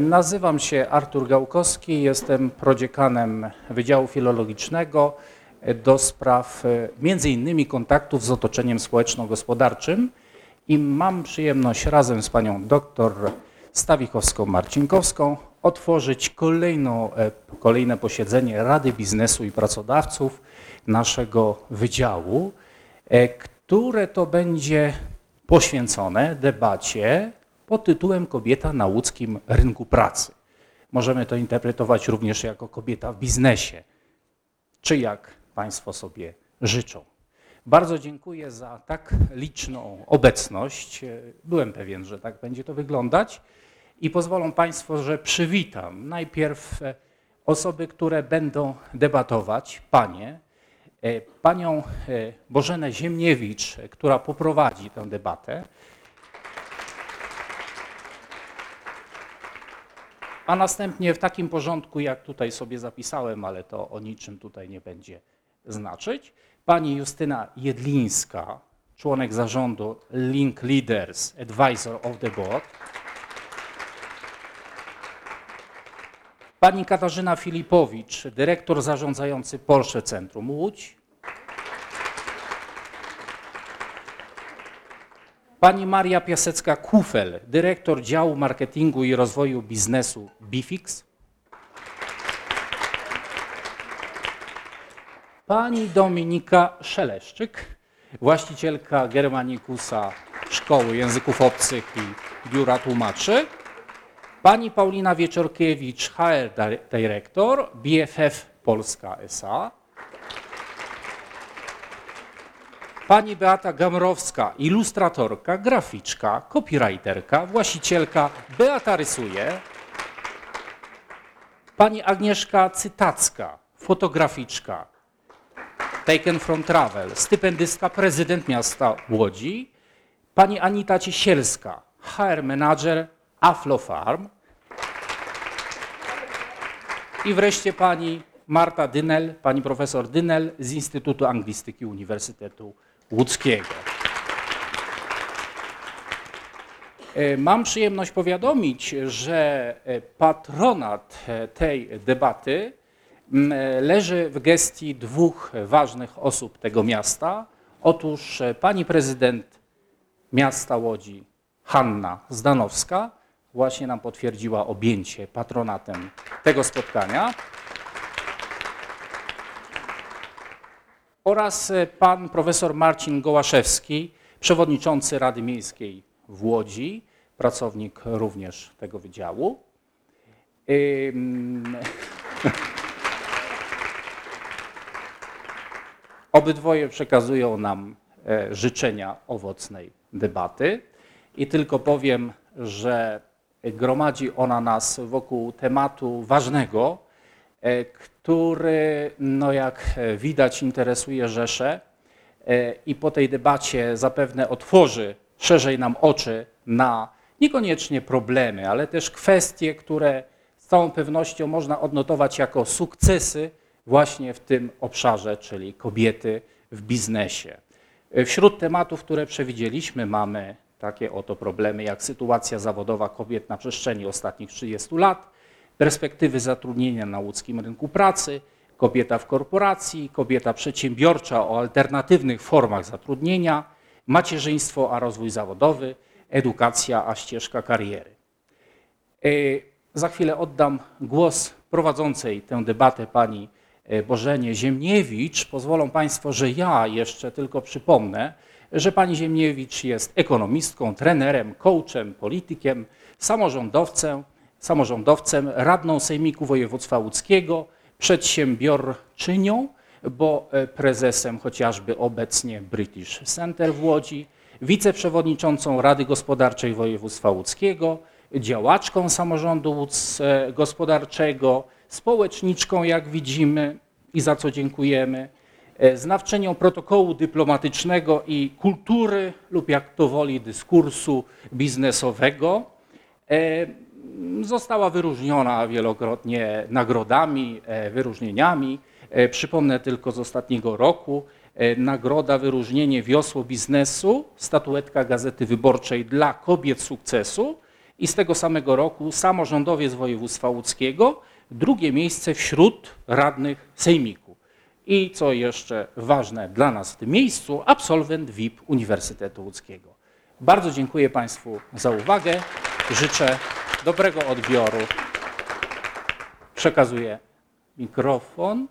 Nazywam się Artur Gałkowski, jestem prodziekanem Wydziału Filologicznego do spraw e, między innymi kontaktów z otoczeniem społeczno-gospodarczym i mam przyjemność razem z panią doktor Stawikowską-Marcinkowską otworzyć kolejną, e, kolejne posiedzenie Rady Biznesu i Pracodawców naszego wydziału, e, które to będzie poświęcone debacie pod tytułem Kobieta na łódzkim rynku pracy. Możemy to interpretować również jako kobieta w biznesie, czy jak Państwo sobie życzą. Bardzo dziękuję za tak liczną obecność. Byłem pewien, że tak będzie to wyglądać i pozwolą Państwo, że przywitam najpierw osoby, które będą debatować, panie, panią Bożenę Ziemniewicz, która poprowadzi tę debatę. A następnie w takim porządku, jak tutaj sobie zapisałem, ale to o niczym tutaj nie będzie znaczyć, pani Justyna Jedlińska, członek zarządu Link Leaders, Advisor of the Board, pani Katarzyna Filipowicz, dyrektor zarządzający Porsche Centrum Łódź, Pani Maria Piasecka-Kufel, dyrektor działu marketingu i rozwoju biznesu Bifix. Pani Dominika Szeleszczyk, właścicielka Germanikusa Szkoły Języków Obcych i Biura Tłumaczy. Pani Paulina Wieczorkiewicz, HR Dyrektor BFF Polska SA. Pani Beata Gamrowska, ilustratorka, graficzka, copywriterka, właścicielka Beata Rysuje. Pani Agnieszka Cytacka, fotograficzka, taken from travel, stypendystka, prezydent miasta Łodzi. Pani Anita Ciesielska, HR manager Aflo Farm. I wreszcie pani Marta Dynel, pani profesor Dynel z Instytutu Anglistyki Uniwersytetu łódzkiego. E, mam przyjemność powiadomić, że e, patronat e, tej debaty leży w gestii dwóch ważnych osób tego miasta. Otóż pani prezydent miasta Łodzi, Hanna Zdanowska, właśnie nam potwierdziła objęcie patronatem tego spotkania. Oraz e, pan profesor Marcin Gołaszewski, przewodniczący Rady Miejskiej w Łodzi, pracownik również tego wydziału. Obydwoje przekazują nam e, życzenia owocnej debaty i tylko powiem, że gromadzi ona nas wokół tematu ważnego, E, który, no jak widać, interesuje Rzeszę e, i po tej debacie zapewne otworzy szerzej nam oczy na niekoniecznie problemy, ale też kwestie, które z całą pewnością można odnotować jako sukcesy właśnie w tym obszarze, czyli kobiety w biznesie. E, wśród tematów, które przewidzieliśmy, mamy takie oto problemy jak sytuacja zawodowa kobiet na przestrzeni ostatnich 30 lat, perspektywy zatrudnienia na łódzkim rynku pracy, kobieta w korporacji, kobieta przedsiębiorcza o alternatywnych formach zatrudnienia, macierzyństwo a rozwój zawodowy, edukacja a ścieżka kariery. E, za chwilę oddam głos prowadzącej tę debatę pani e, Bożenie Ziemniewicz. Pozwolą Państwo, że ja jeszcze tylko przypomnę, że pani Ziemniewicz jest ekonomistką, trenerem, coachem, politykiem, samorządowcem, samorządowcem, radną Sejmiku Województwa Łódzkiego, przedsiębiorczynią, bo e, prezesem chociażby obecnie British Center w Łodzi, wiceprzewodniczącą Rady Gospodarczej Województwa Łódzkiego, działaczką samorządu e, gospodarczego, społeczniczką, jak widzimy i za co dziękujemy, e, znawczynią protokołu dyplomatycznego i kultury lub jak to woli dyskursu biznesowego. Została wyróżniona wielokrotnie nagrodami, e, wyróżnieniami. E, przypomnę tylko z ostatniego roku e, nagroda, wyróżnienie Wiosło Biznesu, statuetka Gazety Wyborczej dla kobiet sukcesu i z tego samego roku samorządowiec województwa łódzkiego, drugie miejsce wśród radnych sejmiku. I co jeszcze ważne dla nas w tym miejscu, absolwent VIP Uniwersytetu Łódzkiego. Bardzo dziękuję Państwu za uwagę. Życzę dobrego odbioru. Przekazuję mikrofon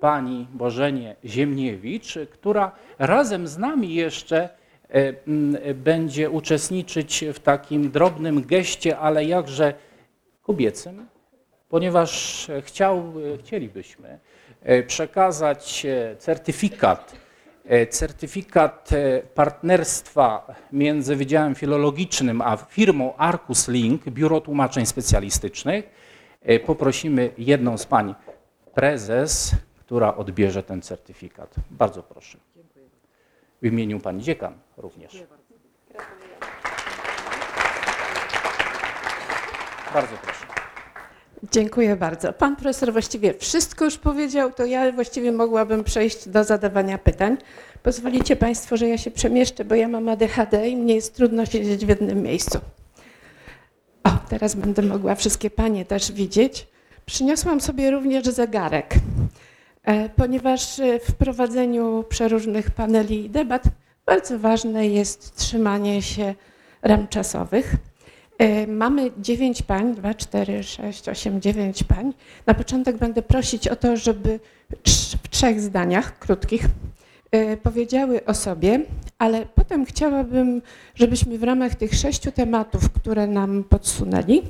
pani Bożenie Ziemniewicz, która razem z nami jeszcze e, będzie uczestniczyć w takim drobnym geście, ale jakże kobiecym, ponieważ chciał, chcielibyśmy e, przekazać e, certyfikat, certyfikat partnerstwa między Wydziałem Filologicznym a firmą Arcus Link, Biuro Tłumaczeń Specjalistycznych. Poprosimy jedną z pań prezes która odbierze ten certyfikat. Bardzo proszę. W imieniu pani dziekan również. Bardzo proszę. Dziękuję bardzo. Pan profesor właściwie wszystko już powiedział, to ja właściwie mogłabym przejść do zadawania pytań. Pozwolicie Państwo, że ja się przemieszczę, bo ja mam ADHD i mnie jest trudno siedzieć w jednym miejscu. O, teraz będę mogła wszystkie panie też widzieć. Przyniosłam sobie również zegarek. E, ponieważ e, w prowadzeniu przeróżnych paneli i debat bardzo ważne jest trzymanie się ram czasowych. E, mamy dziewięć pań, dwa, cztery, sześć, osiem, dziewięć pań. Na początek będę prosić o to, żeby w trzech zdaniach krótkich powiedziały o sobie, ale potem chciałabym, żebyśmy w ramach tych sześciu tematów, które nam podsunęli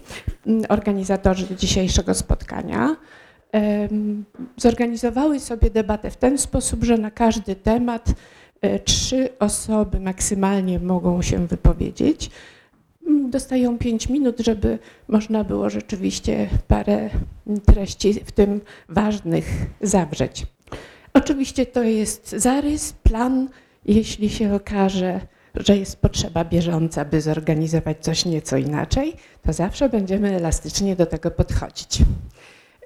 organizatorzy dzisiejszego spotkania, zorganizowały sobie debatę w ten sposób, że na każdy temat e, trzy osoby maksymalnie mogą się wypowiedzieć. Dostają pięć minut, żeby można było rzeczywiście parę treści w tym ważnych zawrzeć. Oczywiście to jest zarys, plan, jeśli się okaże, że jest potrzeba bieżąca, by zorganizować coś nieco inaczej, to zawsze będziemy elastycznie do tego podchodzić.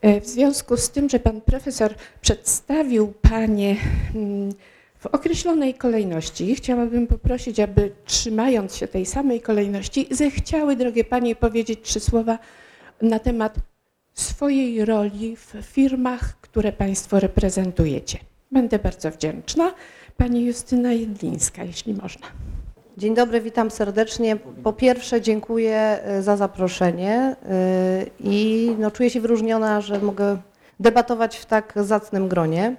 E, w związku z tym, że pan profesor przedstawił panie mm, w określonej kolejności, chciałabym poprosić, aby trzymając się tej samej kolejności, zechciały, drogie panie, powiedzieć trzy słowa na temat swojej roli w firmach, które państwo reprezentujecie. Będę bardzo wdzięczna. Pani Justyna Jedlińska, jeśli można. Dzień dobry, witam serdecznie. Po pierwsze dziękuję e, za zaproszenie e, i no, czuję się wyróżniona, że mogę debatować w tak zacnym gronie.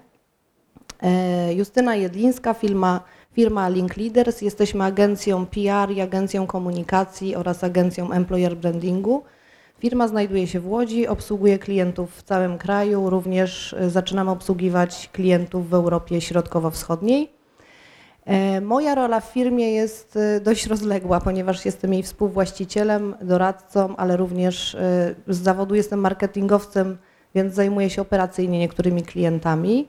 E, Justyna Jedlińska, firma, firma Link Leaders. Jesteśmy agencją PR i agencją komunikacji oraz agencją employer brandingu. Firma znajduje się w Łodzi, obsługuje klientów w całym kraju, również zaczynamy obsługiwać klientów w Europie Środkowo-Wschodniej. E, moja rola w firmie jest e, dość rozległa, ponieważ jestem jej współwłaścicielem, doradcą, ale również e, z zawodu jestem marketingowcem, więc zajmuję się operacyjnie niektórymi klientami.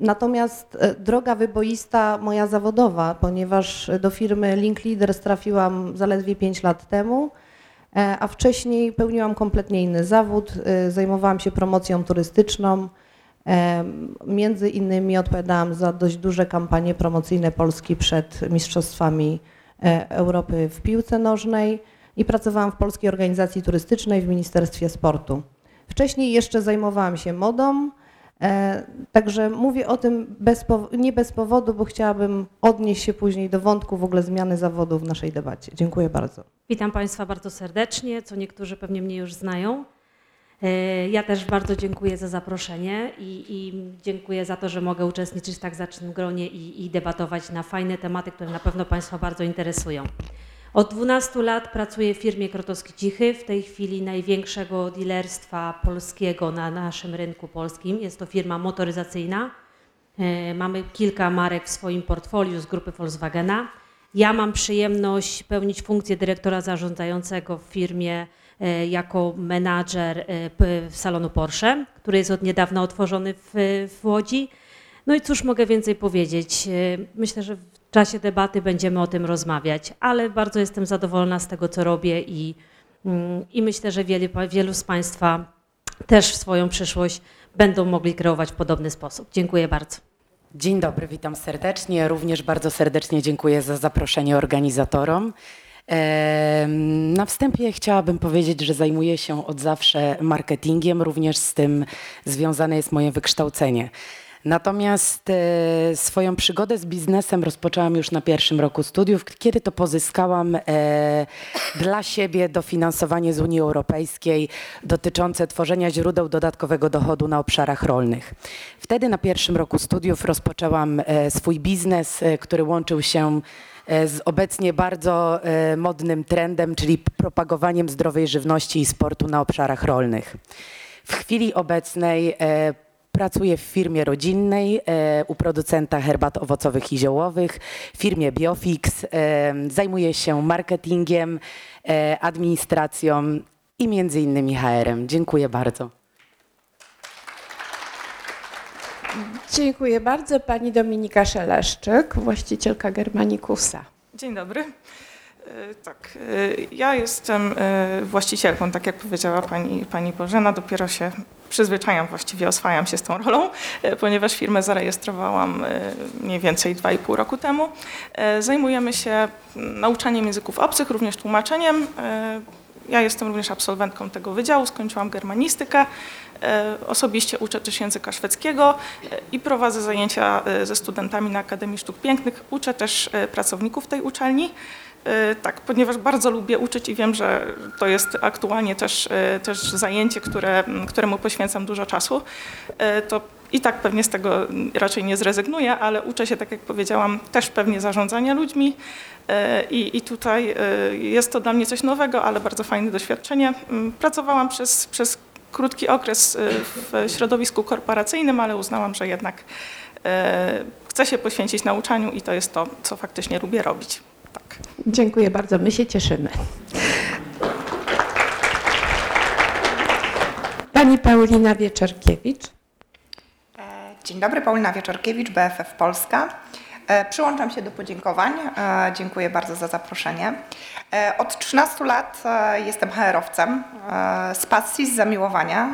Natomiast droga wyboista moja zawodowa, ponieważ do firmy Link Leaders trafiłam zaledwie 5 lat temu, a wcześniej pełniłam kompletnie inny zawód. Zajmowałam się promocją turystyczną, Między innymi odpowiadałam za dość duże kampanie promocyjne Polski przed Mistrzostwami e, Europy w piłce nożnej i pracowałam w Polskiej Organizacji Turystycznej w Ministerstwie Sportu. Wcześniej jeszcze zajmowałam się modą, e, także mówię o tym bez, nie bez powodu, bo chciałabym odnieść się później do wątku w ogóle zmiany zawodu w naszej debacie. Dziękuję bardzo. Witam Państwa bardzo serdecznie, co niektórzy pewnie mnie już znają. E, ja też bardzo dziękuję za zaproszenie i, i, dziękuję za to, że mogę uczestniczyć w tak zacnym gronie i, i debatować na fajne tematy, które na pewno Państwa bardzo interesują. Od 12 lat pracuję w firmie Krotowski Cichy, w tej chwili największego dealerstwa polskiego na naszym rynku polskim. Jest to firma motoryzacyjna. E, mamy kilka marek w swoim portfoliu z grupy Volkswagena. Ja mam przyjemność pełnić funkcję dyrektora zarządzającego w firmie E, jako menadżer e, salonu Porsche, który jest od niedawna otworzony w, w Łodzi. No i cóż mogę więcej powiedzieć? Myślę, że w czasie debaty będziemy o tym rozmawiać, ale bardzo jestem zadowolona z tego, co robię i, mm, i myślę, że wielu, wielu z Państwa też swoją przyszłość będą mogli kreować w podobny sposób. Dziękuję bardzo. Dzień dobry, witam serdecznie. Również bardzo serdecznie dziękuję za zaproszenie organizatorom. Na wstępie chciałabym powiedzieć, że zajmuję się od zawsze marketingiem, również z tym związane jest moje wykształcenie. Natomiast e, swoją przygodę z biznesem rozpoczęłam już na pierwszym roku studiów, kiedy to pozyskałam e, dla siebie dofinansowanie z Unii Europejskiej dotyczące tworzenia źródeł dodatkowego dochodu na obszarach rolnych. Wtedy na pierwszym roku studiów rozpoczęłam e, swój biznes, który łączył się z obecnie bardzo modnym trendem, czyli propagowaniem zdrowej żywności i sportu na obszarach rolnych. W chwili obecnej Pracuję w firmie rodzinnej e, u producenta herbat owocowych i ziołowych, w firmie Biofix. E, zajmuję się marketingiem, e, administracją i między innymi HR-em. Dziękuję bardzo. Dziękuję bardzo. Pani Dominika Szeleszczyk, właścicielka Germanikusa. Dzień dobry. E, tak, e, ja jestem e, właścicielką, tak jak powiedziała pani, pani Bożena, dopiero się przyzwyczajam, właściwie oswajam się z tą rolą, ponieważ firmę zarejestrowałam mniej więcej 2,5 roku temu. Zajmujemy się nauczaniem języków obcych, również tłumaczeniem. Ja jestem również absolwentką tego wydziału, skończyłam germanistykę. Osobiście uczę też języka szwedzkiego i prowadzę zajęcia ze studentami na Akademii Sztuk Pięknych. Uczę też pracowników tej uczelni. E, tak, ponieważ bardzo lubię uczyć i wiem, że to jest aktualnie też, e, też zajęcie, które, któremu poświęcam dużo czasu, e, to i tak pewnie z tego raczej nie zrezygnuję, ale uczę się, tak jak powiedziałam, też pewnie zarządzania ludźmi i, i tutaj jest to dla mnie coś nowego, ale bardzo fajne doświadczenie. Pracowałam przez, przez krótki okres w środowisku korporacyjnym, ale uznałam, że jednak chcę się poświęcić nauczaniu i to jest to, co faktycznie lubię robić. Dziękuję bardzo, my się cieszymy. Pani Paulina Wieczorkiewicz. E, dzień dobry, Paulina Wieczorkiewicz, BFF Polska. E, przyłączam się do podziękowań. E, dziękuję bardzo za zaproszenie. Od 13 lat jestem HR-owcem z pasji, z zamiłowania,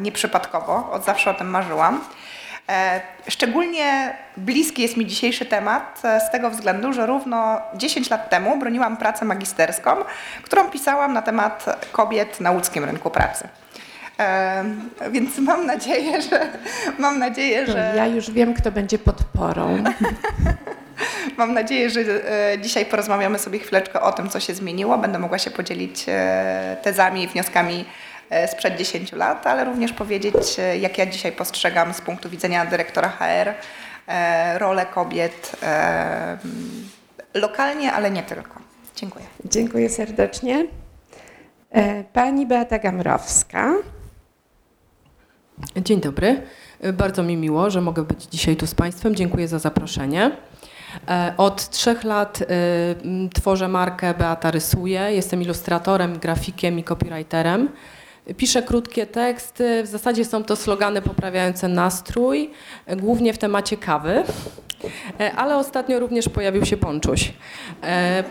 nieprzypadkowo, od zawsze o tym marzyłam. E, szczególnie bliski jest mi dzisiejszy temat e, z tego względu, że równo 10 lat temu broniłam pracę magisterską, którą pisałam na temat kobiet na łódzkim rynku pracy. E, więc mam nadzieję, że. Mam nadzieję, że... Ja już wiem, kto będzie podporą. mam nadzieję, że dzisiaj porozmawiamy sobie chwileczkę o tym, co się zmieniło. Będę mogła się podzielić tezami i wnioskami sprzed 10 lat, ale również powiedzieć, e, jak ja dzisiaj postrzegam z punktu widzenia dyrektora HR e, rolę kobiet lokalnie, ale nie tylko. Dziękuję. Dziękuję serdecznie. Pani Beata Gamrowska. Dzień dobry. Bardzo mi miło, że mogę być dzisiaj tu z Państwem. Dziękuję za zaproszenie. Od trzech lat tworzę markę Beata Rysuje. Jestem ilustratorem, grafikiem i copywriterem. Piszę krótkie teksty, w zasadzie są to slogany poprawiające nastrój, głównie w temacie kawy. E, ale ostatnio również pojawił się ponczuś. E,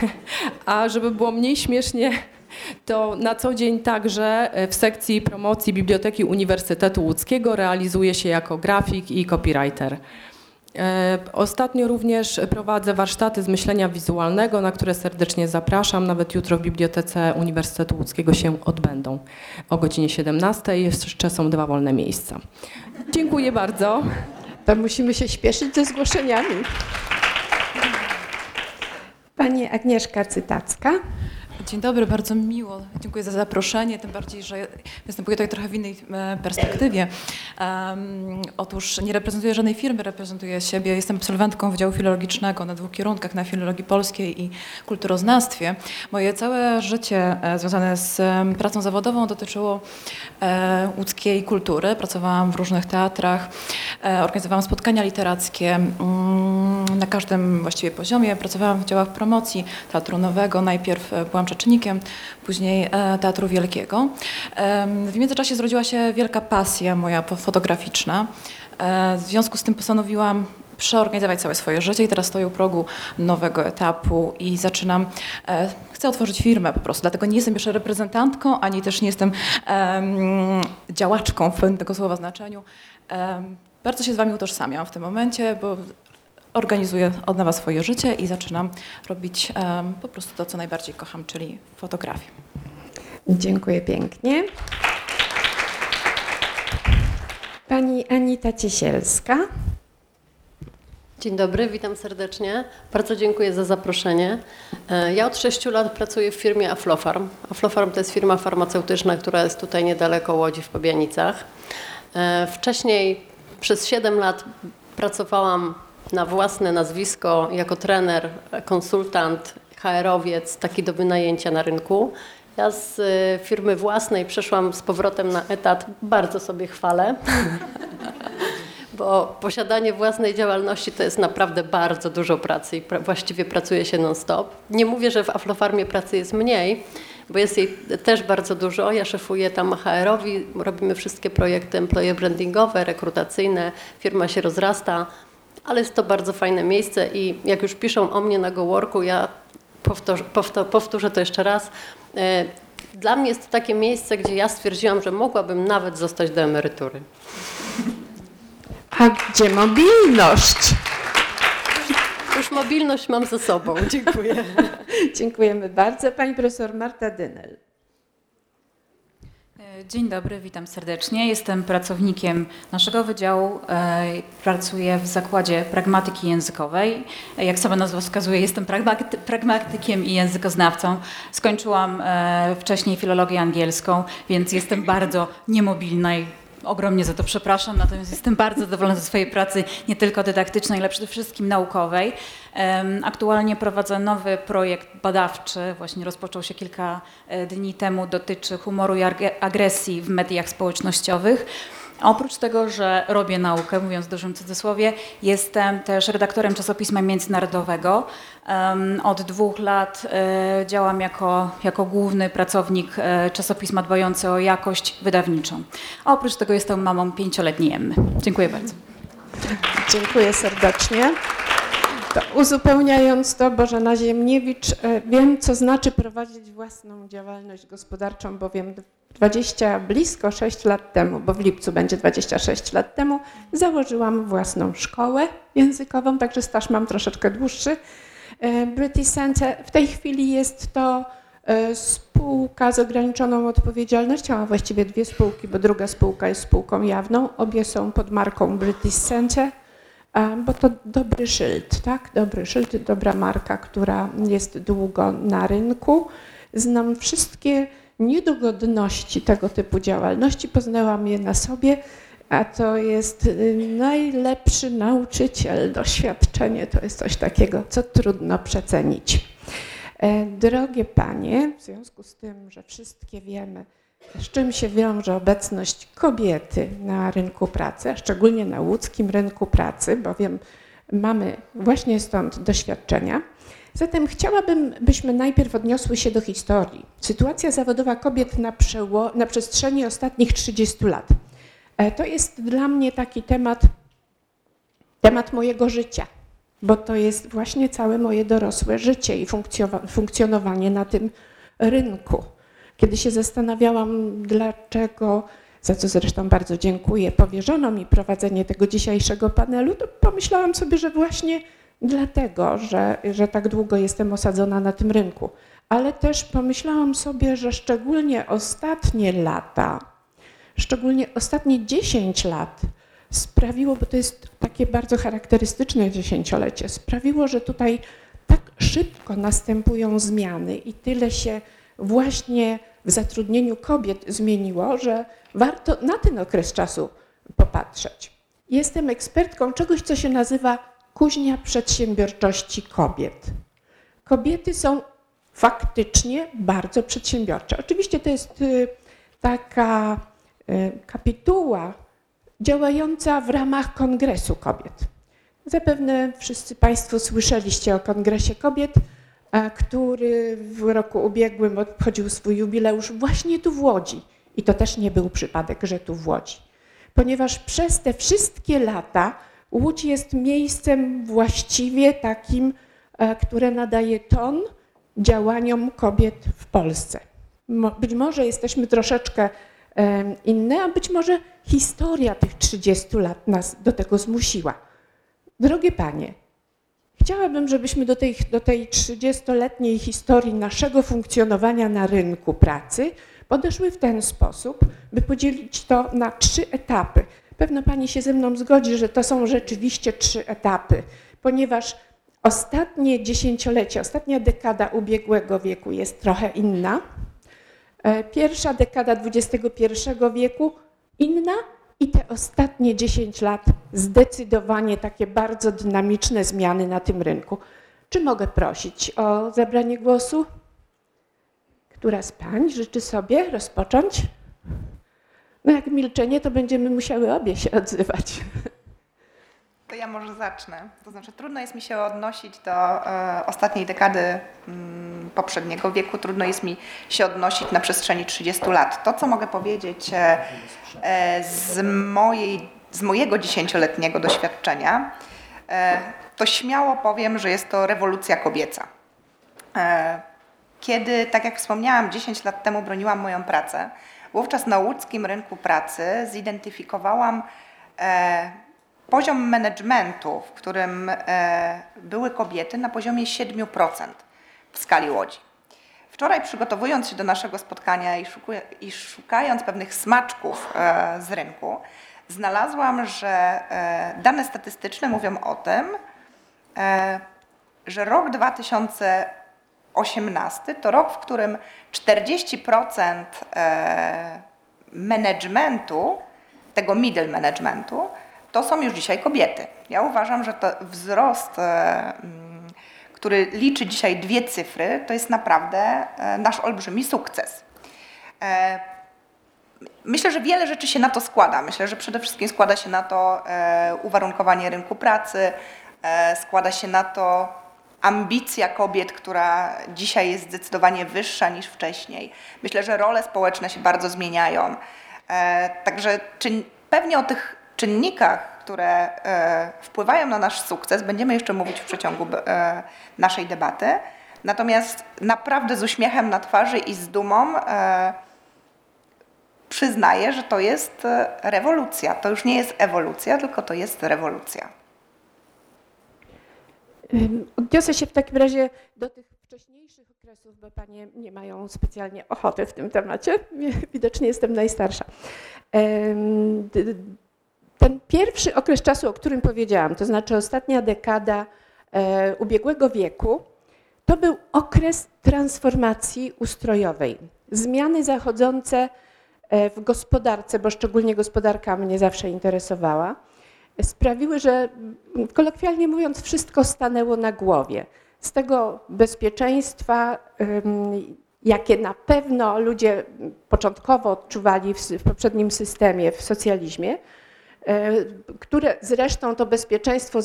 a żeby było mniej śmiesznie, to na co dzień także w sekcji promocji Biblioteki Uniwersytetu Łódzkiego realizuje się jako grafik i copywriter. E, ostatnio również prowadzę warsztaty z myślenia wizualnego, na które serdecznie zapraszam. Nawet jutro w Bibliotece Uniwersytetu Łódzkiego się odbędą o godzinie 17. Jeszcze są dwa wolne miejsca. Dziękuję bardzo. To musimy się śpieszyć ze zgłoszeniami. Pani Agnieszka Cytacka. Dzień dobry, bardzo miło. Dziękuję za zaproszenie, tym bardziej, że występuję tutaj trochę w innej e, perspektywie. Um, otóż nie reprezentuję żadnej firmy, reprezentuję siebie. Jestem absolwentką Wydziału Filologicznego na dwóch kierunkach, na filologii polskiej i kulturoznawstwie. Moje całe życie e, związane z pracą zawodową dotyczyło e, łódzkiej kultury. Pracowałam w różnych teatrach, organizowałam spotkania literackie mm, na każdym właściwie poziomie. Pracowałam w działach promocji Teatru Nowego. Najpierw byłam rzecznikiem, później e, Teatru Wielkiego. W międzyczasie zrodziła się wielka pasja moja fotograficzna. E, w związku z tym postanowiłam przeorganizować całe swoje życie i teraz stoję u progu nowego etapu i zaczynam, e, chcę otworzyć firmę po prostu, dlatego nie jestem jeszcze reprezentantką, ani też nie jestem działaczką w pewnym tego słowa znaczeniu. Um, bardzo się z Wami utożsamiam w tym momencie, bo organizuję od nowa swoje życie i zaczynam robić um, po prostu to, co najbardziej kocham, czyli fotografię. Dziękuję pięknie. Pani Anita Ciesielska. Dzień dobry, witam serdecznie. Bardzo dziękuję za zaproszenie. E, ja od 6 lat pracuję w firmie Aflofarm. Aflofarm to jest firma farmaceutyczna, która jest tutaj niedaleko Łodzi w Pobianicach. E, wcześniej przez 7 lat pracowałam na własne nazwisko jako trener, konsultant, HR-owiec, taki do wynajęcia na rynku. Ja z e, firmy własnej przeszłam z powrotem na etat. Bardzo sobie chwalę. bo posiadanie własnej działalności to jest naprawdę bardzo dużo pracy i pra właściwie pracuje się non-stop. Nie mówię, że w Aflofarmie pracy jest mniej, bo jest jej też bardzo dużo. Ja szefuję tam HR-owi, robimy wszystkie projekty employee brandingowe, rekrutacyjne, firma się rozrasta, ale jest to bardzo fajne miejsce i jak już piszą o mnie na GoWorku, ja powtórzę, powtórzę to jeszcze raz, e, dla mnie jest to takie miejsce, gdzie ja stwierdziłam, że mogłabym nawet zostać do emerytury. A gdzie mobilność? Już mobilność mam ze sobą. Dziękuję. Dziękujemy bardzo. Pani profesor Marta Dynel. Dzień dobry, witam serdecznie. Jestem pracownikiem naszego wydziału. E, pracuję w zakładzie pragmatyki językowej. Jak sama nazwa wskazuje, jestem pragmatykiem i językoznawcą. Skończyłam e, wcześniej filologię angielską, więc jestem bardzo niemobilna i ogromnie za to przepraszam, natomiast jestem bardzo zadowolona ze swojej pracy, nie tylko dydaktycznej, ale przede wszystkim naukowej. Aktualnie prowadzę nowy projekt badawczy, właśnie rozpoczął się kilka e, dni temu, dotyczy humoru i agresji w mediach społecznościowych. Oprócz tego, że robię naukę, mówiąc w dużym cudzysłowie, jestem też redaktorem czasopisma międzynarodowego. Od dwóch lat e, działam jako, jako główny pracownik e, czasopisma dbający o jakość wydawniczą. Oprócz tego jestem mamą pięcioletniej Emmy. Dziękuję bardzo. Dziękuję serdecznie. To uzupełniając to, Bożena Ziemniewicz, e, wiem, co znaczy prowadzić własną działalność gospodarczą, bowiem 20, blisko 6 lat temu, bo w lipcu będzie 26 lat temu, założyłam własną szkołę językową, także staż mam troszeczkę dłuższy. E, British Center w tej chwili jest to e, spółka z ograniczoną odpowiedzialnością, a właściwie dwie spółki, bo druga spółka jest spółką jawną. Obie są pod marką British Center, bo to dobry szyld, tak? Dobry szyld, dobra marka, która jest długo na rynku. Znam wszystkie niedogodności tego typu działalności, poznałam je na sobie, a to jest y, najlepszy nauczyciel. Doświadczenie to jest coś takiego, co trudno przecenić. E, drogie panie, w związku z tym, że wszystkie wiemy, z czym się wiąże obecność kobiety na rynku pracy, szczególnie na łódzkim rynku pracy, bowiem mamy właśnie stąd doświadczenia, Zatem chciałabym, byśmy najpierw odniosły się do historii. Sytuacja zawodowa kobiet na, na przestrzeni ostatnich 30 lat. E, to jest dla mnie taki temat, temat mojego życia, bo to jest właśnie całe moje dorosłe życie i funkcjonowanie na tym rynku. Kiedy się zastanawiałam, dlaczego, za co zresztą bardzo dziękuję, powierzono mi prowadzenie tego dzisiejszego panelu, to pomyślałam sobie, że właśnie dlatego, że, że tak długo jestem osadzona na tym rynku. Ale też pomyślałam sobie, że szczególnie ostatnie lata, szczególnie ostatnie 10 lat sprawiło, bo to jest takie bardzo charakterystyczne dziesięciolecie, sprawiło, że tutaj tak szybko następują zmiany i tyle się właśnie w zatrudnieniu kobiet zmieniło, że warto na ten okres czasu popatrzeć. Jestem ekspertką czegoś, co się nazywa kuźnia przedsiębiorczości kobiet. Kobiety są faktycznie bardzo przedsiębiorcze. Oczywiście to jest y, taka y, kapituła działająca w ramach Kongresu Kobiet. Zapewne wszyscy Państwo słyszeliście o Kongresie Kobiet, który w roku ubiegłym obchodził swój jubileusz właśnie tu w Łodzi. I to też nie był przypadek, że tu w Łodzi. Ponieważ przez te wszystkie lata Łódź jest miejscem właściwie takim, e, które nadaje ton działaniom kobiet w Polsce. Być może jesteśmy troszeczkę inne, a być może historia tych 30 lat nas do tego zmusiła. Drogie panie, chciałabym, żebyśmy do tej, do tej 30-letniej historii naszego funkcjonowania na rynku pracy podeszły w ten sposób, by podzielić to na trzy etapy. Pewno Pani się ze mną zgodzi, że to są rzeczywiście trzy etapy, ponieważ ostatnie dziesięciolecie, ostatnia dekada ubiegłego wieku jest trochę inna. E, pierwsza dekada XXI wieku inna i te ostatnie 10 lat zdecydowanie takie bardzo dynamiczne zmiany na tym rynku. Czy mogę prosić o zabranie głosu? Która z pań życzy sobie rozpocząć? No jak milczenie, to będziemy musiały obie się odzywać. To ja może zacznę. To znaczy, trudno jest mi się odnosić do e, ostatniej dekady mm, poprzedniego wieku, trudno jest mi się odnosić na przestrzeni 30 lat. To, co mogę powiedzieć e, e, z, mojej, z mojego dziesięcioletniego doświadczenia, e, to śmiało powiem, że jest to rewolucja kobieca. E, kiedy, tak jak wspomniałam, 10 lat temu broniłam moją pracę, wówczas na łódzkim rynku pracy zidentyfikowałam e, poziom managementu, w którym e, były kobiety na poziomie 7% w skali Łodzi. Wczoraj przygotowując się do naszego spotkania i, szukając pewnych smaczków e, z rynku, znalazłam, że dane statystyczne mówią o tym, że rok 2018 to rok, w którym 40% e, managementu, tego middle managementu, to są już dzisiaj kobiety. Ja uważam, że to wzrost, e, mm, który liczy dzisiaj dwie cyfry, to jest naprawdę e, nasz olbrzymi sukces. Myślę, że wiele rzeczy się na to składa. Myślę, że przede wszystkim składa się na to uwarunkowanie rynku pracy, składa się na to ambicja kobiet, która dzisiaj jest zdecydowanie wyższa niż wcześniej. Myślę, że role społeczne się bardzo zmieniają. Także czy, pewnie o tych czynnikach, które e, wpływają na nasz sukces, będziemy jeszcze mówić w przeciągu e, naszej debaty. Natomiast naprawdę z uśmiechem na twarzy i z dumą e, przyznaję, że to jest rewolucja. To już nie jest ewolucja, tylko to jest rewolucja. Odniosę się w takim razie do tych wcześniejszych okresów, bo panie nie mają specjalnie ochoty w tym temacie. Widocznie jestem najstarsza. Ten pierwszy okres czasu, o którym powiedziałam, to znaczy ostatnia dekada e, ubiegłego wieku, to był okres transformacji ustrojowej. Zmiany zachodzące e, w gospodarce, bo szczególnie gospodarka mnie zawsze interesowała, sprawiły, że kolokwialnie mówiąc, wszystko stanęło na głowie. Z tego bezpieczeństwa, jakie na pewno ludzie początkowo odczuwali w poprzednim systemie, w socjalizmie, E, które zresztą to bezpieczeństwo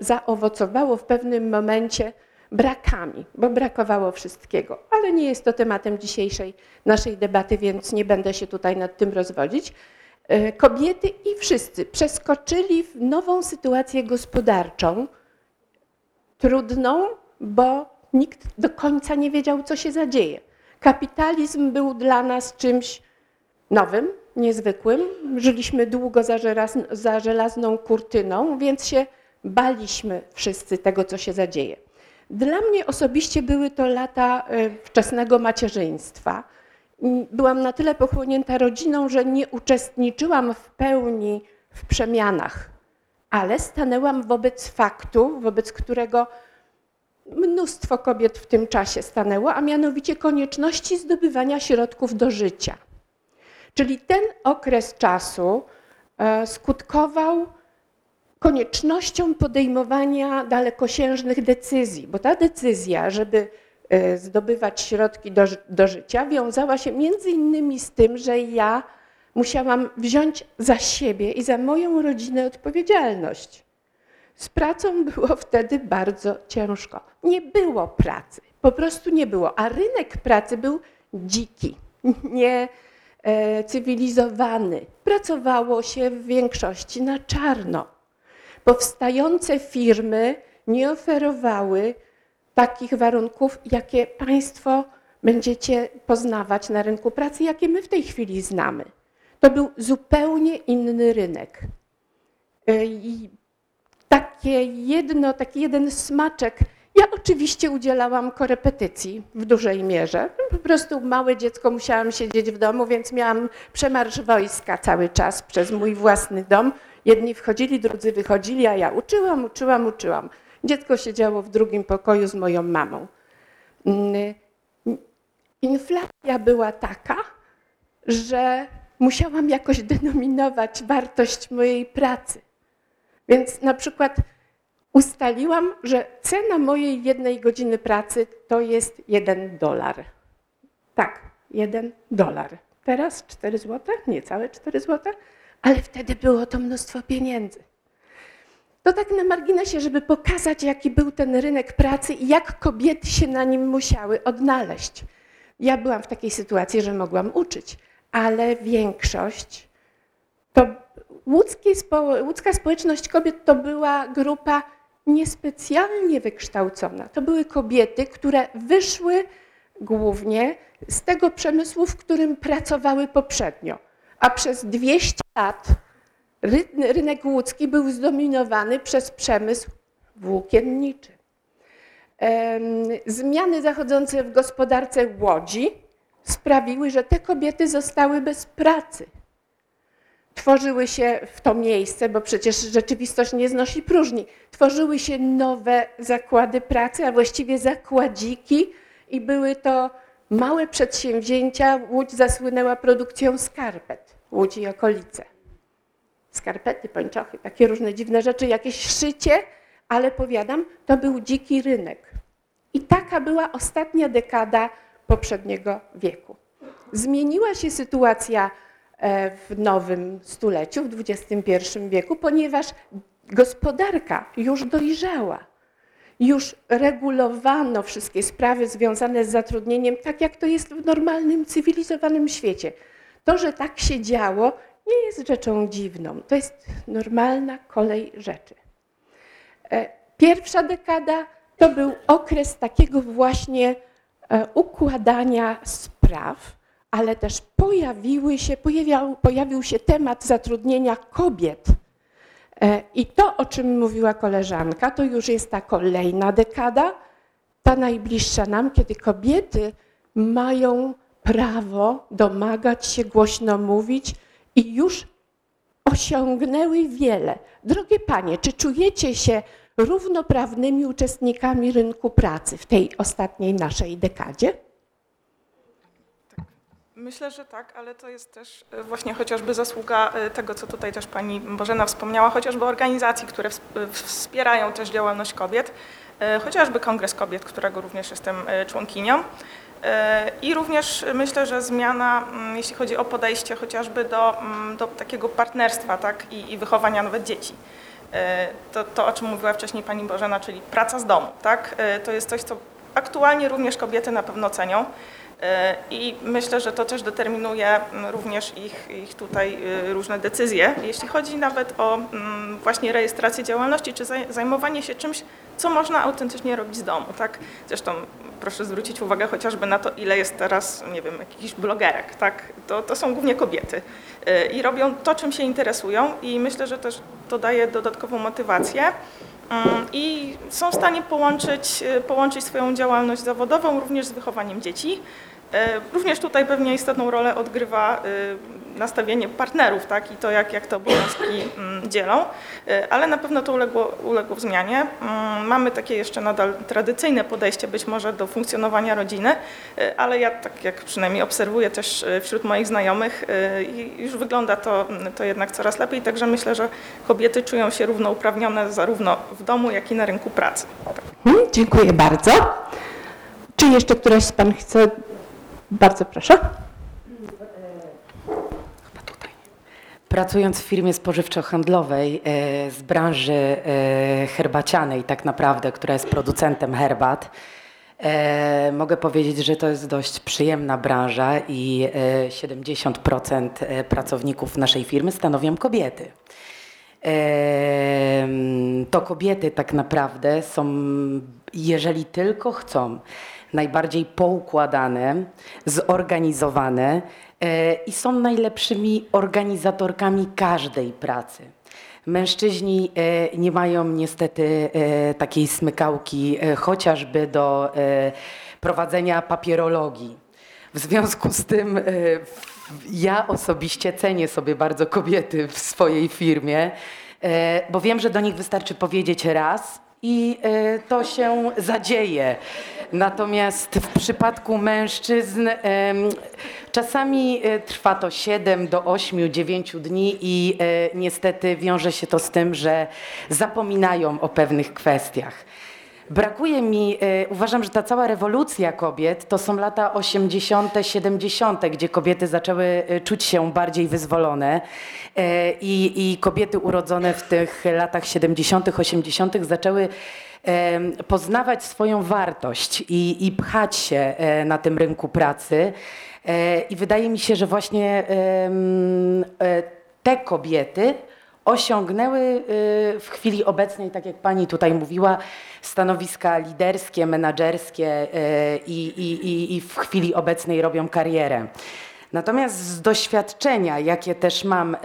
zaowocowało w pewnym momencie brakami, bo brakowało wszystkiego. Ale nie jest to tematem dzisiejszej naszej debaty, więc nie będę się tutaj nad tym rozwodzić. E, kobiety i wszyscy przeskoczyli w nową sytuację gospodarczą, trudną, bo nikt do końca nie wiedział, co się zadzieje. Kapitalizm był dla nas czymś nowym, niezwykłym. Żyliśmy długo za, żelazną kurtyną, więc się baliśmy wszyscy tego, co się zadzieje. Dla mnie osobiście były to lata e, wczesnego macierzyństwa. Byłam na tyle pochłonięta rodziną, że nie uczestniczyłam w pełni w przemianach, ale stanęłam wobec faktu, wobec którego mnóstwo kobiet w tym czasie stanęło, a mianowicie konieczności zdobywania środków do życia. Czyli ten okres czasu e, skutkował koniecznością podejmowania dalekosiężnych decyzji, bo ta decyzja, żeby zdobywać środki do, do życia, wiązała się między innymi z tym, że ja musiałam wziąć za siebie i za moją rodzinę odpowiedzialność. Z pracą było wtedy bardzo ciężko. Nie było pracy, po prostu nie było, a rynek pracy był dziki. Nie, E, cywilizowany. Pracowało się w większości na czarno. Powstające firmy nie oferowały takich warunków, jakie Państwo będziecie poznawać na rynku pracy, jakie my w tej chwili znamy. To był zupełnie inny rynek. E, I takie jedno, taki jeden smaczek. Ja oczywiście udzielałam korepetycji w dużej mierze. Po prostu małe dziecko musiałam siedzieć w domu, więc miałam przemarsz wojska cały czas przez mój własny dom. Jedni wchodzili, drudzy wychodzili, a ja uczyłam, uczyłam, uczyłam. Dziecko siedziało w drugim pokoju z moją mamą. Mm, inflacja była taka, że musiałam jakoś denominować wartość mojej pracy. Więc na przykład ustaliłam, że cena mojej jednej godziny pracy to jest jeden dolar. Tak, jeden dolar. Teraz 4 zł, niecałe 4 zł, ale wtedy było to mnóstwo pieniędzy. To tak na marginesie, żeby pokazać, jaki był ten rynek pracy i jak kobiety się na nim musiały odnaleźć. Ja byłam w takiej sytuacji, że mogłam uczyć, ale większość to łódzka społeczność kobiet to była grupa niespecjalnie wykształcona. To były kobiety, które wyszły głównie z tego przemysłu, w którym pracowały poprzednio. A przez 200 lat rynek łódzki był zdominowany przez przemysł włókienniczy. Zmiany zachodzące w gospodarce Łodzi sprawiły, że te kobiety zostały bez pracy. Tworzyły się w to miejsce, bo przecież rzeczywistość nie znosi próżni, tworzyły się nowe zakłady pracy, a właściwie zakładziki i były to małe przedsięwzięcia. Łódź zasłynęła produkcją skarpet, Łódź i okolice. Skarpety, pończochy, takie różne dziwne rzeczy, jakieś szycie, ale powiadam, to był dziki rynek. I taka była ostatnia dekada poprzedniego wieku. Zmieniła się sytuacja e, w nowym stuleciu, w XXI wieku, ponieważ gospodarka już dojrzała. Już regulowano wszystkie sprawy związane z zatrudnieniem, tak jak to jest w normalnym, cywilizowanym świecie. To, że tak się działo, nie jest rzeczą dziwną. To jest normalna kolej rzeczy. E, pierwsza dekada to był okres takiego właśnie e, układania spraw, ale też pojawiły się, pojawiał, pojawił się temat zatrudnienia kobiet. E, I to, o czym mówiła koleżanka, to już jest ta kolejna dekada, ta najbliższa nam, kiedy kobiety mają prawo domagać się, głośno mówić i już osiągnęły wiele. Drogie panie, czy czujecie się równoprawnymi uczestnikami rynku pracy w tej ostatniej naszej dekadzie? Myślę, że tak, ale to jest też e, właśnie chociażby zasługa e, tego, co tutaj też pani Bożena wspomniała, chociażby organizacji, które e, wspierają też działalność kobiet, chociażby Kongres Kobiet, którego również jestem członkinią. I również myślę, że zmiana, mm, jeśli chodzi o podejście chociażby do, mm, do takiego partnerstwa tak, i, i wychowania nawet dzieci. To, to, o czym mówiła wcześniej pani Bożena, czyli praca z domu. Tak? To jest coś, co aktualnie również kobiety na pewno cenią. E, I myślę, że to też determinuje również ich, ich tutaj e, różne decyzje, jeśli chodzi nawet o właśnie rejestrację działalności, czy zajmowanie się czymś, co można autentycznie robić z domu. Tak? Zresztą proszę zwrócić uwagę chociażby na to, ile jest teraz, nie wiem, jakichś blogerek. Tak? To, to są głównie kobiety e, i robią to, czym się interesują i myślę, że też to daje dodatkową motywację. I są w stanie połączyć, połączyć swoją działalność zawodową również z wychowaniem dzieci. E, również tutaj pewnie istotną rolę odgrywa e, nastawienie partnerów tak? i to, jak, jak te obowiązki mm, dzielą, e, ale na pewno to uległo, uległo zmianie. Mm, mamy takie jeszcze nadal tradycyjne podejście być może do funkcjonowania rodziny, ale ja tak jak przynajmniej obserwuję też wśród moich znajomych już wygląda to, to jednak coraz lepiej, także myślę, że kobiety czują się równouprawnione zarówno w domu, jak i na rynku pracy. Hmm, dziękuję bardzo. Czy jeszcze któraś z Pan chce bardzo proszę. Pracując w firmie spożywczo-handlowej e, z branży e, herbacianej tak naprawdę, która jest producentem herbat, e, mogę powiedzieć, że to jest dość przyjemna branża i 70% pracowników naszej firmy stanowią kobiety. To kobiety tak naprawdę są, jeżeli tylko chcą, najbardziej poukładane, zorganizowane e, i są najlepszymi organizatorkami każdej pracy. Mężczyźni e, nie mają niestety e, takiej smykałki, chociażby do prowadzenia papierologii. W związku z tym ja osobiście cenię sobie bardzo kobiety w swojej firmie, bo wiem, że do nich wystarczy powiedzieć raz i to się zadzieje. Natomiast w przypadku mężczyzn czasami e, trwa to 7 do 8, 9 dni i e, niestety wiąże się to z tym, że zapominają o pewnych kwestiach. Brakuje mi, e, uważam, że ta cała rewolucja kobiet to są lata 80., 70., gdzie kobiety zaczęły czuć się bardziej wyzwolone i, i kobiety urodzone w tych latach 70., 80. zaczęły poznawać swoją wartość i, i pchać się e, na tym rynku pracy. E, I wydaje mi się, że właśnie e, te kobiety osiągnęły w chwili obecnej, tak jak pani tutaj mówiła, stanowiska liderskie, menedżerskie i, i, i w chwili obecnej robią karierę. Natomiast z doświadczenia, jakie też mam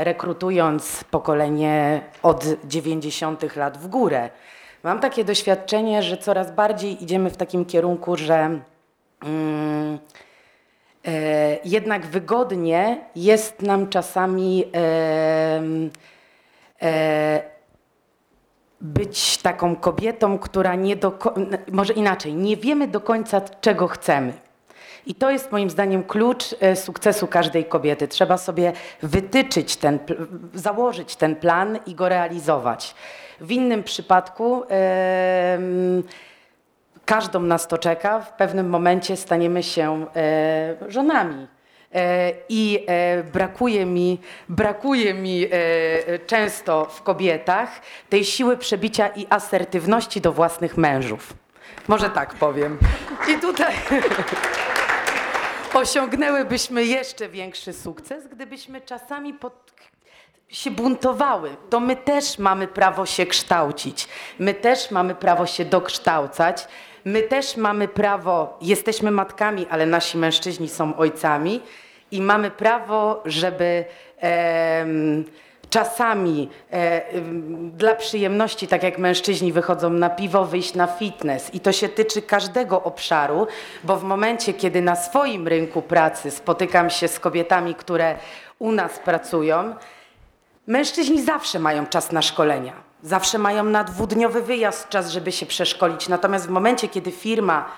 rekrutując pokolenie od 90 lat w górę, Mam takie doświadczenie, że coraz bardziej idziemy w takim kierunku, że mm, e, jednak wygodnie jest nam czasami e, e, być taką kobietą, która nie do, może inaczej, nie wiemy do końca, czego chcemy. I to jest moim zdaniem klucz e, sukcesu każdej kobiety. Trzeba sobie wytyczyć ten, założyć ten plan i go realizować. W innym przypadku każdą nas to czeka. W pewnym momencie staniemy się e, żonami. E, I e, brakuje mi, brakuje mi często w kobietach tej siły przebicia i asertywności do własnych mężów. Może tak powiem. I tutaj osiągnęłybyśmy jeszcze większy sukces, gdybyśmy czasami pod się buntowały, to my też mamy prawo się kształcić, my też mamy prawo się dokształcać, my też mamy prawo, jesteśmy matkami, ale nasi mężczyźni są ojcami. I mamy prawo, żeby e, czasami e, dla przyjemności, tak jak mężczyźni wychodzą na piwo, wyjść na fitness. I to się tyczy każdego obszaru, bo w momencie, kiedy na swoim rynku pracy spotykam się z kobietami, które u nas pracują, Mężczyźni zawsze mają czas na szkolenia, zawsze mają na dwudniowy wyjazd czas, żeby się przeszkolić. Natomiast w momencie, kiedy firma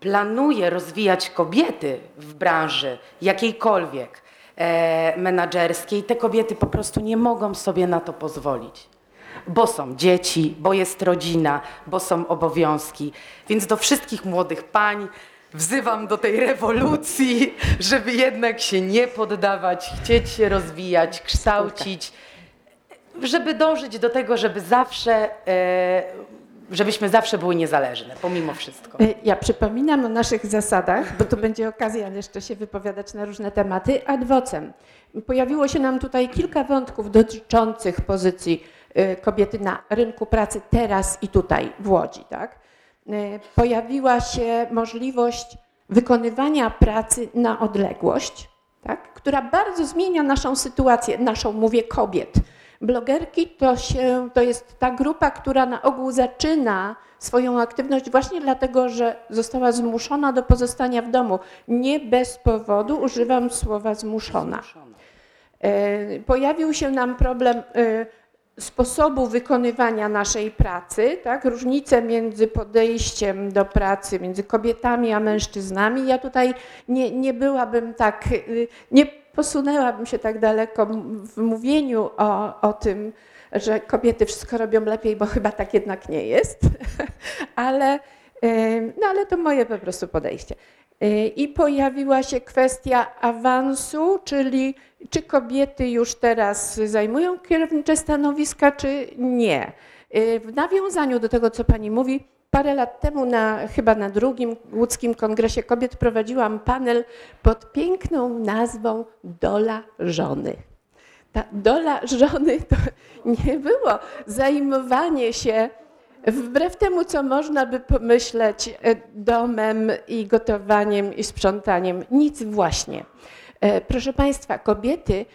planuje rozwijać kobiety w branży jakiejkolwiek e, menadżerskiej, te kobiety po prostu nie mogą sobie na to pozwolić. Bo są dzieci, bo jest rodzina, bo są obowiązki. Więc do wszystkich młodych pań wzywam do tej rewolucji, żeby jednak się nie poddawać, chcieć się rozwijać, kształcić żeby dążyć do tego, żeby zawsze, e, żebyśmy zawsze były niezależne, pomimo wszystko. E, ja przypominam o naszych zasadach, bo tu będzie okazja jeszcze się wypowiadać na różne tematy. Ad vocem. Pojawiło się nam tutaj kilka wątków dotyczących pozycji e, kobiety na rynku pracy teraz i tutaj w Łodzi. Tak? Pojawiła się możliwość wykonywania pracy na odległość, tak? która bardzo zmienia naszą sytuację, naszą, mówię, kobiet Blogerki to, się, to jest ta grupa, która na ogół zaczyna swoją aktywność właśnie dlatego, że została zmuszona do pozostania w domu. Nie bez powodu używam słowa zmuszona. E, pojawił się nam problem e, sposobu wykonywania naszej pracy, tak? różnice między podejściem do pracy między kobietami a mężczyznami. Ja tutaj nie, nie byłabym tak, y, nie posunęłabym się tak daleko w mówieniu o, o tym, że kobiety wszystko robią lepiej, bo chyba tak jednak nie jest, ale, no ale to moje po prostu podejście. I pojawiła się kwestia awansu, czyli czy kobiety już teraz zajmują kierownicze stanowiska, czy nie. W nawiązaniu do tego, co Pani mówi, Parę lat temu, na, chyba na drugim łódzkim kongresie kobiet, prowadziłam panel pod piękną nazwą Dola żony. Ta dola żony to nie było zajmowanie się wbrew temu, co można by pomyśleć, e, domem i gotowaniem i sprzątaniem. Nic właśnie. E, proszę Państwa, kobiety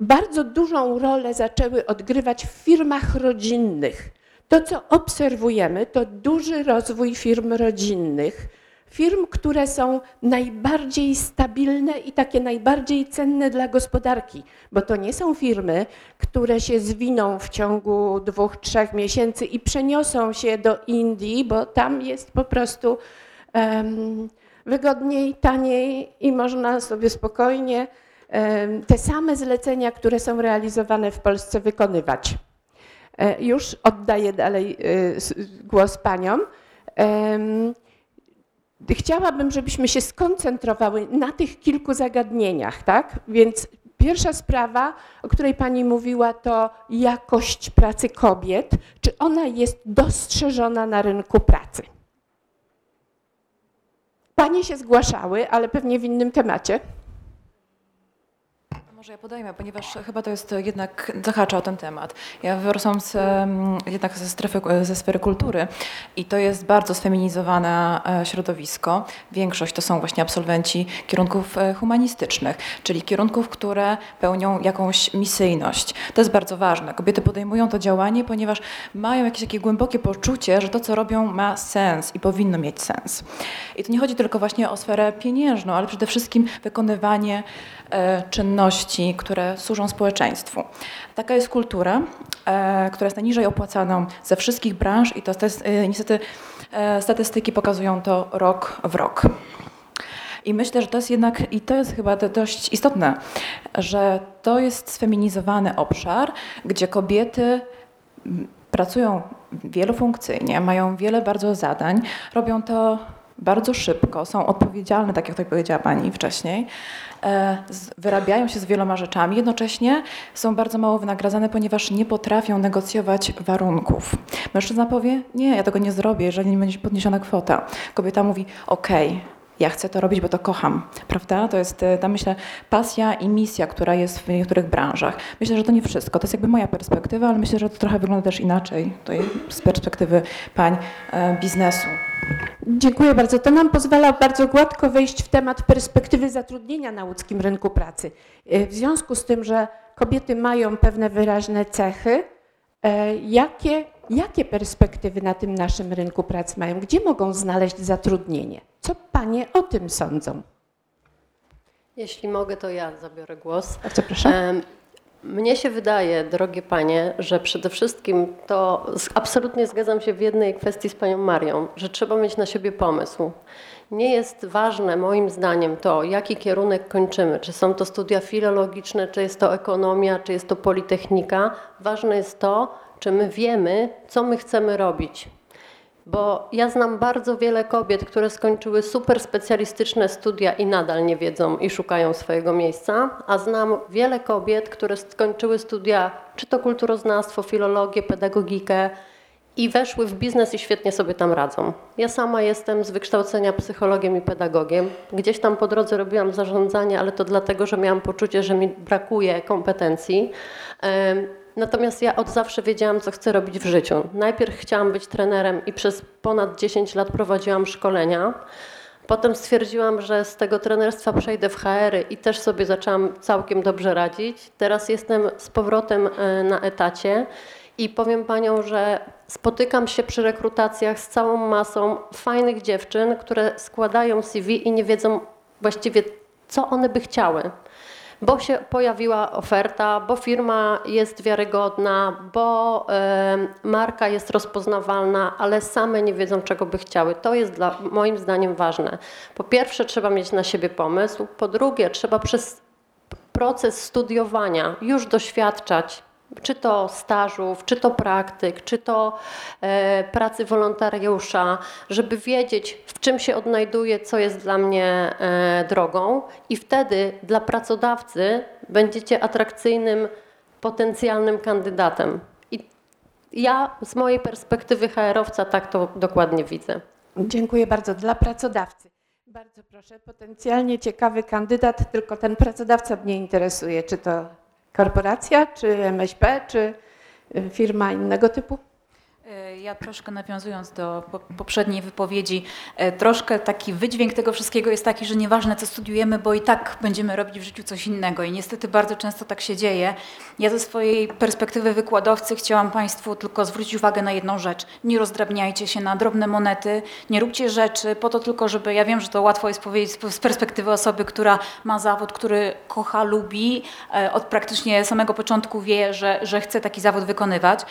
bardzo dużą rolę zaczęły odgrywać w firmach rodzinnych. To, co obserwujemy, to duży rozwój firm rodzinnych, firm, które są najbardziej stabilne i takie najbardziej cenne dla gospodarki, bo to nie są firmy, które się zwiną w ciągu dwóch, trzech miesięcy i przeniosą się do Indii, bo tam jest po prostu um, wygodniej, taniej i można sobie spokojnie um, te same zlecenia, które są realizowane w Polsce, wykonywać. E, już oddaję dalej e, głos paniom. Chciałabym, żebyśmy się skoncentrowały na tych kilku zagadnieniach, tak? Więc pierwsza sprawa, o której pani mówiła, to jakość pracy kobiet. Czy ona jest dostrzeżona na rynku pracy? Panie się zgłaszały, ale pewnie w innym temacie. Może ja podejmę, ponieważ chyba to jest jednak zahacza o ten temat. Ja wyrosłam z, jednak ze, strefy, ze sfery kultury i to jest bardzo sfeminizowane e, środowisko. Większość to są właśnie absolwenci kierunków e, humanistycznych, czyli kierunków, które pełnią jakąś misyjność. To jest bardzo ważne. Kobiety podejmują to działanie, ponieważ mają jakieś takie głębokie poczucie, że to, co robią, ma sens i powinno mieć sens. I to nie chodzi tylko właśnie o sferę pieniężną, ale przede wszystkim wykonywanie E, które służą społeczeństwu. Taka jest kultura, e, która jest najniżej opłacaną ze wszystkich branż i to e, niestety statystyki pokazują to rok w rok. I myślę, że to jest jednak, i to jest chyba dość istotne, że to jest sfeminizowany obszar, gdzie kobiety pracują wielofunkcyjnie, mają wiele bardzo zadań, robią to bardzo szybko, są odpowiedzialne, tak jak powiedziała Pani wcześniej, e, wyrabiają się z wieloma rzeczami, jednocześnie są bardzo mało wynagradzane, ponieważ nie potrafią negocjować warunków. Mężczyzna powie, nie, ja tego nie zrobię, jeżeli nie będzie podniesiona kwota. Kobieta mówi, okej, okay, ja chcę to robić, bo to kocham, prawda? To jest e, ta, myślę, pasja i misja, która jest w niektórych branżach. Myślę, że to nie wszystko, to jest jakby moja perspektywa, ale myślę, że to trochę wygląda też inaczej tutaj z perspektywy pań e, biznesu. Dziękuję bardzo. To nam pozwala bardzo gładko wejść w temat perspektywy zatrudnienia na łódzkim rynku pracy. E, w związku z tym, że kobiety mają pewne wyraźne cechy, jakie, jakie perspektywy na tym naszym rynku pracy mają? Gdzie mogą znaleźć zatrudnienie? Co panie o tym sądzą? Jeśli mogę, to ja zabiorę głos. Bardzo proszę. Mnie się wydaje, drogie panie, że przede wszystkim to absolutnie zgadzam się w jednej kwestii z panią Marią, że trzeba mieć na siebie pomysł. Nie jest ważne moim zdaniem to, jaki kierunek kończymy, czy są to studia filologiczne, czy jest to ekonomia, czy jest to politechnika. Ważne jest to, czy my wiemy, co my chcemy robić. Bo ja znam bardzo wiele kobiet, które skończyły super specjalistyczne studia i nadal nie wiedzą i szukają swojego miejsca, a znam wiele kobiet, które skończyły studia, czy to kulturoznawstwo, filologię, pedagogikę i weszły w biznes i świetnie sobie tam radzą. Ja sama jestem z wykształcenia psychologiem i pedagogiem. Gdzieś tam po drodze robiłam zarządzanie, ale to dlatego, że miałam poczucie, że mi brakuje kompetencji. Natomiast ja od zawsze wiedziałam, co chcę robić w życiu. Najpierw chciałam być trenerem i przez ponad 10 lat prowadziłam szkolenia. Potem stwierdziłam, że z tego trenerstwa przejdę w HR y i też sobie zaczęłam całkiem dobrze radzić. Teraz jestem z powrotem e, na etacie i powiem Panią, że spotykam się przy rekrutacjach z całą masą fajnych dziewczyn, które składają CV i nie wiedzą właściwie, co one by chciały bo się pojawiła oferta, bo firma jest wiarygodna, bo y, marka jest rozpoznawalna, ale same nie wiedzą, czego by chciały. To jest dla, moim zdaniem ważne. Po pierwsze, trzeba mieć na siebie pomysł, po drugie, trzeba przez proces studiowania już doświadczać czy to stażów, czy to praktyk, czy to e, pracy wolontariusza, żeby wiedzieć, w czym się odnajduję, co jest dla mnie e, drogą, i wtedy dla pracodawcy będziecie atrakcyjnym, potencjalnym kandydatem. I ja z mojej perspektywy HR-owca tak to dokładnie widzę. Dziękuję bardzo. Dla pracodawcy. Bardzo proszę, potencjalnie ciekawy kandydat, tylko ten pracodawca mnie interesuje, czy to korporacja, czy MŚP, czy y, firma innego typu? E, ja troszkę nawiązując do poprzedniej wypowiedzi, e, troszkę taki wydźwięk tego wszystkiego jest taki, że nieważne co studiujemy, bo i tak będziemy robić w życiu coś innego i niestety bardzo często tak się dzieje. Ja ze swojej perspektywy wykładowcy chciałam Państwu tylko zwrócić uwagę na jedną rzecz. Nie rozdrabniajcie się na drobne monety, nie róbcie rzeczy po to tylko, żeby, ja wiem, że to łatwo jest powiedzieć z perspektywy osoby, która ma zawód, który kocha, lubi, e, od praktycznie samego początku wie, że, że chce taki zawód wykonywać.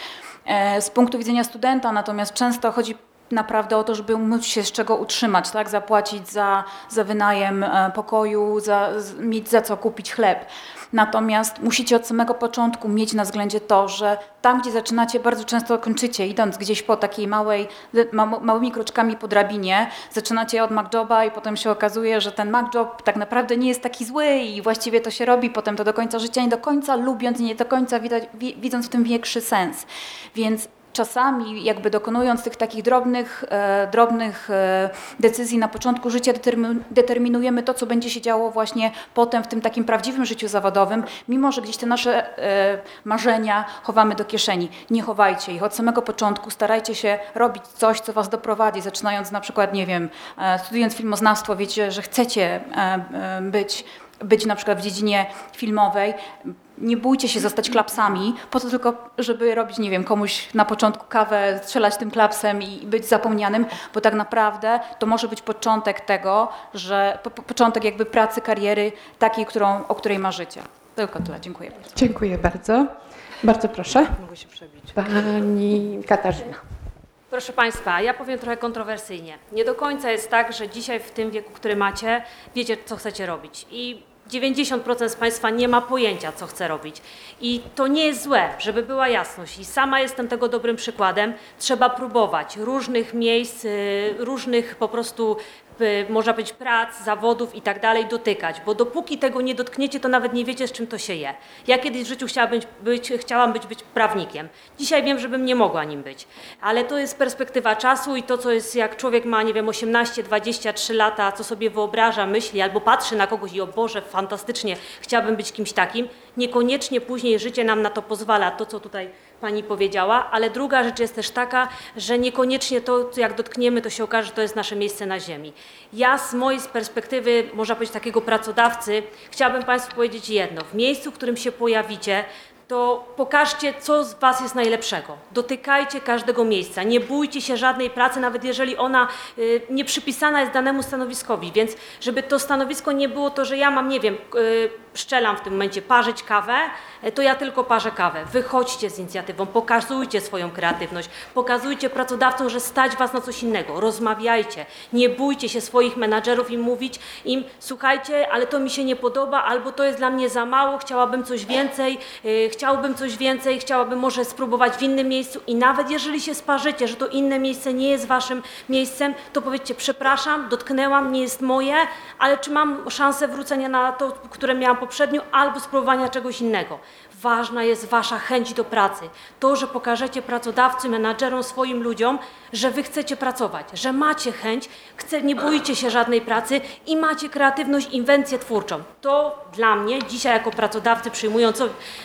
E, z punktu widzenia studenta natomiast często chodzi naprawdę o to, żeby móc się z czego utrzymać, tak? zapłacić za, za wynajem e, pokoju, za, mieć za co kupić chleb. Natomiast musicie od samego początku mieć na względzie to, że tam, gdzie zaczynacie, bardzo często kończycie, idąc gdzieś po takiej małej, ma, małymi kroczkami po drabinie, zaczynacie od MacJoba i potem się okazuje, że ten MacJob tak naprawdę nie jest taki zły i właściwie to się robi potem to do końca życia, nie do końca lubiąc nie do końca widać, widząc w tym większy sens. Więc czasami jakby dokonując tych takich drobnych, e, drobnych e, decyzji na początku życia determinujemy to, co będzie się działo właśnie potem w tym takim prawdziwym życiu zawodowym, mimo że gdzieś te nasze e, marzenia chowamy do kieszeni. Nie chowajcie ich. Od samego początku starajcie się robić coś, co was doprowadzi, zaczynając na przykład, nie wiem, studiując filmoznawstwo, wiecie, że chcecie być być na przykład w dziedzinie filmowej, nie bójcie się zostać klapsami, po to tylko, żeby robić, nie wiem, komuś na początku kawę, strzelać tym klapsem i być zapomnianym, bo tak naprawdę to może być początek tego, że po, początek jakby pracy, kariery takiej, którą, o której marzycie. Tylko tyle. Dziękuję bardzo. Dziękuję bardzo. Bardzo proszę. Mogę się przebić. Pani Katarzyna. Proszę Państwa, ja powiem trochę kontrowersyjnie. Nie do końca jest tak, że dzisiaj w tym wieku, który macie, wiecie, co chcecie robić. I 90% z Państwa nie ma pojęcia, co chce robić. I to nie jest złe, żeby była jasność. I sama jestem tego dobrym przykładem. Trzeba próbować różnych miejsc, y, różnych po prostu można być prac, zawodów i tak dalej dotykać, bo dopóki tego nie dotkniecie, to nawet nie wiecie, z czym to się je. Ja kiedyś w życiu chciałam być, być, chciałam być, być prawnikiem. Dzisiaj wiem, żebym nie mogła nim być. Ale to jest perspektywa czasu i to, co jest, jak człowiek ma, nie wiem, 18, 23 lata, co sobie wyobraża, myśli, albo patrzy na kogoś i o Boże, fantastycznie, chciałabym być kimś takim, niekoniecznie później życie nam na to pozwala, to co tutaj Pani powiedziała, ale druga rzecz jest też taka, że niekoniecznie to, jak dotkniemy, to się okaże, że to jest nasze miejsce na ziemi. Ja z mojej perspektywy, można powiedzieć takiego pracodawcy, chciałabym Państwu powiedzieć jedno. W miejscu, w którym się pojawicie, to pokażcie, co z Was jest najlepszego. Dotykajcie każdego miejsca. Nie bójcie się żadnej pracy, nawet jeżeli ona y, nie przypisana jest danemu stanowiskowi. Więc, żeby to stanowisko nie było to, że ja mam, nie wiem, y, szczelam w tym momencie parzyć kawę, to ja tylko parzę kawę. Wychodźcie z inicjatywą, pokazujcie swoją kreatywność, pokazujcie pracodawcom, że stać Was na coś innego. Rozmawiajcie. Nie bójcie się swoich menadżerów i mówić im, słuchajcie, ale to mi się nie podoba, albo to jest dla mnie za mało, chciałabym coś więcej, chciałbym coś więcej, chciałabym może spróbować w innym miejscu i nawet jeżeli się sparzycie, że to inne miejsce nie jest waszym miejscem, to powiedzcie przepraszam, dotknęłam, nie jest moje, ale czy mam szansę wrócenia na to, które miałam poprzednio, albo spróbowania czegoś innego. Ważna jest wasza chęć do pracy. To, że pokażecie pracodawcy, menadżerom, swoim ludziom, że wy chcecie pracować, że macie chęć, chce, nie boicie się żadnej pracy i macie kreatywność, inwencję twórczą. To dla mnie dzisiaj jako pracodawcy przyjmując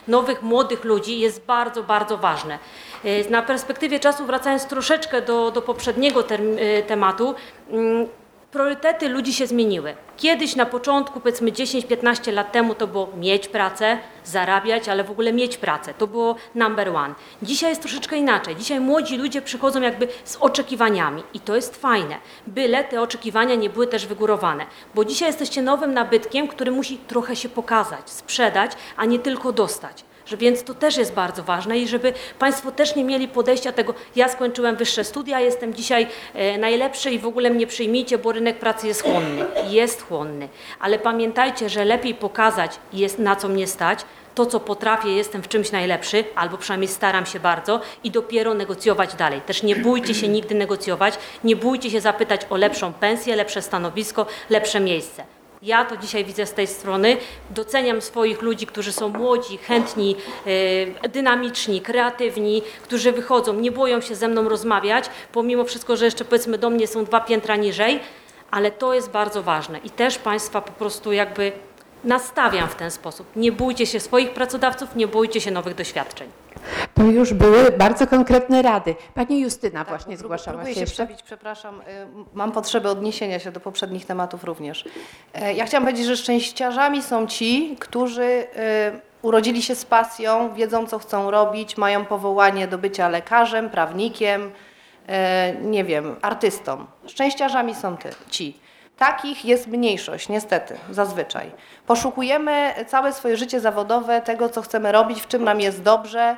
nowych, młodych ludzi jest bardzo, bardzo ważne. E, na perspektywie czasu, wracając troszeczkę do, do poprzedniego e, tematu, mm, priorytety ludzi się zmieniły. Kiedyś na początku, powiedzmy 10-15 lat temu, to było mieć pracę, zarabiać, ale w ogóle mieć pracę. To było number one. Dzisiaj jest troszeczkę inaczej. Dzisiaj młodzi ludzie przychodzą jakby z oczekiwaniami i to jest fajne. Byle te oczekiwania nie były też wygórowane. Bo dzisiaj jesteście nowym nabytkiem, który musi trochę się pokazać, sprzedać, a nie tylko dostać. Że więc to też jest bardzo ważne i żeby Państwo też nie mieli podejścia tego, ja skończyłem wyższe studia, jestem dzisiaj e, najlepszy i w ogóle mnie przyjmijcie, bo rynek pracy jest chłonny. Jest chłonny. Ale pamiętajcie, że lepiej pokazać, jest, na co mnie stać, to, co potrafię, jestem w czymś najlepszy, albo przynajmniej staram się bardzo i dopiero negocjować dalej. Też nie bójcie się nigdy negocjować, nie bójcie się zapytać o lepszą pensję, lepsze stanowisko, lepsze miejsce. Ja to dzisiaj widzę z tej strony. Doceniam swoich ludzi, którzy są młodzi, chętni, e, dynamiczni, kreatywni, którzy wychodzą, nie boją się ze mną rozmawiać, pomimo wszystko, że jeszcze powiedzmy do mnie są dwa piętra niżej, ale to jest bardzo ważne i też Państwa po prostu jakby nastawiam w ten sposób. Nie bójcie się swoich pracodawców, nie bójcie się nowych doświadczeń. To już były bardzo konkretne rady. Pani Justyna właśnie prób- zgłaszała próbuję się się przebić, przepraszam. y, Mam potrzebę odniesienia się do poprzednich tematów również. E, Ja chciałam powiedzieć, że szczęściarzami są ci, którzy y, urodzili się z pasją, wiedzą co chcą robić, mają powołanie do bycia lekarzem, prawnikiem, nie wiem, artystą. Szczęściarzami są ty, ci. Takich jest mniejszość, niestety, zazwyczaj. Poszukujemy całe swoje życie zawodowe tego, co chcemy robić, w czym nam jest dobrze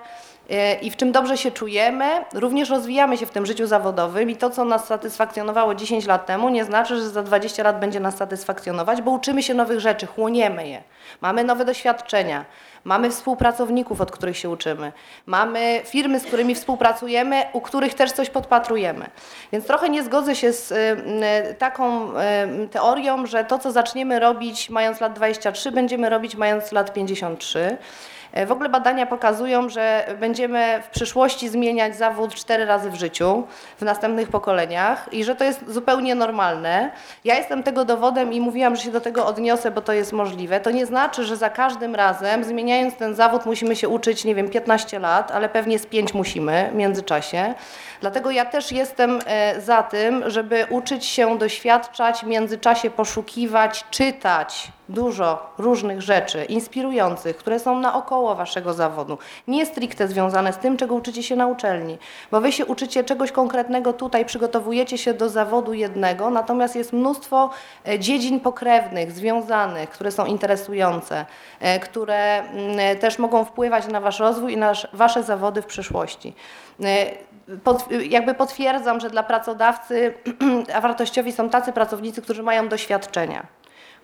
e, i w czym dobrze się czujemy. Również rozwijamy się w tym życiu zawodowym i to, co nas satysfakcjonowało 10 lat temu, nie znaczy, że za 20 lat będzie nas satysfakcjonować, bo uczymy się nowych rzeczy, chłoniemy je. Mamy nowe doświadczenia, mamy współpracowników, od których się uczymy, mamy firmy, z którymi współpracujemy, u których też coś podpatrujemy. Więc trochę nie zgodzę się z y, y, taką y, teorią, że to, co zaczniemy robić mając lat 23, będziemy robić mając lat 53. E, W ogóle badania pokazują, że będziemy w przyszłości zmieniać zawód cztery razy w życiu, w następnych pokoleniach i że to jest zupełnie normalne. Ja jestem tego dowodem i mówiłam, że się do tego odniosę, bo to jest możliwe. To nie znaczy, że za każdym razem, zmieniając ten zawód, musimy się uczyć, nie wiem, 15 lat, ale pewnie z 5 musimy w międzyczasie. Dlatego ja też jestem e, za tym, żeby uczyć się, doświadczać, w międzyczasie poszukiwać, czytać dużo różnych rzeczy inspirujących, które są naokoło waszego zawodu. Nie stricte związane z tym, czego uczycie się na uczelni, bo wy się uczycie czegoś konkretnego tutaj, przygotowujecie się do zawodu jednego, natomiast jest mnóstwo e, dziedzin pokrewnych, związanych, które są interesujące, e, które mm, też mogą wpływać na wasz rozwój i na wasz- wasze zawody w przyszłości. Pod, jakby potwierdzam, że dla pracodawcy wartościowi są tacy pracownicy, którzy mają doświadczenia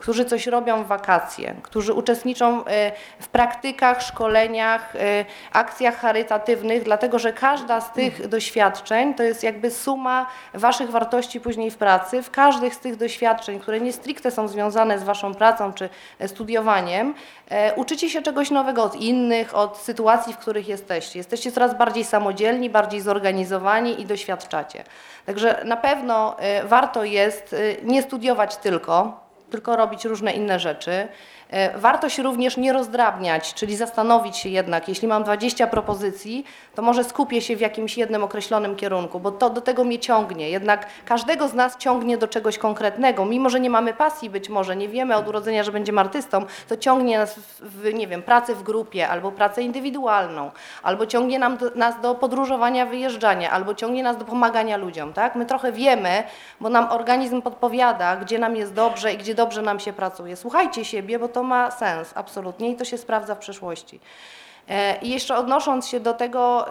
którzy coś robią w wakacje, którzy uczestniczą e, w praktykach, szkoleniach, e, akcjach charytatywnych, dlatego że każda z tych doświadczeń to jest jakby suma waszych wartości później w pracy. W każdych z tych doświadczeń, które nie stricte są związane z waszą pracą czy e, studiowaniem, e, uczycie się czegoś nowego od innych, od sytuacji, w których jesteście. Jesteście coraz bardziej samodzielni, bardziej zorganizowani i doświadczacie. Także na pewno e, warto jest nie studiować tylko, tylko robić różne inne rzeczy. E, Warto się również nie rozdrabniać, czyli zastanowić się jednak, jeśli mam 20 propozycji, to może skupię się w jakimś jednym określonym kierunku, bo to do tego mnie ciągnie. Jednak każdego z nas ciągnie do czegoś konkretnego. Mimo, że nie mamy pasji być może, nie wiemy od urodzenia, że będziemy artystą, to ciągnie nas w, nie wiem, pracę w grupie, albo pracę indywidualną, albo ciągnie nam nas do podróżowania, wyjeżdżania, albo ciągnie nas do pomagania ludziom, tak? My trochę wiemy, bo nam organizm podpowiada, gdzie nam jest dobrze i gdzie dobrze nam się pracuje. Słuchajcie siebie, bo to ma sens, absolutnie, i to się sprawdza w przyszłości. E, I jeszcze odnosząc się do tego,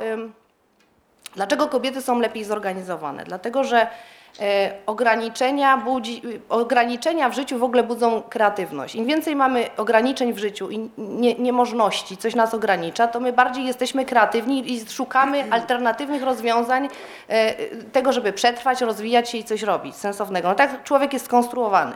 dlaczego kobiety są lepiej zorganizowane? Dlatego, że e, ograniczenia, budzi, ograniczenia w życiu w ogóle budzą kreatywność. Im więcej mamy ograniczeń w życiu i nie, niemożności, coś nas ogranicza, to my bardziej jesteśmy kreatywni i szukamy alternatywnych rozwiązań e, tego, żeby przetrwać, rozwijać się i coś robić sensownego. No tak człowiek jest skonstruowany.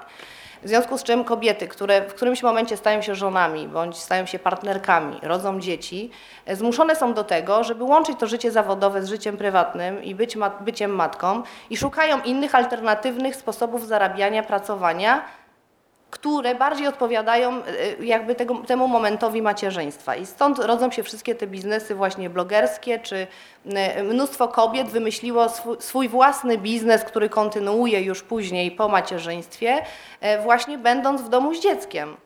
W związku z czym kobiety, które w którymś momencie stają się żonami bądź stają się partnerkami, rodzą dzieci, e, zmuszone są do tego, żeby łączyć to życie zawodowe z życiem prywatnym i być ma byciem matką i szukają innych alternatywnych sposobów zarabiania, pracowania, które bardziej odpowiadają e, jakby tego, temu momentowi macierzyństwa. I stąd rodzą się wszystkie te biznesy właśnie blogerskie, czy e, mnóstwo kobiet wymyśliło swój, swój własny biznes, który kontynuuje już później po macierzyństwie, e, właśnie będąc w domu z dzieckiem.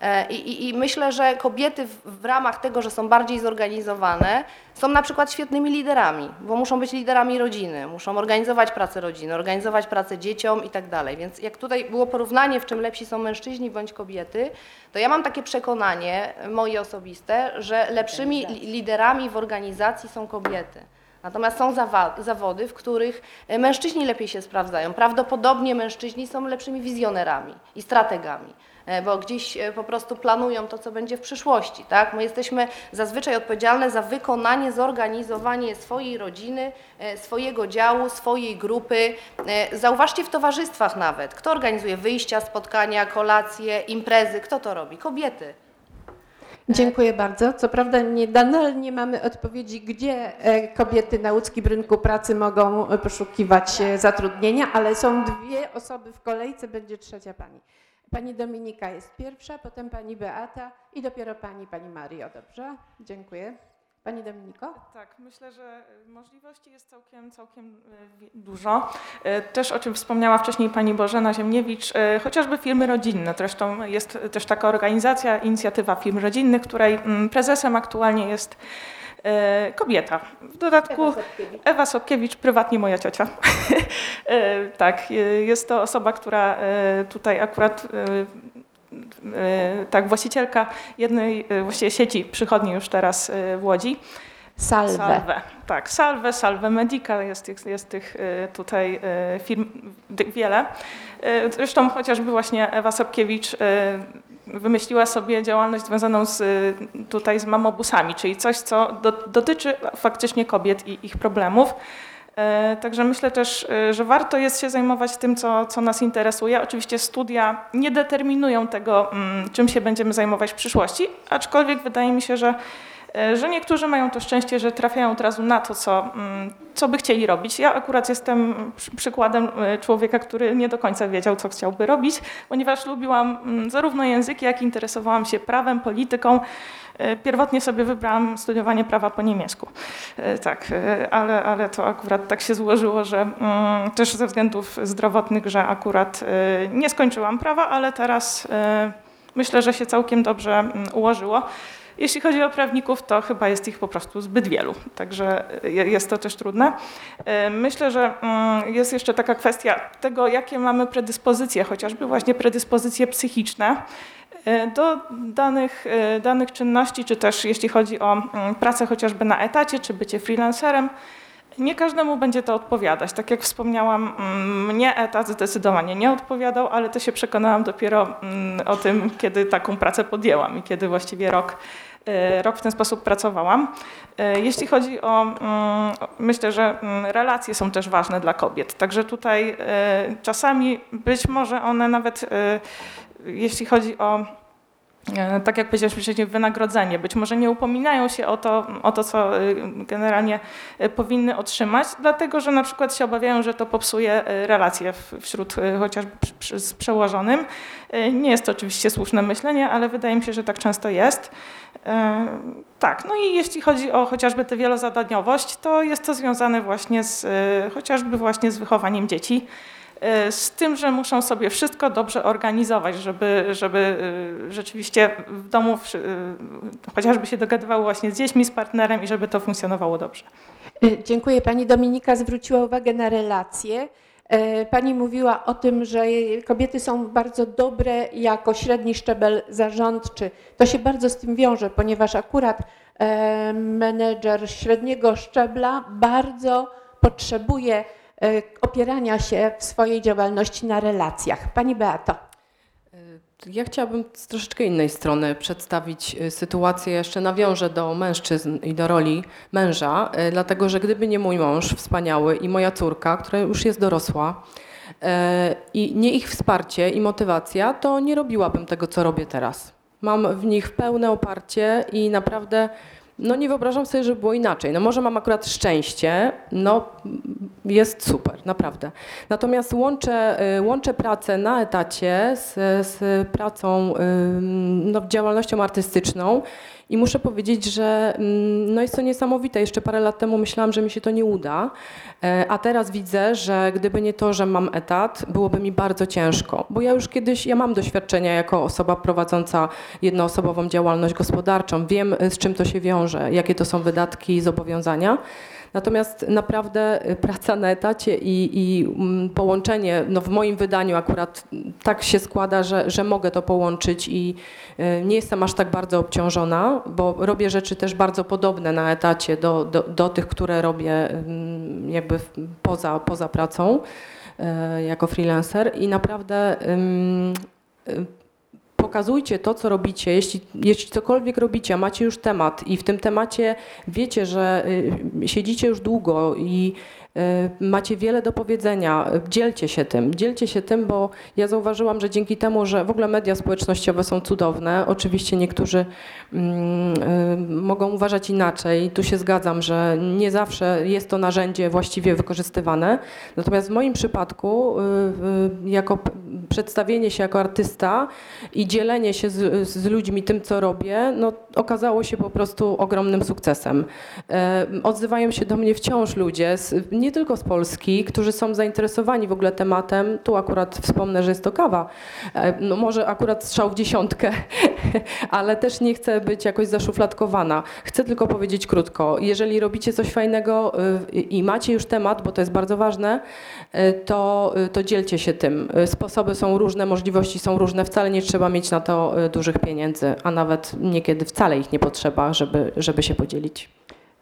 E, I, i, I myślę, że kobiety w, w ramach tego, że są bardziej zorganizowane, są na przykład świetnymi liderami, bo muszą być liderami rodziny, muszą organizować pracę rodziny, organizować pracę dzieciom i tak dalej. Więc jak tutaj było porównanie, w czym lepsi są mężczyźni bądź kobiety, to ja mam takie przekonanie moje osobiste, że lepszymi li- liderami w organizacji są kobiety. Natomiast są zawody, w których e, mężczyźni lepiej się sprawdzają. Prawdopodobnie mężczyźni są lepszymi wizjonerami i strategami, bo gdzieś e, po prostu planują to, co będzie w przyszłości. Tak? My jesteśmy zazwyczaj odpowiedzialne za wykonanie, zorganizowanie swojej rodziny, e, swojego działu, swojej grupy. E, Zauważcie w towarzystwach nawet, kto organizuje wyjścia, spotkania, kolacje, imprezy, kto to robi? Kobiety. Dziękuję bardzo. Co prawda nie, nadal nie mamy odpowiedzi, gdzie e, kobiety na łódzkim rynku pracy mogą e, poszukiwać e, zatrudnienia, ale są dwie osoby w kolejce, będzie trzecia pani. Pani Dominika jest pierwsza, potem pani Beata i dopiero pani, pani Mario. Dobrze? Dziękuję. Pani Dominiko? Tak, myślę, że możliwości jest całkiem, całkiem dużo. Też o czym wspomniała wcześniej pani Bożena Ziemniewicz, chociażby firmy rodzinne. Zresztą jest też taka organizacja, inicjatywa firm rodzinnych, której mm, prezesem aktualnie jest E, kobieta. W dodatku Ewa Sobkiewicz, Ewa Sobkiewicz prywatnie moja ciocia. E, tak, jest to osoba, która e, tutaj akurat tak, właścicielka jednej właściwie sieci przychodni już teraz w Łodzi. Salve. Salve. Tak, Salve, Salve Medica, jest, jest, jest tych tutaj firm wiele. Zresztą chociażby właśnie Ewa Sobkiewicz wymyśliła sobie działalność związaną z, tutaj z mamobusami, czyli coś, co do, dotyczy faktycznie kobiet i ich problemów. E, także myślę też, e, że warto jest się zajmować tym, co, co nas interesuje. Oczywiście studia nie determinują tego, mm, czym się będziemy zajmować w przyszłości, aczkolwiek wydaje mi się, że że niektórzy mają to szczęście, że trafiają od razu na to, co, mm, co by chcieli robić. Ja akurat jestem przykładem e, człowieka, który nie do końca wiedział, co chciałby robić, ponieważ lubiłam mm, zarówno języki, jak i interesowałam się prawem, polityką. E, pierwotnie sobie wybrałam studiowanie prawa po niemiecku. Tak, ale, ale to akurat tak się złożyło, że mm, też ze względów zdrowotnych, że akurat nie skończyłam prawa, ale teraz myślę, że się całkiem dobrze ułożyło. Jeśli chodzi o prawników, to chyba jest ich po prostu zbyt wielu, także jest to też trudne. E, myślę, że mm, jest jeszcze taka kwestia tego, jakie mamy predyspozycje, chociażby właśnie predyspozycje psychiczne e, do danych, e, danych czynności, czy też jeśli chodzi o mm, pracę chociażby na etacie, czy bycie freelancerem. Nie każdemu będzie to odpowiadać. Tak jak wspomniałam, mm, mnie etat zdecydowanie nie odpowiadał, ale to się przekonałam dopiero o tym, kiedy taką pracę podjęłam i kiedy właściwie rok E, rok w ten sposób pracowałam. E, jeśli chodzi o, mm, myślę, że mm, relacje są też ważne dla kobiet, także tutaj e, czasami być może one nawet, jeśli chodzi o E, tak jak powiedziałeś wcześniej, wynagrodzenie. Być może nie upominają się o to, o to, co e, generalnie e, powinny otrzymać, dlatego że na przykład się obawiają, że to popsuje relacje wśród chociażby z przełożonym. Nie jest to oczywiście słuszne myślenie, ale wydaje mi się, że tak często jest. Tak, no i jeśli chodzi o chociażby tę wielozadaniowość, to jest to związane właśnie z chociażby właśnie z wychowaniem dzieci. E, z tym, że muszą sobie wszystko dobrze organizować, żeby, żeby e, rzeczywiście w domu e, chociażby się dogadywały właśnie z dziećmi, z partnerem i żeby to funkcjonowało dobrze. Dziękuję. Pani Dominika zwróciła uwagę na relacje. Pani mówiła o tym, że kobiety są bardzo dobre jako średni szczebel zarządczy. To się bardzo z tym wiąże, ponieważ akurat menedżer średniego szczebla bardzo potrzebuje opierania się w swojej działalności na relacjach. Pani Beato. E, ja chciałabym z troszeczkę innej strony przedstawić e, sytuację, jeszcze nawiążę do mężczyzn i do roli męża, dlatego że gdyby nie mój mąż wspaniały i moja córka, która już jest dorosła, i nie ich wsparcie i motywacja, to nie robiłabym tego, co robię teraz. Mam w nich pełne oparcie i naprawdę no nie wyobrażam sobie, żeby było inaczej. No może mam akurat szczęście, no jest super, naprawdę. Natomiast łączę, y, łączę pracę na etacie z, z pracą, no, działalnością artystyczną i muszę powiedzieć, że mm, no jest to niesamowite. Jeszcze parę lat temu myślałam, że mi się to nie uda, e, a teraz widzę, że gdyby nie to, że mam etat, byłoby mi bardzo ciężko. Bo ja już kiedyś, ja mam doświadczenia jako osoba prowadząca jednoosobową działalność gospodarczą. Wiem, z czym to się wiąże, jakie to są wydatki i zobowiązania. Natomiast naprawdę y, praca na etacie i, i mm, połączenie, no w moim wydaniu akurat tak się składa, że, że mogę to połączyć i y, nie jestem aż tak bardzo obciążona, bo robię rzeczy też bardzo podobne na etacie do, do, do tych, które robię mm, jakby poza, poza pracą y, jako freelancer. I naprawdę pokazujcie to, co robicie. Jeśli, jeśli cokolwiek robicie, macie już temat i w tym temacie wiecie, że y, siedzicie już długo i Macie wiele do powiedzenia, dzielcie się tym, dzielcie się tym, bo ja zauważyłam, że dzięki temu, że w ogóle media społecznościowe są cudowne, oczywiście niektórzy mm, mogą uważać inaczej, tu się zgadzam, że nie zawsze jest to narzędzie właściwie wykorzystywane, natomiast w moim przypadku jako przedstawienie się jako artysta i dzielenie się z, z ludźmi tym, co robię, no, okazało się po prostu ogromnym sukcesem. Odzywają się do mnie wciąż ludzie, z, nie tylko z Polski, którzy są zainteresowani w ogóle tematem. Tu akurat wspomnę, że jest to kawa. E, no może akurat strzał w dziesiątkę, ale też nie chcę być jakoś zaszufladkowana. Chcę tylko powiedzieć krótko. Jeżeli robicie coś fajnego y, i macie już temat, bo to jest bardzo ważne, y, to, y, to dzielcie się tym. Sposoby są różne, możliwości są różne. Wcale nie trzeba mieć na to dużych pieniędzy, a nawet niekiedy wcale ich nie potrzeba, żeby, żeby się podzielić.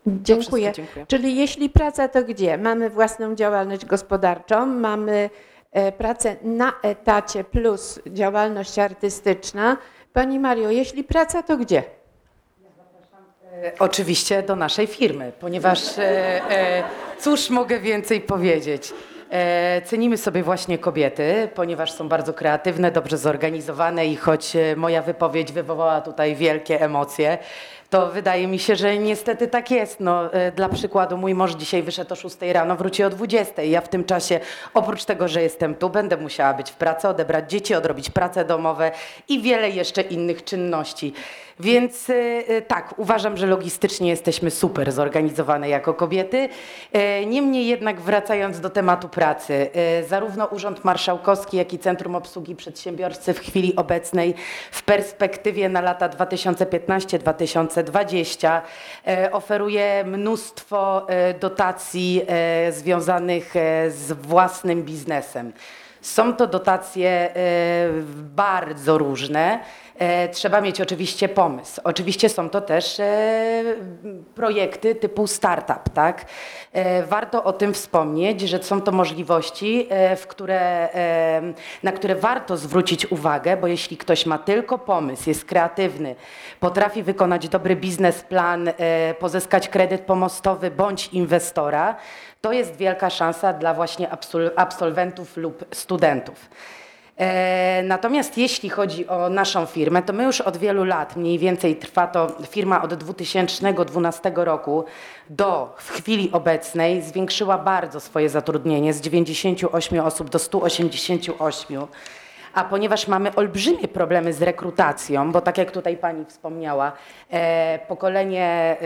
Dziękuję. dziękuję. Czyli jeśli praca, to gdzie? Mamy własną działalność gospodarczą, mamy e, pracę na etacie plus działalność artystyczna. Pani Mario, jeśli praca, to gdzie? E, oczywiście do naszej firmy, ponieważ e, cóż mogę więcej powiedzieć? Cenimy sobie właśnie kobiety, ponieważ są bardzo kreatywne, dobrze zorganizowane i choć moja wypowiedź wywołała tutaj wielkie emocje, to wydaje mi się, że niestety tak jest. No, e, dla przykładu mój mąż dzisiaj wyszedł o 6 rano, wróci o 20. Ja w tym czasie, oprócz tego, że jestem tu, będę musiała być w pracy, odebrać dzieci, odrobić prace domowe i wiele jeszcze innych czynności. Więc e, e, tak, uważam, że logistycznie jesteśmy super zorganizowane jako kobiety. Niemniej jednak wracając do tematu pracy, zarówno Urząd Marszałkowski, jak i Centrum Obsługi Przedsiębiorcy w chwili obecnej w perspektywie na lata 2015-2020 2020 e, oferuje mnóstwo e, dotacji e, związanych z własnym biznesem. Są to dotacje bardzo różne. E, trzeba mieć oczywiście pomysł. Oczywiście są to też e, projekty typu startup, tak? E, warto o tym wspomnieć, że są to możliwości, w które, na które warto zwrócić uwagę, bo jeśli ktoś ma tylko pomysł, jest kreatywny, potrafi wykonać dobry biznesplan, pozyskać kredyt pomostowy bądź inwestora, to jest wielka szansa dla właśnie absolwentów lub studentów. E, natomiast jeśli chodzi o naszą firmę, to my już od wielu lat, mniej więcej trwa to firma od 2012 roku do w chwili obecnej zwiększyła bardzo swoje zatrudnienie z 98 osób do 188. A ponieważ mamy olbrzymie problemy z rekrutacją, bo tak jak tutaj pani wspomniała, e, pokolenie,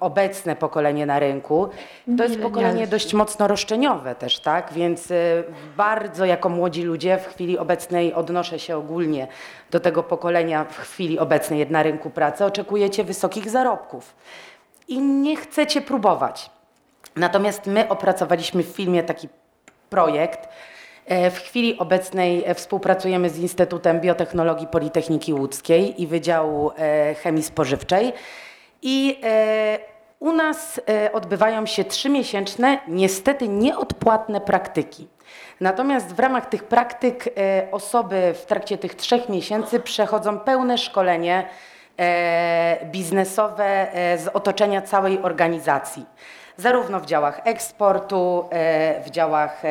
obecne pokolenie na rynku, to jest pokolenie dość mocno roszczeniowe też, tak? Więc e, bardzo jako młodzi ludzie w chwili obecnej odnoszę się ogólnie do tego pokolenia w chwili obecnej na rynku pracy, oczekujecie wysokich zarobków i nie chcecie próbować. Natomiast my opracowaliśmy w filmie taki projekt, w chwili obecnej e, współpracujemy z Instytutem Biotechnologii Politechniki Łódzkiej i Wydziału e, Chemii Spożywczej. I u nas odbywają się trzymiesięczne, niestety nieodpłatne praktyki. Natomiast w ramach tych praktyk osoby w trakcie tych trzech miesięcy przechodzą pełne szkolenie biznesowe z otoczenia całej organizacji. Zarówno w działach eksportu, w działach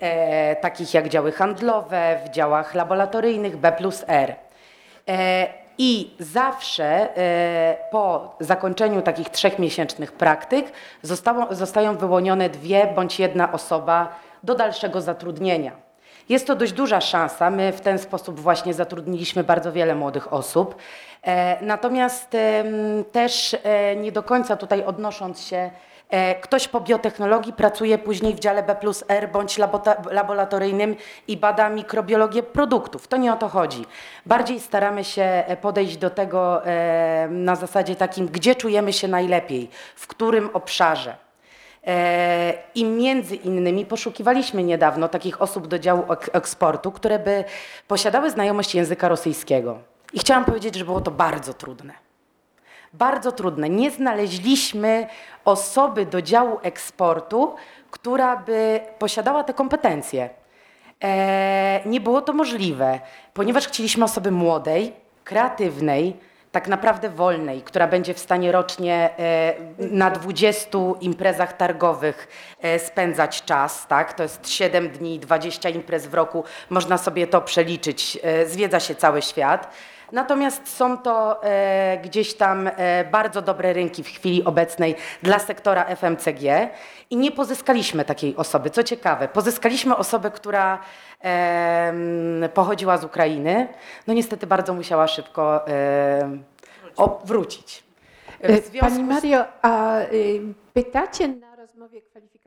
e, takich jak działy handlowe, w działach laboratoryjnych B plus R. E, I zawsze e, po zakończeniu takich trzech miesięcznych praktyk zostało, zostają wyłonione dwie bądź jedna osoba do dalszego zatrudnienia. Jest to dość duża szansa. My w ten sposób właśnie zatrudniliśmy bardzo wiele młodych osób. E, natomiast też e, nie do końca tutaj odnosząc się ktoś po biotechnologii pracuje później w dziale B plus R bądź laboratoryjnym i bada mikrobiologię produktów. To nie o to chodzi. Bardziej staramy się e, podejść do tego e, na zasadzie takim, gdzie czujemy się najlepiej, w którym obszarze. I między innymi poszukiwaliśmy niedawno takich osób do działu eksportu, które by posiadały znajomość języka rosyjskiego. I chciałam powiedzieć, że było to bardzo trudne bardzo trudne. Nie znaleźliśmy osoby do działu eksportu, która by posiadała te kompetencje. E, nie było to możliwe, ponieważ chcieliśmy osoby młodej, kreatywnej, tak naprawdę wolnej, która będzie w stanie rocznie e, na 20 imprezach targowych e, spędzać czas, tak? To jest 7 dni, 20 imprez w roku, można sobie to przeliczyć, e, zwiedza się cały świat. Natomiast są to e, gdzieś tam e, bardzo dobre rynki w chwili obecnej dla sektora FMCG i nie pozyskaliśmy takiej osoby. Co ciekawe, pozyskaliśmy osobę, która e, pochodziła z Ukrainy. No niestety bardzo musiała szybko e, wrócić. W Pani Mario, a y, pytacie na rozmowie kwalifikacyjnej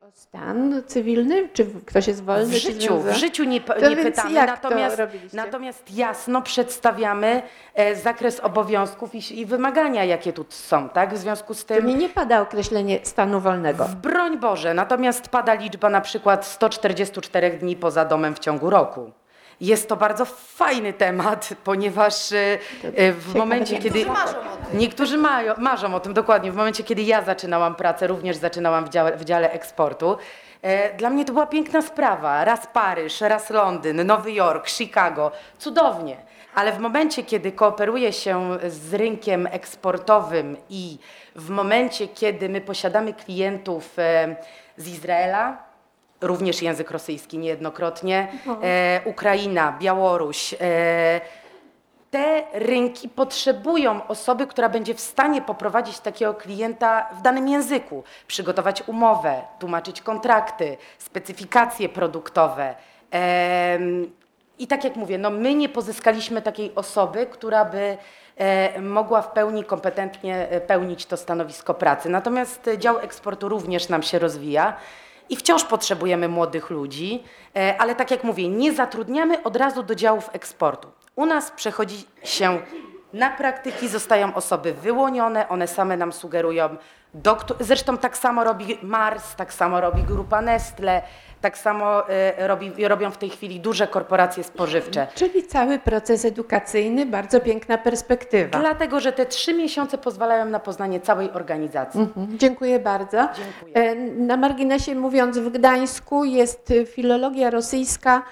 o stan cywilny? Czy ktoś jest wolny? W życiu, w życiu nie, nie pytamy, natomiast, natomiast jasno przedstawiamy e, zakres obowiązków i, i wymagania, jakie tu są, tak? W związku z tym... Czyli nie pada określenie stanu wolnego. Broń Boże, natomiast pada liczba na przykład 144 dni poza domem w ciągu roku. Jest to bardzo fajny temat, ponieważ e, e, w momencie, kiedy... Niektórzy mają, marzą o tym, dokładnie. W momencie, kiedy ja zaczynałam pracę, również zaczynałam w dziale, w dziale eksportu. E, Dla mnie to była piękna sprawa. Raz Paryż, raz Londyn, Nowy Jork, Chicago. Cudownie. Ale w momencie, kiedy kooperuję się z rynkiem eksportowym i w momencie, kiedy my posiadamy klientów z Izraela, również język rosyjski niejednokrotnie, e, Ukraina, Białoruś, e, te rynki potrzebują osoby, która będzie w stanie poprowadzić takiego klienta w danym języku, przygotować umowę, tłumaczyć kontrakty, specyfikacje produktowe. Em, I tak jak mówię, no my nie pozyskaliśmy takiej osoby, która by e, mogła w pełni kompetentnie e, pełnić to stanowisko pracy. Natomiast e, dział eksportu również nam się rozwija. I wciąż potrzebujemy młodych ludzi, e, ale tak jak mówię, nie zatrudniamy od razu do działów eksportu. U nas przechodzi się na praktyki, zostają osoby wyłonione, one same nam sugerują, do, któ- zresztą tak samo robi Mars, tak samo robi grupa Nestle, tak samo e, robi, robią w tej chwili duże korporacje spożywcze. Czyli cały proces edukacyjny, bardzo piękna perspektywa. Dlatego, że te trzy miesiące pozwalają na poznanie całej organizacji. Mhm, Dziękuję bardzo. Dziękuję. E, Na marginesie mówiąc, w Gdańsku jest y, filologia rosyjska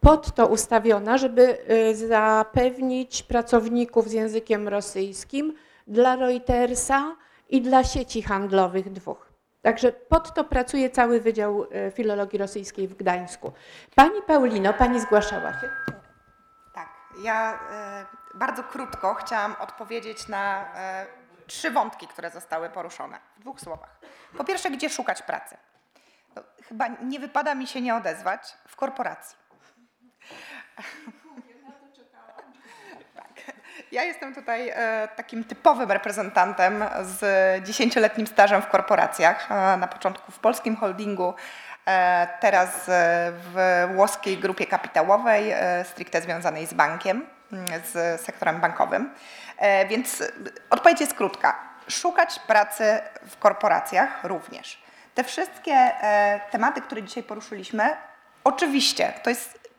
pod to ustawiona, żeby y, zapewnić pracowników z językiem rosyjskim dla Reutersa i dla sieci handlowych dwóch. Także pod to pracuje cały Wydział y, Filologii Rosyjskiej w Gdańsku. Pani Paulino, pani zgłaszała się. Tak, ja e, bardzo krótko chciałam odpowiedzieć na e, trzy wątki, które zostały poruszone w dwóch słowach. Po pierwsze, gdzie szukać pracy? No, chyba nie wypada mi się nie odezwać w korporacji. Ja jestem tutaj e, takim typowym reprezentantem z dziesięcioletnim stażem w korporacjach. E, na początku w polskim holdingu, e, teraz w włoskiej grupie kapitałowej, stricte związanej z bankiem, z sektorem bankowym. Więc odpowiedź jest krótka. Szukać pracy w korporacjach również. Te wszystkie tematy, które dzisiaj poruszyliśmy, oczywiście to jest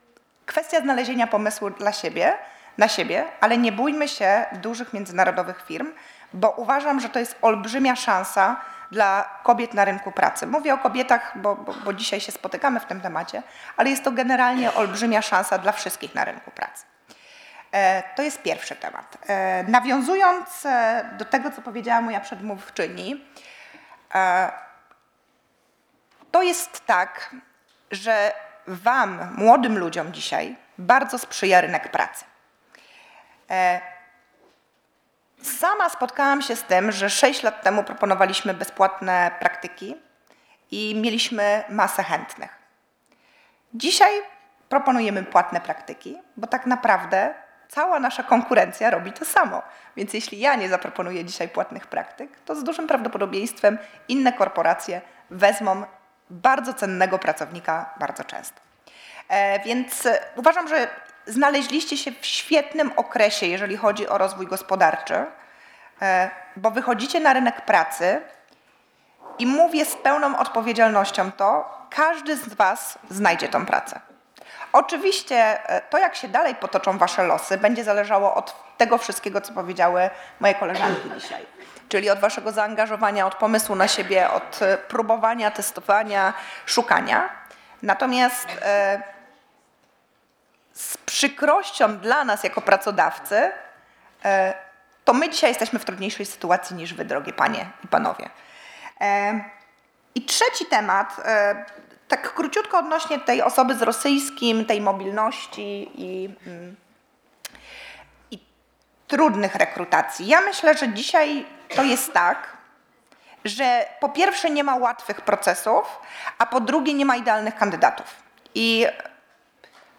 kwestia znalezienia pomysłu dla siebie, na siebie, ale nie bójmy się dużych międzynarodowych firm, bo uważam, że to jest olbrzymia szansa dla kobiet na rynku pracy. Mówię o kobietach, bo, bo, bo dzisiaj się spotykamy w tym temacie, ale jest to generalnie olbrzymia szansa dla wszystkich na rynku pracy. E, To jest pierwszy temat. E, Nawiązując e, do tego, co powiedziała moja przedmówczyni, to jest tak, że Wam, młodym ludziom dzisiaj, bardzo sprzyja rynek pracy. E, Sama spotkałam się z tym, że 6 lat temu proponowaliśmy bezpłatne praktyki i mieliśmy masę chętnych. Dzisiaj proponujemy płatne praktyki, bo tak naprawdę cała nasza konkurencja robi to samo. Więc jeśli ja nie zaproponuję dzisiaj płatnych praktyk, to z dużym prawdopodobieństwem inne korporacje wezmą bardzo cennego pracownika bardzo często. E, Więc uważam, że znaleźliście się w świetnym okresie, jeżeli chodzi o rozwój gospodarczy, e, bo wychodzicie na rynek pracy i mówię z pełną odpowiedzialnością to, każdy z Was znajdzie tą pracę. Oczywiście e, to, jak się dalej potoczą Wasze losy, będzie zależało od tego wszystkiego, co powiedziały moje koleżanki dzisiaj. Czyli od Waszego zaangażowania, od pomysłu na siebie, od e, próbowania, testowania, szukania. Natomiast z przykrością dla nas jako pracodawcy e, to my dzisiaj jesteśmy w trudniejszej sytuacji niż wy, drogie panie i panowie. I trzeci temat, tak króciutko odnośnie tej osoby z rosyjskim, tej mobilności i, mm, i trudnych rekrutacji. Ja myślę, że dzisiaj to jest tak, że po pierwsze nie ma łatwych procesów, a po drugie nie ma idealnych kandydatów. I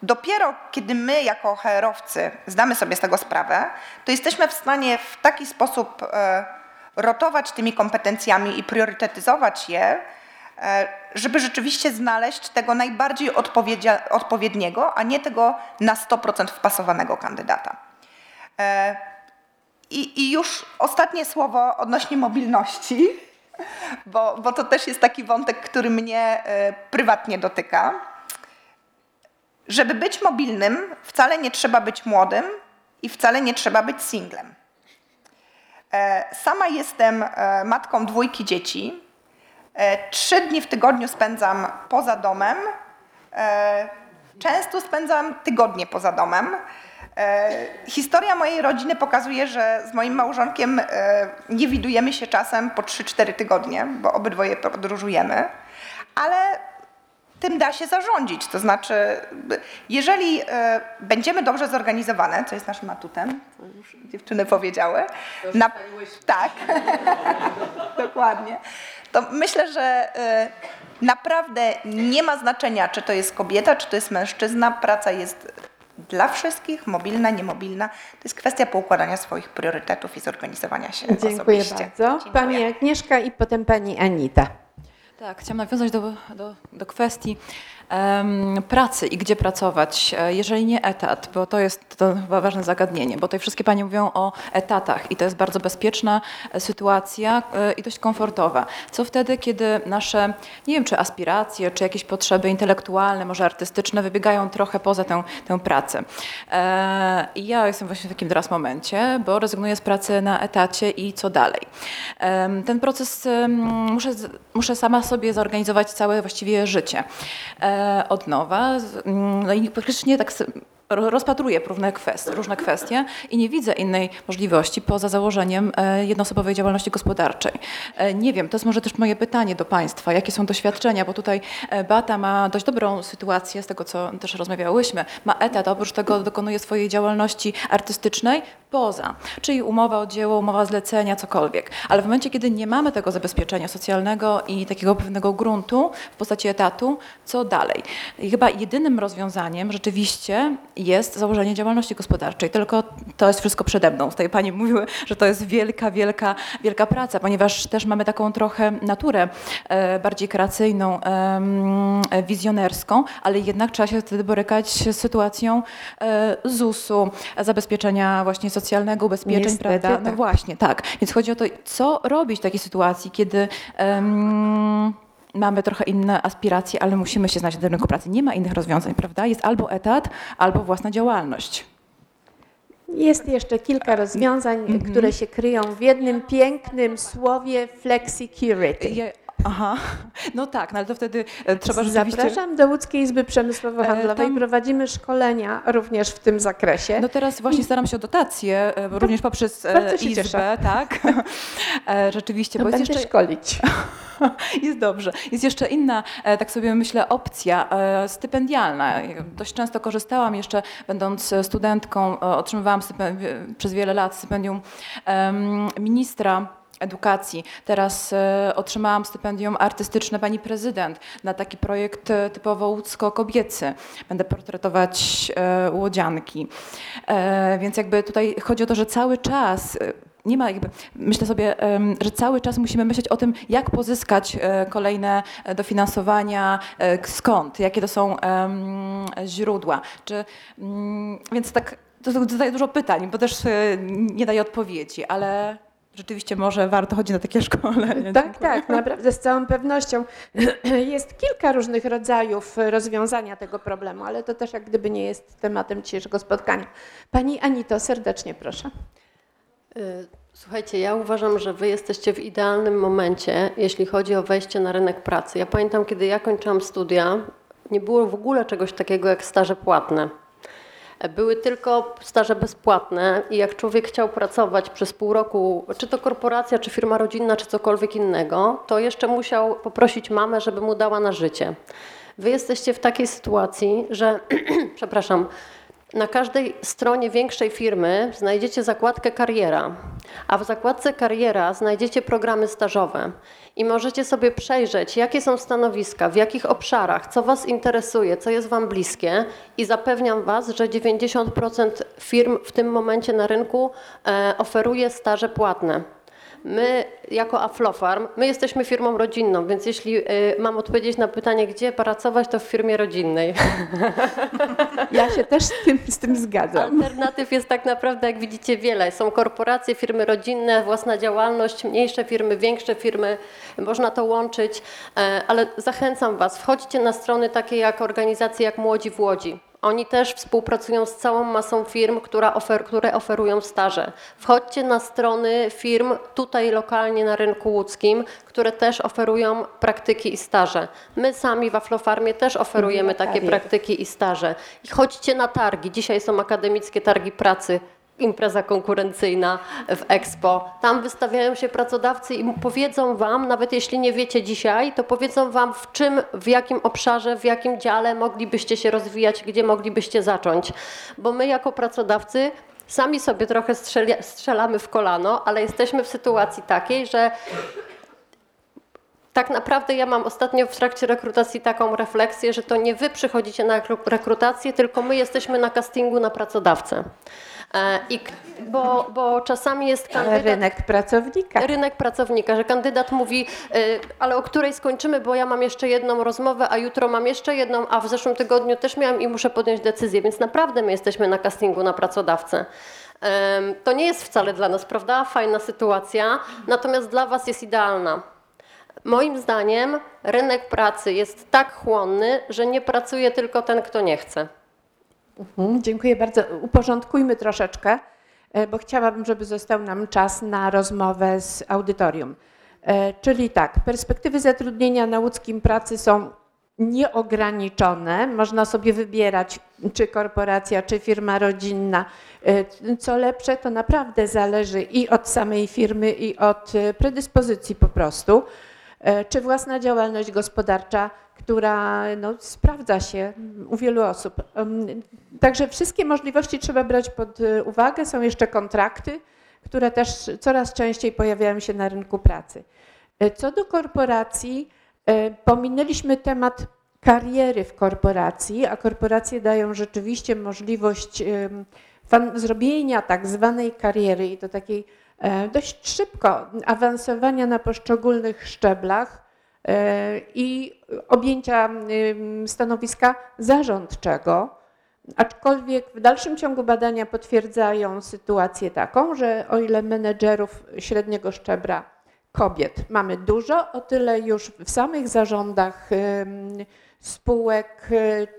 dopiero kiedy my jako HR-owcy zdamy sobie z tego sprawę, to jesteśmy w stanie w taki sposób e, rotować tymi kompetencjami i priorytetyzować je, e, żeby rzeczywiście znaleźć tego najbardziej odpowiedniego, a nie tego na 100% wpasowanego kandydata. E, I, I, już ostatnie słowo odnośnie mobilności, bo, bo to też jest taki wątek, który mnie prywatnie dotyka. Żeby być mobilnym, wcale nie trzeba być młodym i wcale nie trzeba być singlem. Sama jestem matką dwójki dzieci E, trzy dni w tygodniu spędzam poza domem. E, często spędzam tygodnie poza domem. E, historia mojej rodziny pokazuje, że z moim małżonkiem nie widujemy się czasem po 3-4 tygodnie, bo obydwoje podróżujemy, ale tym da się zarządzić. To znaczy, jeżeli będziemy dobrze zorganizowane, co jest naszym atutem, co już dziewczyny powiedziały, na, tak, dokładnie to myślę, że y, naprawdę nie ma znaczenia, czy to jest kobieta, czy to jest mężczyzna. Praca jest dla wszystkich, mobilna, niemobilna. To jest kwestia poukładania swoich priorytetów i zorganizowania się Dziękuję osobiście. bardzo. Dziękuję. Pani Agnieszka i potem pani Anita. Tak, chciałam nawiązać do, do, do kwestii pracy i gdzie pracować, e, jeżeli nie etat, bo to jest to chyba ważne zagadnienie, bo tutaj wszystkie Panie mówią o etatach i to jest bardzo bezpieczna e, sytuacja e, i dość komfortowa. Co wtedy, kiedy nasze, nie wiem, czy aspiracje, czy jakieś potrzeby intelektualne, może artystyczne wybiegają trochę poza tę, tę pracę. I ja jestem właśnie w takim teraz momencie, bo rezygnuję z pracy na etacie i co dalej. Ten proces muszę, muszę sama sobie zorganizować całe właściwie życie. E, od nowa. Mm, no i faktycznie tak rozpatruję różne kwestie, różne kwestie i nie widzę innej możliwości poza założeniem e, jednoosobowej działalności gospodarczej. E, nie wiem, to jest może też moje pytanie do Państwa, jakie są doświadczenia, bo tutaj Bata ma dość dobrą sytuację z tego, co też rozmawiałyśmy. Ma etat, oprócz tego dokonuje swojej działalności artystycznej poza, czyli umowa o dzieło, umowa zlecenia, cokolwiek. Ale w momencie, kiedy nie mamy tego zabezpieczenia socjalnego i takiego pewnego gruntu w postaci etatu, co dalej? I chyba jedynym rozwiązaniem rzeczywiście jest założenie działalności gospodarczej, tylko to jest wszystko przede mną. Tutaj Pani mówiły, że to jest wielka, wielka, wielka praca, ponieważ też mamy taką trochę naturę e, bardziej kreacyjną, wizjonerską, ale jednak trzeba się wtedy borykać z sytuacją e, ZUS-u, zabezpieczenia właśnie socjalnego, ubezpieczeń, Niestety, prawda? No tak. właśnie, tak. Więc chodzi o to, co robić w takiej sytuacji, kiedy um, mamy trochę inne aspiracje, ale musimy się znaleźć na rynku pracy. Nie ma innych rozwiązań, prawda? Jest albo etat, albo własna działalność. Jest jeszcze kilka rozwiązań, mm -hmm. które się kryją w jednym pięknym słowie flexicurity. Aha, no tak, no ale to wtedy e, trzeba rzeczywiście... Zapraszam do Łódzkiej Izby Przemysłowo-Handlowej. Tam... Prowadzimy szkolenia również w tym zakresie. No teraz właśnie staram się o dotacje, e, również poprzez e, Izbę, cieszę. tak. Rzeczywiście, no bo jest jeszcze... szkolić. Jest dobrze. Jest jeszcze inna, tak sobie myślę, opcja stypendialna. Dość często korzystałam jeszcze, będąc studentką, otrzymywałam przez wiele lat stypendium ministra edukacji. Teraz e, otrzymałam stypendium artystyczne pani prezydent na taki projekt e, typowo łódzko-kobiecy. Będę portretować e, łodzianki. Więc jakby tutaj chodzi o to, że cały czas nie ma jakby, myślę sobie, że cały czas musimy myśleć o tym, jak pozyskać kolejne dofinansowania, skąd, jakie to są źródła. Czy, mm, więc tak, to zadaję dużo pytań, bo też nie daję odpowiedzi, ale rzeczywiście może warto chodzić na takie szkolenie. Tak, Dziękuję. tak, naprawdę z całą pewnością. Jest kilka różnych rodzajów rozwiązania tego problemu, ale to też jak gdyby nie jest tematem dzisiejszego spotkania. Pani Anito, serdecznie proszę. Y, słuchajcie, ja uważam, że wy jesteście w idealnym momencie, jeśli chodzi o wejście na rynek pracy. Ja pamiętam, kiedy ja kończyłam studia, nie było w ogóle czegoś takiego jak staże płatne. Były tylko staże bezpłatne i jak człowiek chciał pracować przez pół roku, czy to korporacja, czy firma rodzinna, czy cokolwiek innego, to jeszcze musiał poprosić mamę, żeby mu dała na życie. Wy jesteście w takiej sytuacji, że, przepraszam, na każdej stronie większej firmy znajdziecie zakładkę kariera, a w zakładce kariera znajdziecie programy stażowe i możecie sobie przejrzeć, jakie są stanowiska, w jakich obszarach, co Was interesuje, co jest Wam bliskie i zapewniam Was, że 90% firm w tym momencie na rynku e, oferuje staże płatne. My jako Aflofarm, my jesteśmy firmą rodzinną, więc jeśli y, mam odpowiedzieć na pytanie, gdzie pracować, to w firmie rodzinnej. Ja się też z tym, z tym zgadzam. Alternatyw jest tak naprawdę, jak widzicie, wiele. Są korporacje, firmy rodzinne, własna działalność, mniejsze firmy, większe firmy, można to łączyć, e, ale zachęcam Was, wchodźcie na strony takie jak organizacje jak Młodzi w Łodzi. Oni też współpracują z całą masą firm, ofer, które oferują staże. Wchodźcie na strony firm tutaj lokalnie na rynku łódzkim, które też oferują praktyki i staże. My sami w Aflofarmie też oferujemy takie praktyki i staże. I chodźcie na targi. Dzisiaj są akademickie targi pracy impreza konkurencyjna w Expo. Tam wystawiają się pracodawcy i powiedzą Wam, nawet jeśli nie wiecie dzisiaj, to powiedzą Wam w czym, w jakim obszarze, w jakim dziale moglibyście się rozwijać, gdzie moglibyście zacząć. Bo my jako pracodawcy sami sobie trochę strzelamy w kolano, ale jesteśmy w sytuacji takiej, że tak naprawdę ja mam ostatnio w trakcie rekrutacji taką refleksję, że to nie wy przychodzicie na rekrutację, tylko my jesteśmy na castingu na pracodawcę. E, I, bo, bo czasami jest kandydat... Rynek pracownika. Rynek pracownika, że kandydat mówi, e, ale o której skończymy, bo ja mam jeszcze jedną rozmowę, a jutro mam jeszcze jedną, a w zeszłym tygodniu też miałam i muszę podjąć decyzję, więc naprawdę my jesteśmy na castingu na pracodawcę. To nie jest wcale dla nas, prawda? Fajna sytuacja, natomiast dla Was jest idealna. Moim zdaniem rynek pracy jest tak chłonny, że nie pracuje tylko ten, kto nie chce. Mhm, dziękuję bardzo. Uporządkujmy troszeczkę, e, bo chciałabym, żeby został nam czas na rozmowę z audytorium. E, czyli tak, perspektywy zatrudnienia na łódzkim pracy są nieograniczone. Można sobie wybierać, czy korporacja, czy firma rodzinna. E, co lepsze, to naprawdę zależy i od samej firmy, i od predyspozycji po prostu. Czy własna działalność gospodarcza która no, sprawdza się u wielu osób. Także wszystkie możliwości trzeba brać pod y, uwagę. Są jeszcze kontrakty, które też coraz częściej pojawiają się na rynku pracy. E, co do korporacji, e, pominęliśmy temat kariery w korporacji, a korporacje dają rzeczywiście możliwość zrobienia tak zwanej kariery i to takiej e, dość szybko awansowania na poszczególnych szczeblach i objęcia stanowiska zarządczego, aczkolwiek w dalszym ciągu badania potwierdzają sytuację taką, że o ile menedżerów średniego szczebra kobiet mamy dużo, o tyle już w samych zarządach spółek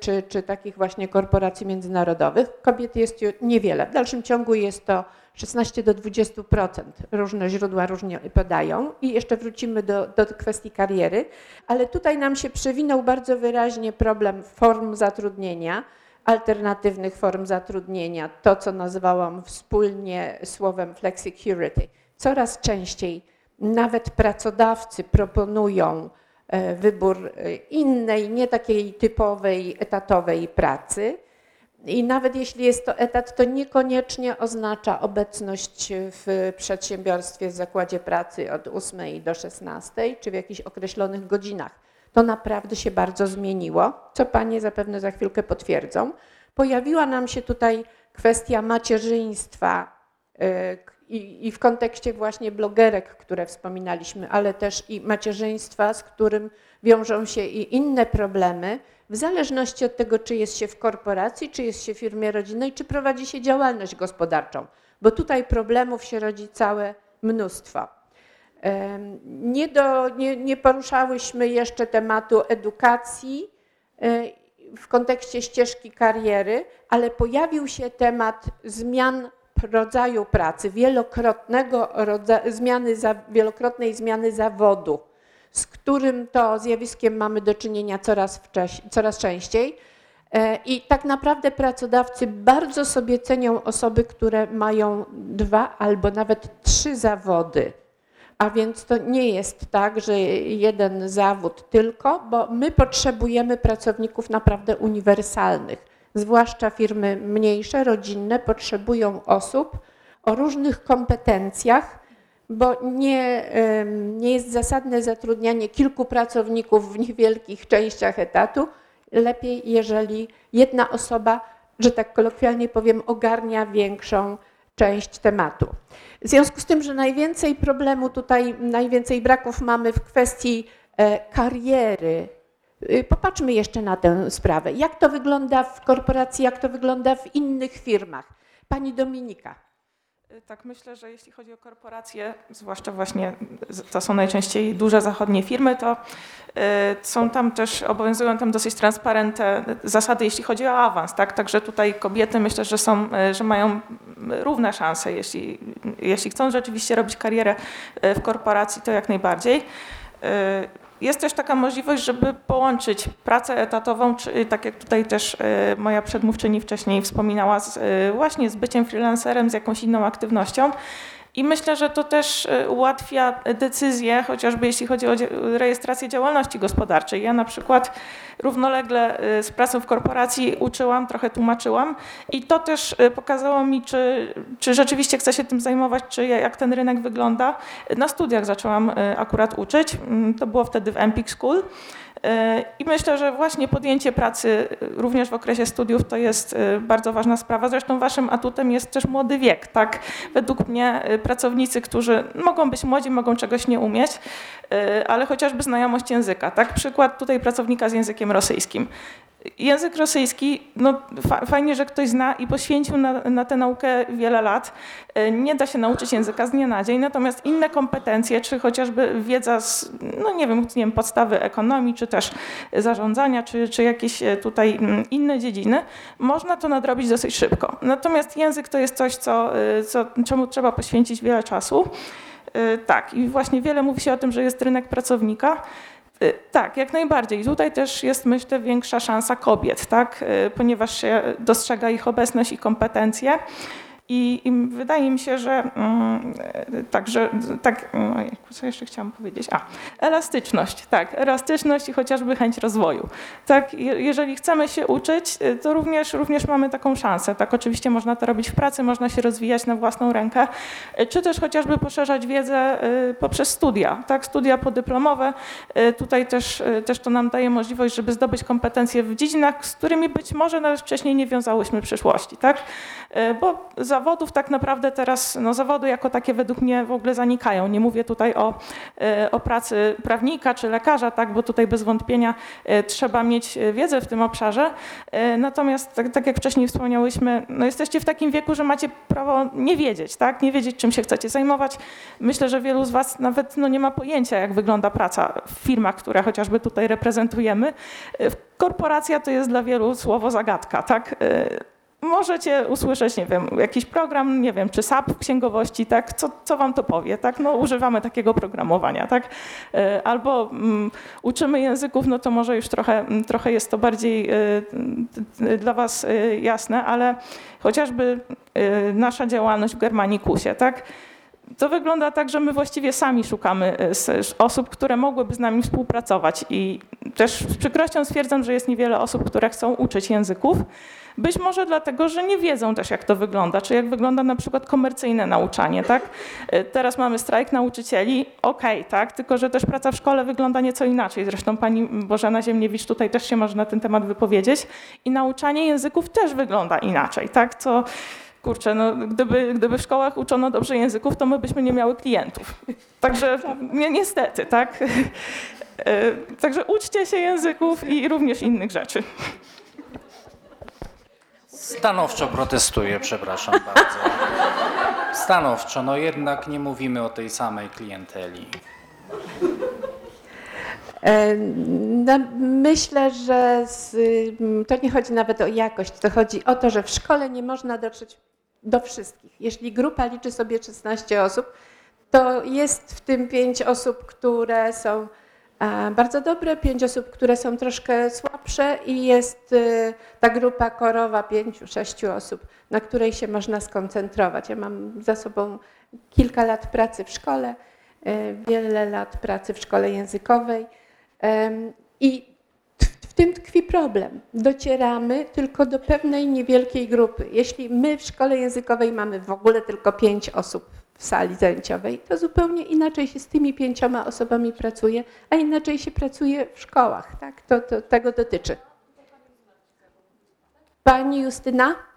czy, czy takich właśnie korporacji międzynarodowych kobiet jest niewiele. W dalszym ciągu jest to 16 do 20%. Różne źródła różnie podają. I jeszcze wrócimy do, do kwestii kariery, ale tutaj nam się przewinął bardzo wyraźnie problem form zatrudnienia, alternatywnych form zatrudnienia, to co nazwałam wspólnie słowem flexicurity. Coraz częściej nawet pracodawcy proponują e, wybór e, innej, nie takiej typowej etatowej pracy i nawet jeśli jest to etat, to niekoniecznie oznacza obecność w przedsiębiorstwie, w zakładzie pracy od 8 do 16 czy w jakichś określonych godzinach. To naprawdę się bardzo zmieniło, co Panie zapewne za chwilkę potwierdzą. Pojawiła nam się tutaj kwestia macierzyństwa y, i, w kontekście właśnie blogerek, które wspominaliśmy, ale też i macierzyństwa, z którym wiążą się i inne problemy, w zależności od tego, czy jest się w korporacji, czy jest się w firmie rodzinnej, czy prowadzi się działalność gospodarczą, bo tutaj problemów się rodzi całe mnóstwo. Nie, do, nie, nie poruszałyśmy jeszcze tematu edukacji e, w kontekście ścieżki kariery, ale pojawił się temat zmian rodzaju pracy, wielokrotnego rodza, zmiany, wielokrotnej zmiany zawodu z którym to zjawiskiem mamy do czynienia coraz, coraz częściej. E, I tak naprawdę pracodawcy bardzo sobie cenią osoby, które mają dwa albo nawet trzy zawody. A więc to nie jest tak, że jeden zawód tylko, bo my potrzebujemy pracowników naprawdę uniwersalnych. Zwłaszcza firmy mniejsze, rodzinne potrzebują osób o różnych kompetencjach, bo nie, nie jest zasadne zatrudnianie kilku pracowników w niewielkich częściach etatu, lepiej, jeżeli jedna osoba, że tak kolokwialnie powiem, ogarnia większą część tematu. W związku z tym, że najwięcej problemu tutaj, najwięcej braków mamy w kwestii e, kariery. Y, popatrzmy jeszcze na tę sprawę. Jak to wygląda w korporacji, jak to wygląda w innych firmach? Pani Dominika. Y, tak, myślę, że jeśli chodzi o korporacje, zwłaszcza właśnie to są najczęściej duże zachodnie firmy, to y, są tam też, obowiązują tam dosyć transparentne zasady, jeśli chodzi o awans, tak? Także tutaj kobiety myślę, że są, y, że mają równe szanse, jeśli, jeśli chcą rzeczywiście robić karierę w korporacji, to jak najbardziej. Jest też taka możliwość, żeby połączyć pracę etatową, czy tak jak tutaj też e, moja przedmówczyni wcześniej wspominała, z, e, właśnie z byciem freelancerem, z jakąś inną aktywnością. I myślę, że to też e, ułatwia decyzję, chociażby jeśli chodzi o rejestrację działalności gospodarczej. Ja na przykład równolegle e, z pracą w korporacji uczyłam, trochę tłumaczyłam i to też e, pokazało mi, czy, czy rzeczywiście chcę się tym zajmować, czy jak ten rynek wygląda. Na studiach zaczęłam akurat uczyć, mm, to było wtedy w Empik School. I myślę, że właśnie podjęcie pracy również w okresie studiów to jest bardzo ważna sprawa. Zresztą waszym atutem jest też młody wiek, tak? Według mnie pracownicy, którzy mogą być młodzi, mogą czegoś nie umieć, ale chociażby znajomość języka, tak? Przykład tutaj pracownika z językiem rosyjskim. Język rosyjski, no fajnie, że ktoś zna i poświęcił na, na tę naukę wiele lat. E, nie da się nauczyć języka z dnia na dzień, natomiast inne kompetencje, czy chociażby wiedza z, no nie wiem, nie wiem podstawy ekonomii, czy też zarządzania, czy, czy jakieś e, tutaj inne dziedziny, można to nadrobić dosyć szybko. Natomiast język to jest coś, co, e, co, czemu trzeba poświęcić wiele czasu. Tak, i właśnie wiele mówi się o tym, że jest rynek pracownika. Y, tak, jak najbardziej. Tutaj też jest, myślę, większa szansa kobiet, tak? Y, ponieważ się dostrzega ich obecność i kompetencje. I, I, wydaje mi się, że mm, tak, że tak, ojej, co jeszcze chciałam powiedzieć? A, elastyczność, tak, elastyczność i chociażby chęć rozwoju. Tak, jeżeli chcemy się uczyć, to również, również mamy taką szansę. Tak, oczywiście można to robić w pracy, można się rozwijać na własną rękę, czy też chociażby poszerzać wiedzę y, poprzez studia, tak, studia podyplomowe. Y, tutaj też, y, też to nam daje możliwość, żeby zdobyć kompetencje w dziedzinach, z którymi być może nawet wcześniej nie wiązałyśmy przyszłości, tak, bo za zawodów tak naprawdę teraz, no zawody jako takie według mnie w ogóle zanikają. Nie mówię tutaj o, e, o pracy prawnika czy lekarza, tak, bo tutaj bez wątpienia e, trzeba mieć wiedzę w tym obszarze. E, natomiast tak, tak jak wcześniej wspomniałyśmy, no jesteście w takim wieku, że macie prawo nie wiedzieć, tak, nie wiedzieć czym się chcecie zajmować. Myślę, że wielu z Was nawet no, nie ma pojęcia, jak wygląda praca w firmach, które chociażby tutaj reprezentujemy. Korporacja to jest dla wielu słowo zagadka, tak możecie usłyszeć, nie wiem, jakiś program, nie wiem, czy SAP w księgowości, tak, co, co wam to powie, tak, no używamy takiego programowania, tak, e, albo um, uczymy języków, no to może już trochę, trochę jest to bardziej y, dla was y, jasne, ale chociażby y, nasza działalność w Germanikusie, tak, to wygląda tak, że my właściwie sami szukamy osób, które mogłyby z nami współpracować i też z przykrością stwierdzam, że jest niewiele osób, które chcą uczyć języków, być może dlatego, że nie wiedzą też, jak to wygląda, czy jak wygląda na przykład komercyjne nauczanie, tak? E, teraz mamy strajk nauczycieli, okej, okay, tak? Tylko, że też praca w szkole wygląda nieco inaczej. Zresztą pani Bożena Ziemniewicz tutaj też się może na ten temat wypowiedzieć. I nauczanie języków też wygląda inaczej, tak? Co kurczę, no, gdyby, gdyby w szkołach uczono dobrze języków, to my byśmy nie miały klientów. Także ni niestety, tak? E, także uczcie się języków i również innych rzeczy. Stanowczo protestuję, przepraszam bardzo. Stanowczo, no jednak nie mówimy o tej samej klienteli. E, no, myślę, że z, to nie chodzi nawet o jakość, to chodzi o to, że w szkole nie można dotrzeć do wszystkich. Jeśli grupa liczy sobie 16 osób, to jest w tym 5 osób, które są bardzo dobre, pięć osób, które są troszkę słabsze i jest y, ta grupa korowa pięciu, sześciu osób, na której się można skoncentrować. Ja mam za sobą kilka lat pracy w szkole, y, wiele lat pracy w szkole językowej i w tym tkwi problem. Docieramy tylko do pewnej niewielkiej grupy. Jeśli my w szkole językowej mamy w ogóle tylko pięć osób w sali zajęciowej, to zupełnie inaczej się z tymi pięcioma osobami pracuje, a inaczej się pracuje w szkołach. Tak? To, to tego dotyczy. Pani Justyna?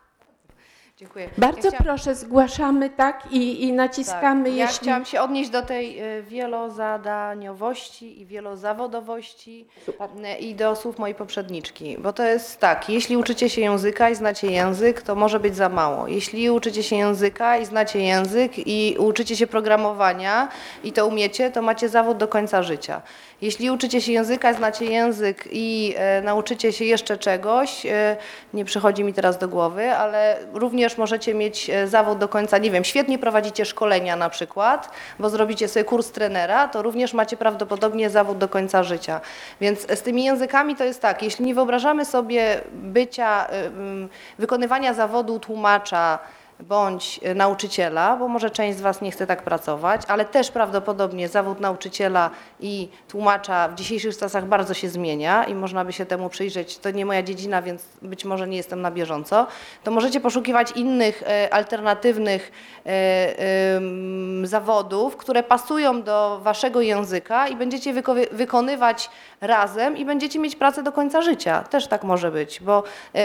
Dziękuję. Bardzo ja proszę, zgłaszamy tak i, i naciskamy. Tak, ja jeśli... chciałam się odnieść do tej y, wielozadaniowości i wielozawodowości Super. Y, i do słów mojej poprzedniczki, bo to jest tak, jeśli uczycie się języka i znacie język, to może być za mało. Jeśli uczycie się języka i znacie język i uczycie się programowania i to umiecie, to macie zawód do końca życia. Jeśli uczycie się języka, znacie język i e, nauczycie się jeszcze czegoś, e, nie przychodzi mi teraz do głowy, ale również możecie mieć e, zawód do końca, nie wiem, świetnie prowadzicie szkolenia na przykład, bo zrobicie sobie kurs trenera, to również macie prawdopodobnie zawód do końca życia. Więc z tymi językami to jest tak, jeśli nie wyobrażamy sobie bycia, wykonywania zawodu tłumacza, bądź e, nauczyciela, bo może część z Was nie chce tak pracować, ale też prawdopodobnie zawód nauczyciela i tłumacza w dzisiejszych czasach bardzo się zmienia i można by się temu przyjrzeć. To nie moja dziedzina, więc być może nie jestem na bieżąco. To możecie poszukiwać innych e, alternatywnych e, zawodów, które pasują do Waszego języka i będziecie wykonywać razem i będziecie mieć pracę do końca życia. Też tak może być, bo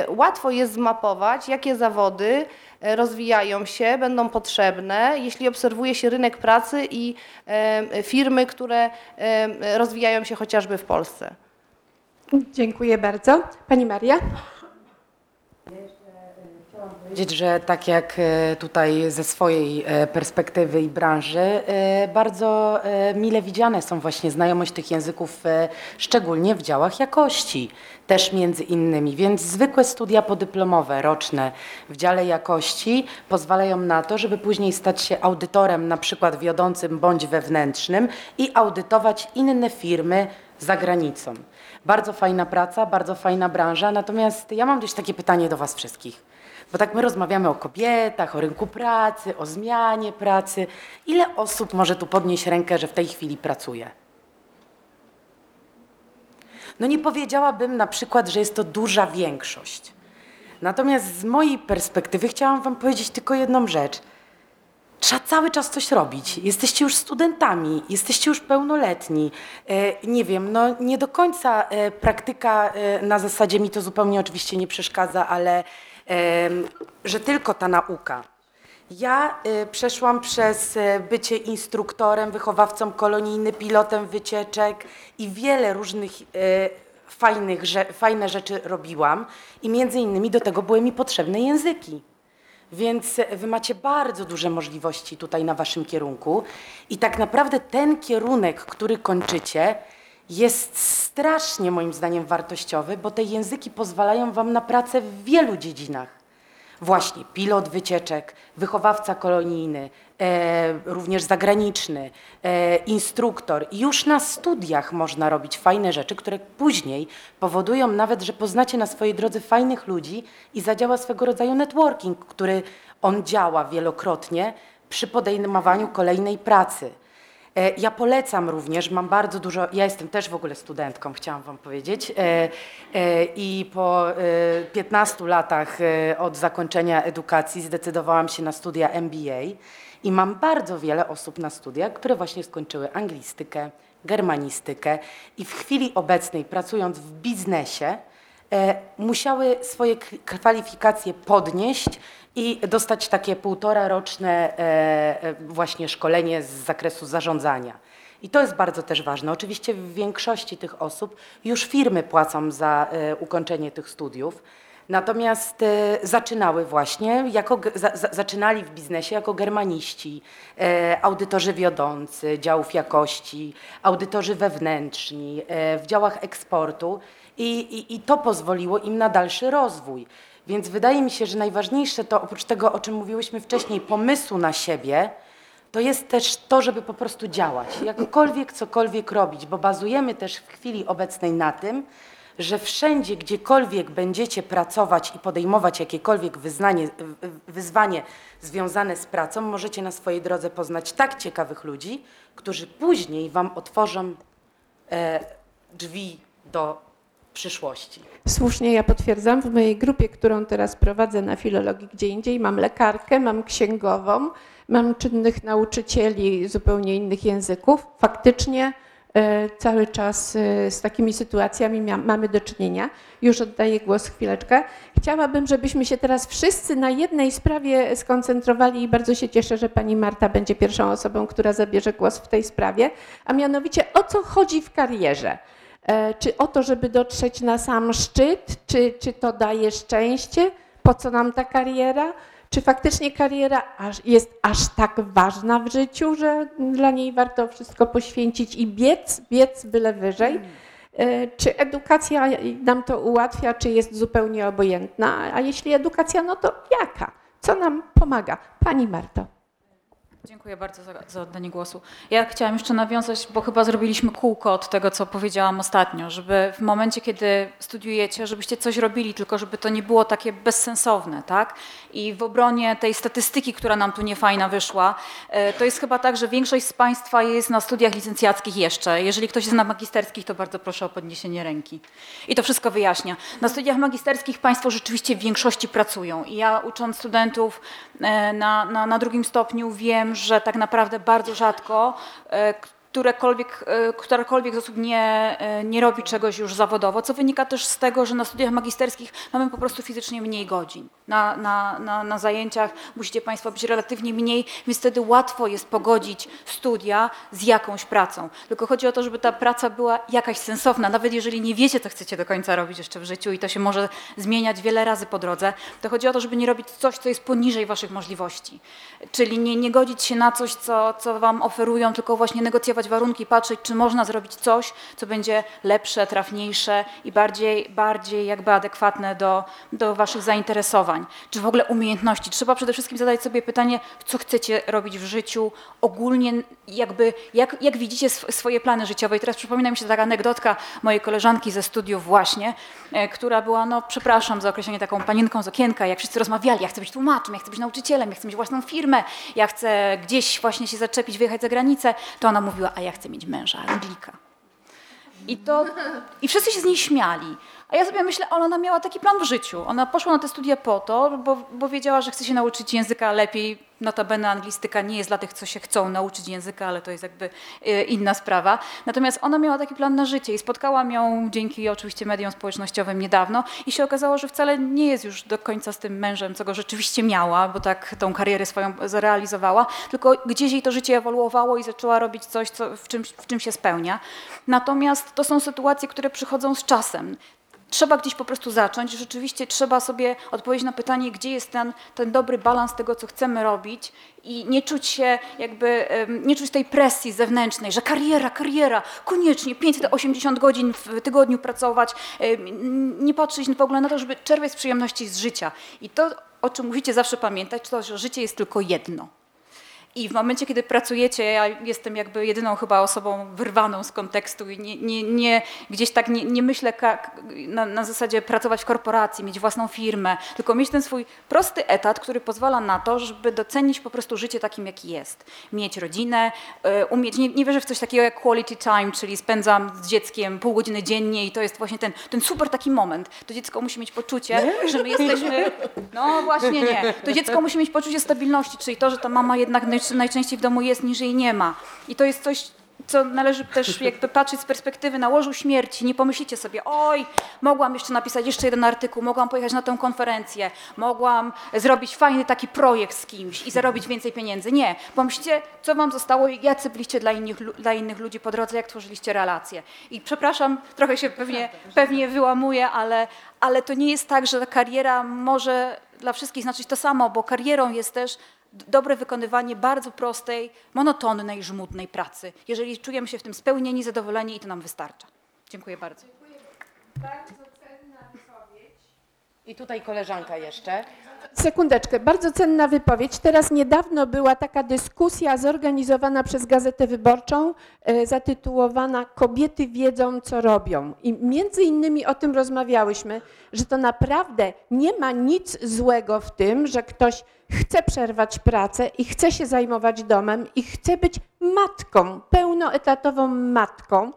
łatwo jest zmapować, jakie zawody rozwijają się, będą potrzebne, jeśli obserwuje się rynek pracy i e, firmy, które e, rozwijają się chociażby w Polsce. Dziękuję bardzo. Pani Maria? Powiedzieć, że tak jak tutaj ze swojej perspektywy i branży, bardzo mile widziane są właśnie znajomość tych języków, szczególnie w działach jakości też między innymi. Więc zwykłe studia podyplomowe, roczne w dziale jakości pozwalają na to, żeby później stać się audytorem na przykład wiodącym bądź wewnętrznym i audytować inne firmy za granicą. Bardzo fajna praca, bardzo fajna branża, natomiast ja mam też takie pytanie do Was wszystkich. Bo tak my rozmawiamy o kobietach, o rynku pracy, o zmianie pracy. Ile osób może tu podnieść rękę, że w tej chwili pracuje? No nie powiedziałabym na przykład, że jest to duża większość. Natomiast z mojej perspektywy chciałam Wam powiedzieć tylko jedną rzecz. Trzeba cały czas coś robić. Jesteście już studentami, jesteście już pełnoletni. E, nie wiem, no nie do końca e, praktyka e, na zasadzie mi to zupełnie oczywiście nie przeszkadza, ale że tylko ta nauka. Ja y, przeszłam przez y, bycie instruktorem, wychowawcą kolonijnym, pilotem wycieczek i wiele różnych y, fajnych, fajne rzeczy robiłam i między innymi do tego były mi potrzebne języki. Więc wy macie bardzo duże możliwości tutaj na waszym kierunku i tak naprawdę ten kierunek, który kończycie, jest strasznie moim zdaniem wartościowy, bo te języki pozwalają wam na pracę w wielu dziedzinach. Właśnie pilot wycieczek, wychowawca kolonijny, e, również zagraniczny, e, instruktor. Już na studiach można robić fajne rzeczy, które później powodują nawet, że poznacie na swojej drodze fajnych ludzi i zadziała swego rodzaju networking, który on działa wielokrotnie przy podejmowaniu kolejnej pracy. E, ja polecam również, mam bardzo dużo, ja jestem też w ogóle studentką, chciałam Wam powiedzieć, e, e, i po 15 latach od zakończenia edukacji zdecydowałam się na studia MBA i mam bardzo wiele osób na studiach, które właśnie skończyły anglistykę, germanistykę i w chwili obecnej pracując w biznesie, musiały swoje kwalifikacje podnieść i dostać takie półtora roczne e, e, właśnie szkolenie z zakresu zarządzania. I to jest bardzo też ważne. Oczywiście w większości tych osób już firmy płacą za e, ukończenie tych studiów. Natomiast zaczynały właśnie, jako, zaczynali w biznesie jako germaniści, audytorzy wiodący działów jakości, audytorzy wewnętrzni, w działach eksportu i, i, i to pozwoliło im na dalszy rozwój. Więc wydaje mi się, że najważniejsze to oprócz tego, o czym mówiłyśmy wcześniej, pomysłu na siebie, to jest też to, żeby po prostu działać, jakkolwiek, cokolwiek robić, bo bazujemy też w chwili obecnej na tym, że wszędzie, gdziekolwiek będziecie pracować i podejmować jakiekolwiek wyznanie, wyzwanie związane z pracą, możecie na swojej drodze poznać tak ciekawych ludzi, którzy później Wam otworzą e, drzwi do przyszłości. Słusznie ja potwierdzam, w mojej grupie, którą teraz prowadzę na filologii gdzie indziej, mam lekarkę, mam księgową, mam czynnych nauczycieli zupełnie innych języków. Faktycznie e, cały czas e, z takimi sytuacjami mamy do czynienia. Już oddaję głos chwileczkę. Chciałabym, żebyśmy się teraz wszyscy na jednej sprawie skoncentrowali i bardzo się cieszę, że pani Marta będzie pierwszą osobą, która zabierze głos w tej sprawie, a mianowicie o co chodzi w karierze. E, czy o to, żeby dotrzeć na sam szczyt, czy, czy to daje szczęście, po co nam ta kariera, czy faktycznie kariera aż, jest aż tak ważna w życiu, że dla niej warto wszystko poświęcić i biec, biec byle wyżej. E, czy edukacja nam to ułatwia, czy jest zupełnie obojętna? A jeśli edukacja, no to jaka? Co nam pomaga? Pani Marto. Dziękuję bardzo za, za, oddanie głosu. Ja chciałam jeszcze nawiązać, bo chyba zrobiliśmy kółko od tego, co powiedziałam ostatnio, żeby w momencie, kiedy studiujecie, żebyście coś robili, tylko żeby to nie było takie bezsensowne, tak? I w obronie tej statystyki, która nam tu niefajna wyszła, e, to jest chyba tak, że większość z Państwa jest na studiach licencjackich jeszcze. Jeżeli ktoś jest na magisterskich, to bardzo proszę o podniesienie ręki. I to wszystko wyjaśnia. Na studiach magisterskich Państwo rzeczywiście w większości pracują. I ja ucząc studentów e, na, na, na drugim stopniu wiem, że tak naprawdę bardzo rzadko e, którekolwiek, e, którakolwiek z osób nie, e, nie robi czegoś już zawodowo, co wynika też z tego, że na studiach magisterskich mamy po prostu fizycznie mniej godzin. Na, na, na, na zajęciach musicie Państwo być relatywnie mniej, więc wtedy łatwo jest pogodzić studia z jakąś pracą. Tylko chodzi o to, żeby ta praca była jakaś sensowna. Nawet jeżeli nie wiecie, co chcecie do końca robić jeszcze w życiu i to się może zmieniać wiele razy po drodze, to chodzi o to, żeby nie robić coś, co jest poniżej Waszych możliwości. Czyli nie, nie godzić się na coś, co, co Wam oferują, tylko właśnie negocjować warunki, patrzeć, czy można zrobić coś, co będzie lepsze, trafniejsze i bardziej, bardziej jakby adekwatne do, do waszych zainteresowań, czy w ogóle umiejętności. Trzeba przede wszystkim zadać sobie pytanie, co chcecie robić w życiu, ogólnie jakby, jak, jak widzicie swoje plany życiowe. I teraz przypomina mi się taka anegdotka mojej koleżanki ze studiów właśnie, e, która była, no przepraszam za określenie, taką panienką z okienka, jak wszyscy rozmawiali, ja chcę być tłumaczem, ja chcę być nauczycielem, ja chcę mieć własną firmę, ja chcę gdzieś właśnie się zaczepić, wyjechać za granicę, to ona mówiła, a ja chcę mieć męża, Anglika. I, to, I wszyscy się z niej śmiali. A ja sobie myślę, ona miała taki plan w życiu. Ona poszła na te studia po to, bo, bo wiedziała, że chce się nauczyć języka lepiej. Notabene anglistyka nie jest dla tych, co się chcą nauczyć języka, ale to jest jakby e, inna sprawa. Natomiast ona miała taki plan na życie i spotkałam ją dzięki oczywiście mediom społecznościowym niedawno i się okazało, że wcale nie jest już do końca z tym mężem, co go rzeczywiście miała, bo tak tą karierę swoją zrealizowała, tylko gdzieś jej to życie ewoluowało i zaczęła robić coś, co, w, czym, w czym się spełnia. Natomiast to są sytuacje, które przychodzą z czasem. Trzeba gdzieś po prostu zacząć. Rzeczywiście trzeba sobie odpowiedzieć na pytanie, gdzie jest ten, ten dobry balans tego, co chcemy robić i nie czuć się jakby, nie czuć tej presji zewnętrznej, że kariera, kariera, koniecznie 580 godzin w tygodniu pracować, nie patrzeć w ogóle na to, żeby czerpać z przyjemności z życia. I to, o czym mówicie zawsze pamiętać, to, że życie jest tylko jedno. I w momencie, kiedy pracujecie, ja jestem jakby jedyną chyba osobą wyrwaną z kontekstu i nie, nie, nie gdzieś tak nie, nie myślę na, na, zasadzie pracować w korporacji, mieć własną firmę, tylko mieć ten swój prosty etat, który pozwala na to, żeby docenić po prostu życie takim, jaki jest. Mieć rodzinę, e, umieć, nie, nie wierzę w coś takiego jak quality time, czyli spędzam z dzieckiem pół godziny dziennie i to jest właśnie ten, ten super taki moment. To dziecko musi mieć poczucie, że my jesteśmy, no właśnie nie, to dziecko musi mieć poczucie stabilności, czyli to, że ta mama jednak najczęściej w domu jest, niż jej nie ma. I to jest coś, co należy też jakby patrzeć z perspektywy na łożu śmierci. Nie pomyślicie sobie, oj, mogłam jeszcze napisać jeszcze jeden artykuł, mogłam pojechać na tę konferencję, mogłam zrobić fajny taki projekt z kimś i zarobić więcej pieniędzy. Nie. Pomyślcie, co wam zostało i jacy byliście dla innych, dla innych ludzi po drodze, jak tworzyliście relacje. I przepraszam, trochę się pewnie, pewnie wyłamuję, ale, ale to nie jest tak, że kariera może dla wszystkich znaczyć to samo, bo karierą jest też dobre wykonywanie bardzo prostej, monotonnej, żmudnej pracy. Jeżeli czujemy się w tym spełnieni, zadowoleni i to nam wystarcza. Dziękuję bardzo. Dziękuję. Bardzo. I tutaj koleżanka jeszcze. Sekundeczkę, bardzo cenna wypowiedź. Teraz niedawno była taka dyskusja zorganizowana przez Gazetę Wyborczą, e, zatytułowana Kobiety wiedzą, co robią. I między innymi o tym rozmawiałyśmy, że to naprawdę nie ma nic złego w tym, że ktoś chce przerwać pracę i chce się zajmować domem i chce być matką, pełnoetatową matką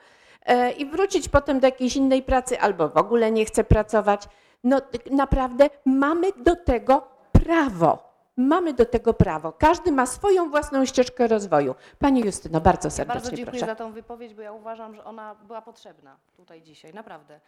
e, i wrócić potem do jakiejś innej pracy albo w ogóle nie chce pracować. No naprawdę mamy do tego prawo. Mamy do tego prawo. Każdy ma swoją własną ścieżkę rozwoju. Pani Justyno, bardzo serdecznie Bardzo dziękuję proszę. za tą wypowiedź, bo ja uważam, że ona była potrzebna tutaj dzisiaj, naprawdę.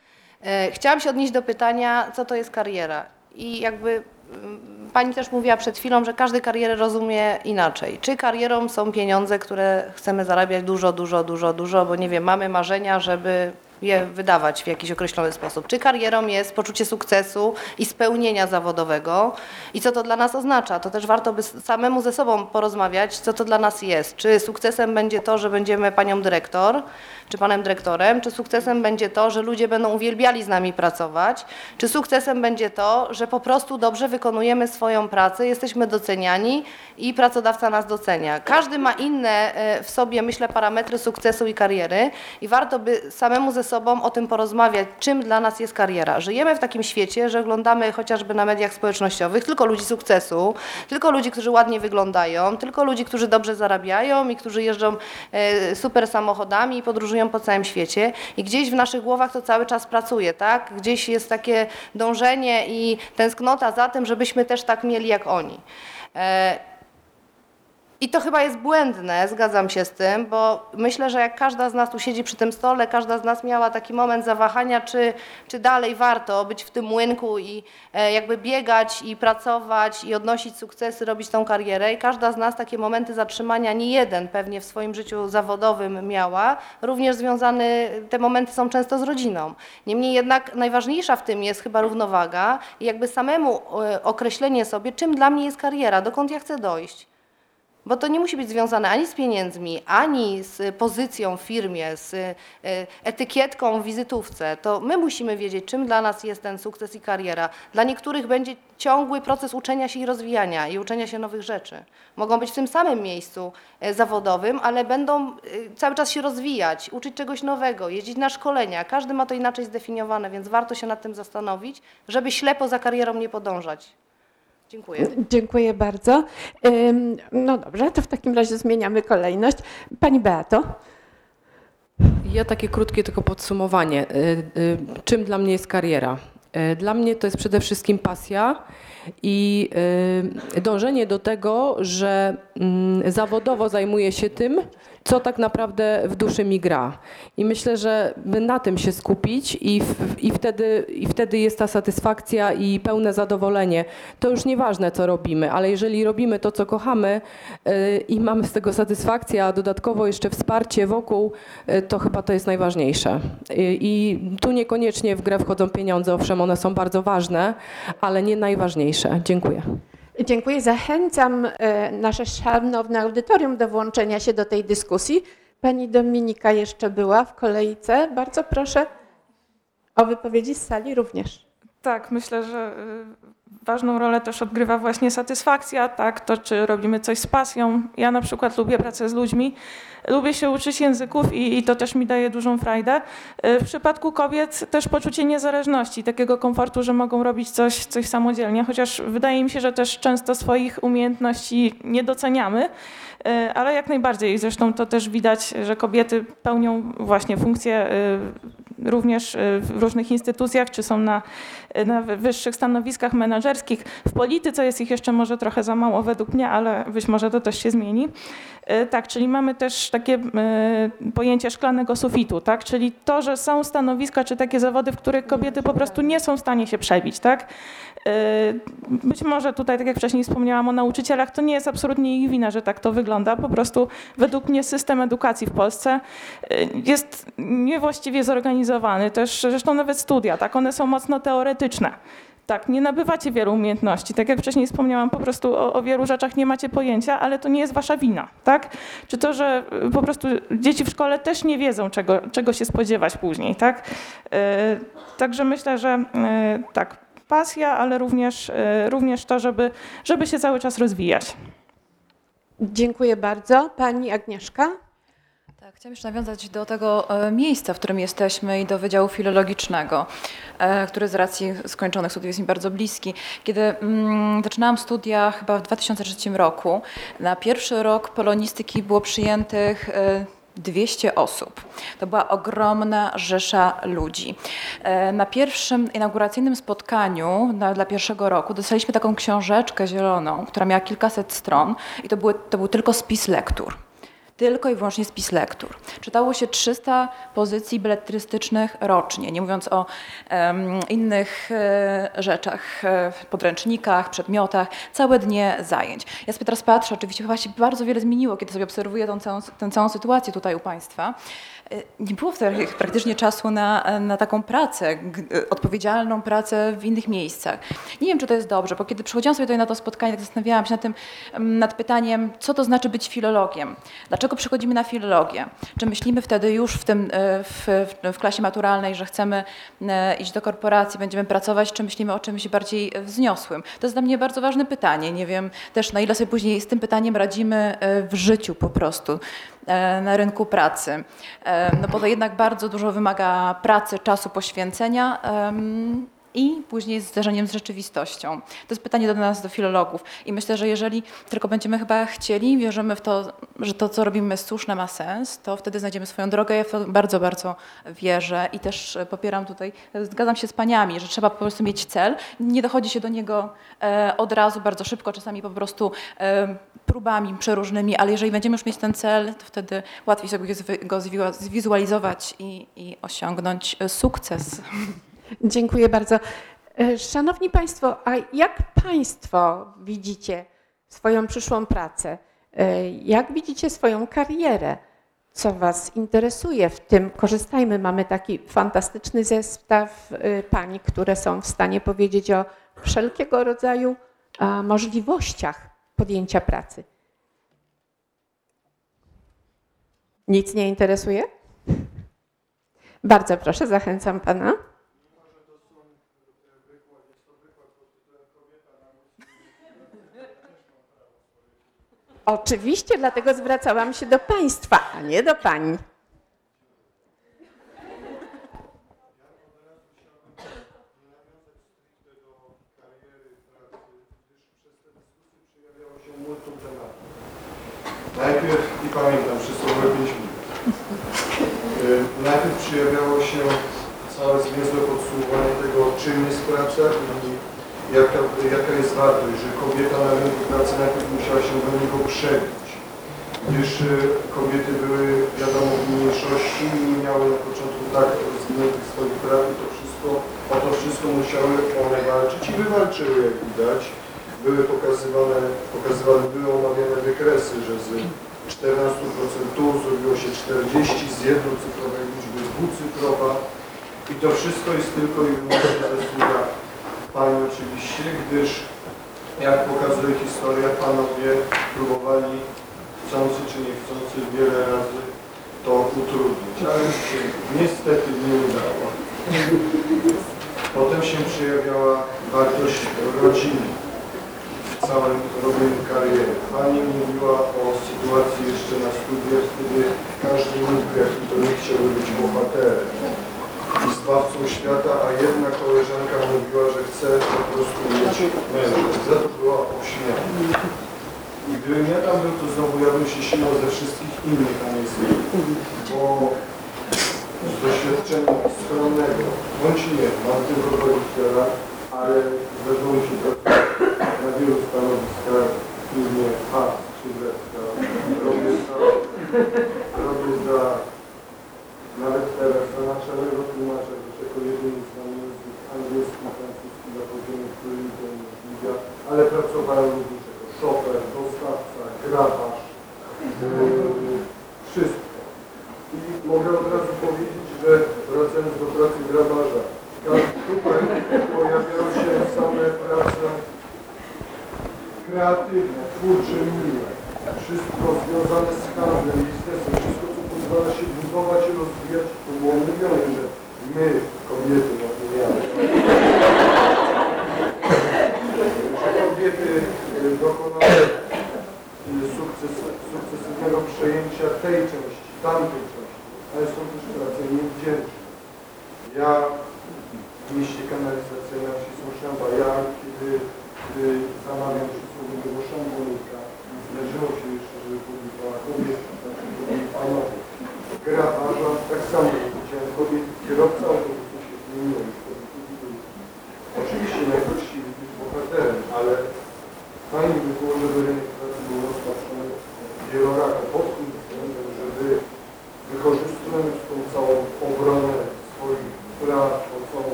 E, chciałam się odnieść do pytania, co to jest kariera. I jakby mm, pani też mówiła przed chwilą, że każdy karierę rozumie inaczej. Czy karierą są pieniądze, które chcemy zarabiać dużo, dużo, dużo, dużo, bo nie wiem, mamy marzenia, żeby je wydawać w jakiś określony sposób. Czy karierą jest poczucie sukcesu i spełnienia zawodowego i co to dla nas oznacza? To też warto by samemu ze sobą porozmawiać, co to dla nas jest. Czy sukcesem będzie to, że będziemy panią dyrektor, czy panem dyrektorem, czy sukcesem będzie to, że ludzie będą uwielbiali z nami pracować, czy sukcesem będzie to, że po prostu dobrze wykonujemy swoją pracę, jesteśmy doceniani i pracodawca nas docenia. Każdy ma inne e, w sobie, myślę, parametry sukcesu i kariery i warto by samemu ze sobą o tym porozmawiać, czym dla nas jest kariera. Żyjemy w takim świecie, że oglądamy chociażby na mediach społecznościowych tylko ludzi sukcesu, tylko ludzi, którzy ładnie wyglądają, tylko ludzi, którzy dobrze zarabiają i którzy jeżdżą e, super samochodami i podróżują po całym świecie i gdzieś w naszych głowach to cały czas pracuje, tak? Gdzieś jest takie dążenie i tęsknota za tym, żebyśmy też tak mieli jak oni. I to chyba jest błędne, zgadzam się z tym, bo myślę, że jak każda z nas tu siedzi przy tym stole, każda z nas miała taki moment zawahania, czy, czy dalej warto być w tym młynku i e, jakby biegać i pracować i odnosić sukcesy, robić tą karierę. I każda z nas takie momenty zatrzymania, nie jeden pewnie w swoim życiu zawodowym miała, również związany, te momenty są często z rodziną. Niemniej jednak najważniejsza w tym jest chyba równowaga i jakby samemu e, określenie sobie, czym dla mnie jest kariera, dokąd ja chcę dojść. Bo to nie musi być związane ani z pieniędzmi, ani z pozycją w firmie, z e, etykietką w wizytówce. To my musimy wiedzieć, czym dla nas jest ten sukces i kariera. Dla niektórych będzie ciągły proces uczenia się i rozwijania i uczenia się nowych rzeczy. Mogą być w tym samym miejscu e, zawodowym, ale będą e, cały czas się rozwijać, uczyć czegoś nowego, jeździć na szkolenia. Każdy ma to inaczej zdefiniowane, więc warto się nad tym zastanowić, żeby ślepo za karierą nie podążać. Dziękuję. Dziękuję bardzo. No dobrze, to w takim razie zmieniamy kolejność. Pani Beato. Ja takie krótkie tylko podsumowanie. Y, y, Czym dla mnie jest kariera? Y, Dla mnie to jest przede wszystkim pasja i dążenie do tego, że mm, zawodowo zajmuję się tym, co tak naprawdę w duszy mi gra. I myślę, że na tym się skupić i, w, i, wtedy, i wtedy jest ta satysfakcja i pełne zadowolenie. To już nieważne, co robimy, ale jeżeli robimy to, co kochamy y, i mamy z tego satysfakcję, a dodatkowo jeszcze wsparcie wokół, y, to chyba to jest najważniejsze. I, I tu niekoniecznie w grę wchodzą pieniądze, owszem, one są bardzo ważne, ale nie najważniejsze. Dziękuję. Dziękuję. Zachęcam e, nasze szanowne audytorium do włączenia się do tej dyskusji. Pani Dominika jeszcze była w kolejce. Bardzo proszę o wypowiedzi z sali również. Tak, myślę, że y, ważną rolę też odgrywa właśnie satysfakcja, tak, to czy robimy coś z pasją. Ja na przykład lubię pracę z ludźmi, lubię się uczyć języków i, i to też mi daje dużą frajdę. Y, W przypadku kobiet też poczucie niezależności, takiego komfortu, że mogą robić coś, coś samodzielnie, chociaż wydaje mi się, że też często swoich umiejętności nie doceniamy, ale jak najbardziej. Zresztą to też widać, że kobiety pełnią właśnie funkcje y, również y, w różnych instytucjach, czy są na, na wyższych stanowiskach menedżerskich. W polityce jest ich jeszcze może trochę za mało według mnie, ale być może to też się zmieni. Tak, czyli mamy też takie pojęcie szklanego sufitu, tak? czyli to, że są stanowiska czy takie zawody, w których kobiety po prostu nie są w stanie się przebić. Tak? Być może tutaj, tak jak wcześniej wspomniałam o nauczycielach, to nie jest absolutnie ich wina, że tak to wygląda. Po prostu według mnie system edukacji w Polsce y, jest niewłaściwie zorganizowany. Też zresztą nawet studia, tak, one są mocno teoretyczne. Tak, nie nabywacie wielu umiejętności. Tak jak wcześniej wspomniałam, po prostu o, o wielu rzeczach nie macie pojęcia, ale to nie jest wasza wina, tak? Czy to, że y, po prostu dzieci w szkole też nie wiedzą, czego, czego się spodziewać później, tak? Y, Także myślę, że y, tak, pasja, ale również, e, również to, żeby, żeby się cały czas rozwijać. Dziękuję bardzo. Pani Agnieszka? Tak, chciałam jeszcze nawiązać do tego e, miejsca, w którym jesteśmy i do Wydziału Filologicznego, e, który z racji skończonych studiów jest mi bardzo bliski. Kiedy mm, zaczynałam studia chyba w 2003 roku, na pierwszy rok polonistyki było przyjętych e, 200 osób. To była ogromna rzesza ludzi. E, Na pierwszym inauguracyjnym spotkaniu na, dla pierwszego roku dostaliśmy taką książeczkę zieloną, która miała kilkaset stron i to, były, to był tylko spis lektur. Tylko i wyłącznie spis lektur. Czytało się 300 pozycji beletrystycznych rocznie, nie mówiąc o em, innych e, rzeczach, e, podręcznikach, przedmiotach, całe dnie zajęć. Ja sobie teraz patrzę, oczywiście chyba się bardzo wiele zmieniło, kiedy sobie obserwuję całą, tę całą sytuację tutaj u Państwa. E, Nie było wtedy praktycznie czasu na, na taką pracę, g- odpowiedzialną pracę w innych miejscach. Nie wiem, czy to jest dobrze, bo kiedy przychodziłam sobie tutaj na to spotkanie, tak zastanawiałam się nad tym, em, nad pytaniem, co to znaczy być filologiem? Dlaczego przychodzimy na filologię? Czy myślimy wtedy już w, tym, e, w, w, w klasie maturalnej, że chcemy e, iść do korporacji, będziemy pracować, czy myślimy o czymś bardziej wzniosłym? To jest dla mnie bardzo ważne pytanie. Nie wiem też, na ile sobie później z tym pytaniem radzimy e, w życiu po prostu e, na rynku pracy. E, No bo to jednak bardzo dużo wymaga pracy, czasu, poświęcenia. I później z zderzeniem z rzeczywistością. To jest pytanie do nas, do filologów. I myślę, że jeżeli tylko będziemy chyba chcieli, wierzymy w to, że to, co robimy jest słuszne, ma sens, to wtedy znajdziemy swoją drogę. Ja w to bardzo, bardzo wierzę i też e, popieram tutaj, e, zgadzam się z paniami, że trzeba po prostu mieć cel. Nie dochodzi się do niego e, od razu, bardzo szybko, czasami po prostu próbami przeróżnymi, ale jeżeli będziemy już mieć ten cel, to wtedy łatwiej sobie go zwizualizować i, i osiągnąć sukces. Dziękuję bardzo. E, Szanowni Państwo, a jak Państwo widzicie swoją przyszłą pracę? E, Jak widzicie swoją karierę? Co Was interesuje w tym? Korzystajmy, mamy taki fantastyczny zestaw e, pań, które są w stanie powiedzieć o wszelkiego rodzaju możliwościach podjęcia pracy. Nic nie interesuje? Bardzo proszę, zachęcam Pana. Oczywiście, dlatego zwracałam się do Państwa, a nie do Pani.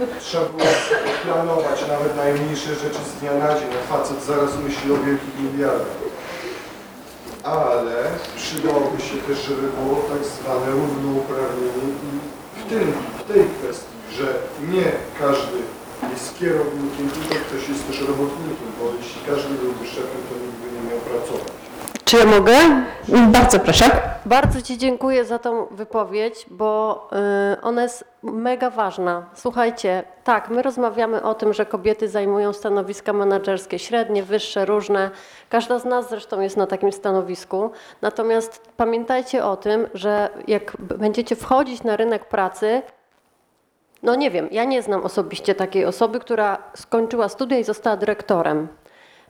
Trzeba było planować nawet najmniejsze rzeczy z dnia na dzień, a facet zaraz myśli o wielkich miliardach. Ale przydałoby się też, żeby było tak zwane równouprawnienie i w tym, w tej kwestii, że nie każdy jest kierownikiem, tylko ktoś jest też robotnikiem, bo jeśli każdy byłby szefem, to nikt by nie miał pracować. Czy ja mogę? Bardzo proszę. Bardzo Ci dziękuję za tą wypowiedź, bo y, ona jest mega ważna. Słuchajcie, tak, my rozmawiamy o tym, że kobiety zajmują stanowiska menedżerskie, średnie, wyższe, różne. Każda z nas zresztą jest na takim stanowisku. Natomiast pamiętajcie o tym, że jak będziecie wchodzić na rynek pracy, no nie wiem, ja nie znam osobiście takiej osoby, która skończyła studia i została dyrektorem.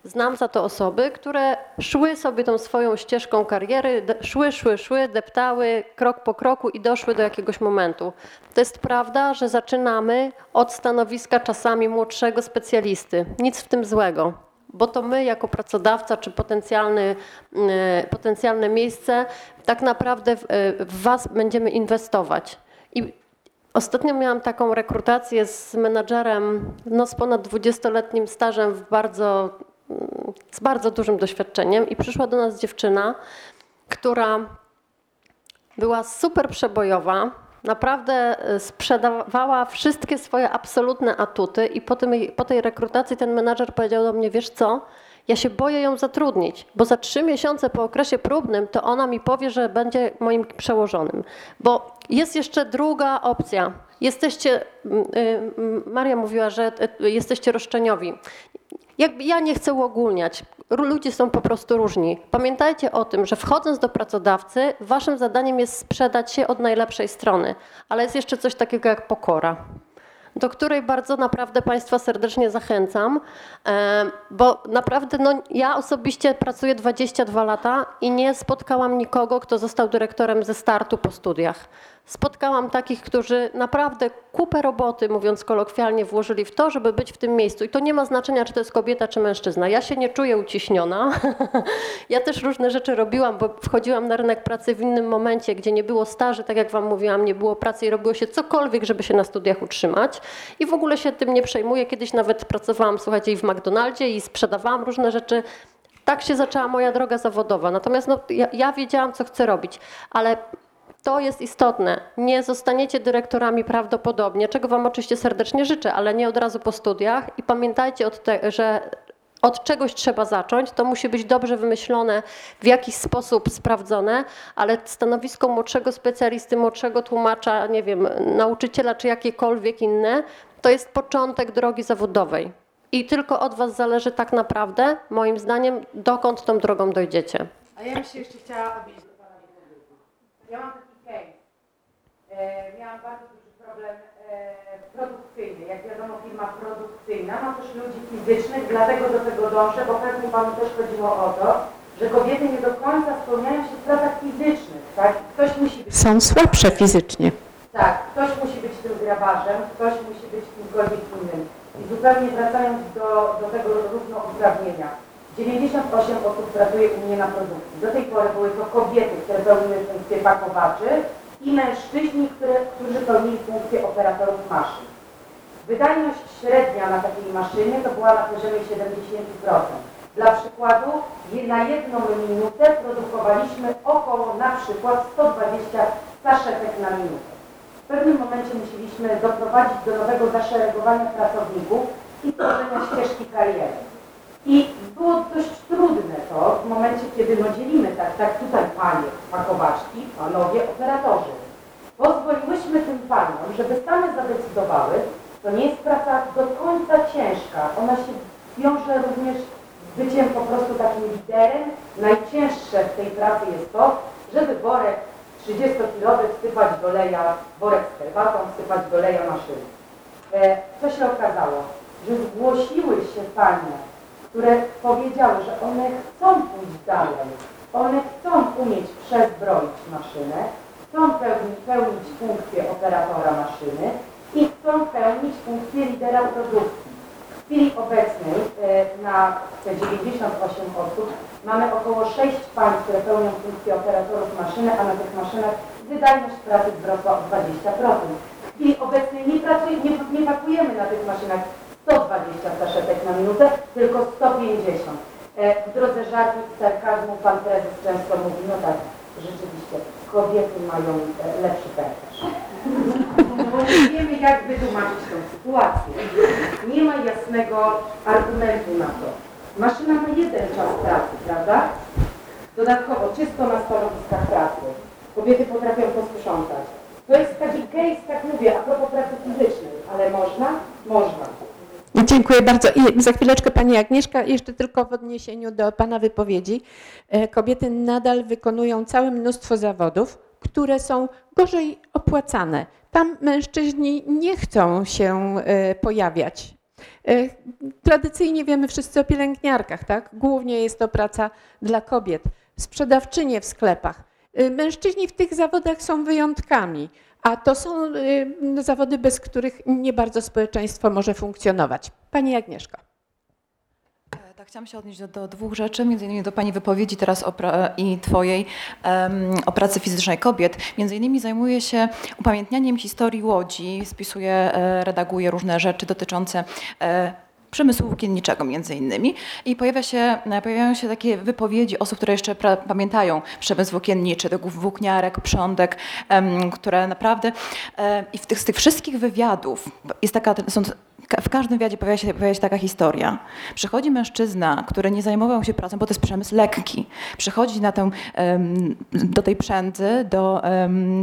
Znam za to osoby, które szły sobie tą swoją ścieżką kariery, szły, szły, szły, deptały krok po kroku i doszły do jakiegoś momentu. To jest prawda, że zaczynamy od stanowiska czasami młodszego specjalisty. Nic w tym złego. Bo to my, jako pracodawca czy potencjalny, e, potencjalne miejsce, tak naprawdę w, e, w Was będziemy inwestować. I Ostatnio miałam taką rekrutację z menadżerem no, z ponad 20-letnim stażem w bardzo, z bardzo dużym doświadczeniem i przyszła do nas dziewczyna, która była super przebojowa, naprawdę e, sprzedawała wszystkie swoje absolutne atuty i po, tym, po tej rekrutacji ten menadżer powiedział do mnie, wiesz co, ja się boję ją zatrudnić, bo za trzy miesiące po okresie próbnym to ona mi powie, że będzie moim przełożonym. Bo jest jeszcze druga opcja. Jesteście, y, Maria mówiła, że y, jesteście roszczeniowi. Jakby ja nie chcę uogólniać. Ludzie są po prostu różni. Pamiętajcie o tym, że wchodząc do pracodawcy, waszym zadaniem jest sprzedać się od najlepszej strony, ale jest jeszcze coś takiego jak pokora do której bardzo naprawdę Państwa serdecznie zachęcam, e, bo naprawdę no, ja osobiście pracuję 22 lata i nie spotkałam nikogo, kto został dyrektorem ze startu po studiach. Spotkałam takich, którzy naprawdę kupę roboty, mówiąc kolokwialnie, włożyli w to, żeby być w tym miejscu. I to nie ma znaczenia, czy to jest kobieta, czy mężczyzna. Ja się nie czuję uciśniona. ja też różne rzeczy robiłam, bo wchodziłam na rynek pracy w innym momencie, gdzie nie było staży, tak jak Wam mówiłam, nie było pracy i robiło się cokolwiek, żeby się na studiach utrzymać. I w ogóle się tym nie przejmuję. Kiedyś nawet pracowałam, słuchajcie, i w McDonaldzie i sprzedawałam różne rzeczy. Tak się zaczęła moja droga zawodowa. Natomiast no, ja, ja wiedziałam, co chcę robić, ale to jest istotne. Nie zostaniecie dyrektorami prawdopodobnie, czego Wam oczywiście serdecznie życzę, ale nie od razu po studiach. I pamiętajcie, od te, że od czegoś trzeba zacząć. To musi być dobrze wymyślone, w jakiś sposób sprawdzone, ale stanowisko młodszego specjalisty, młodszego tłumacza, nie wiem, nauczyciela czy jakiekolwiek inne, to jest początek drogi zawodowej. I tylko od Was zależy tak naprawdę, moim zdaniem, dokąd tą drogą dojdziecie. A ja bym się jeszcze chciała odnieść do Pana wypowiedzi. Ja mam taki case. E, miałam bardzo duży problem e, produkcyjny. Jak wiadomo, firma produkcyjna ma też ludzi fizycznych, dlatego do tego dążę, bo pewnie Panu też chodziło o to, że kobiety nie do końca spełniają się w pracach fizycznych, tak? Ktoś musi być, Są słabsze fizycznie. tak, ktoś musi być tym grabarzem, ktoś musi być kimkolwiek innym. I zupełnie wracając do, do tego równouprawnienia. 98 osób pracuje u mnie na produkcji. Do tej pory były to kobiety, które pełniły funkcję pakowaczy i mężczyźni, które, którzy pełnili funkcję operatorów maszyn. Wydajność średnia na takiej maszynie to była na poziomie 70%. Dla przykładu, na jedną minutę produkowaliśmy około na przykład 120 saszetek na minutę. pewnym momencie musieliśmy doprowadzić do nowego zaszeregowania pracowników i tworzenia ścieżki kariery. I było dość trudne to w momencie, kiedy no dzielimy tak, tak tutaj panie pakowaczki, panowie operatorzy. Pozwoliłyśmy tym paniom, żeby same zadecydowały, to nie jest praca do końca ciężka. Ona się wiąże również z byciem po prostu takim liderem. Najcięższe w tej pracy jest to, żeby worek 30-kilowy wsypać do leja, worek z herbatą wsypać do leja maszyny. E, co się okazało? Że zgłosiły się panie, które powiedziały, że one chcą pójść dalej, one chcą umieć przezbroić maszynę, chcą pełnić, pełnić funkcję operatora maszyny i chcą pełnić funkcję lidera produkcji. W chwili obecnej e, na te 98 osób mamy około 6 pań, które pełnią funkcję operatorów maszyny, a na tych maszynach wydajność pracy wzrosła o 20%. W chwili obecnej nie, pracuje, nie, nie pakujemy na tych maszynach 120 saszetek na minutę, tylko 150. E, w drodze żartu i sarkazmu pan prezes często mówi, no tak, rzeczywiście, kobiety mają e, lepszy pęcherz. Bo nie wiemy, jak wytłumaczyć tę sytuację. Nie ma jasnego argumentu na to. Maszyna ma jeden czas pracy, prawda? Dodatkowo czysto na stanowiskach pracy. Kobiety potrafią posprzątać. To jest taki case, tak mówię, a propos pracy fizycznej, ale można? Można. Dziękuję bardzo. I za chwileczkę Pani Agnieszka, jeszcze tylko w odniesieniu do Pana wypowiedzi. E, kobiety nadal wykonują całe mnóstwo zawodów, które są gorzej opłacane. Tam mężczyźni nie chcą się e, pojawiać. E, tradycyjnie wiemy wszyscy o pielęgniarkach, tak? Głównie jest to praca dla kobiet. Sprzedawczynie w sklepach. Mężczyźni w tych zawodach są wyjątkami. A to są y, zawody, bez których nie bardzo społeczeństwo może funkcjonować. Pani Agnieszka. E, tak, chciałam się odnieść do, do, dwóch rzeczy, między innymi do Pani wypowiedzi teraz i Twojej um, o pracy fizycznej kobiet. Między innymi zajmuję się upamiętnianiem historii Łodzi, spisuję, e, redaguję różne rzeczy dotyczące e, przemysłu włókienniczego między innymi i pojawia się, pojawiają się takie wypowiedzi osób, które jeszcze pamiętają przemysł włókienniczy, tych włókniarek, prządek, um, które naprawdę um, i w tych, z tych wszystkich wywiadów jest taka, są, w każdym wywiadzie pojawia się, pojawia się taka historia. Przychodzi mężczyzna, który nie zajmował się pracą, bo to jest przemysł lekki. Przychodzi na tę, um, do tej przędzy, do,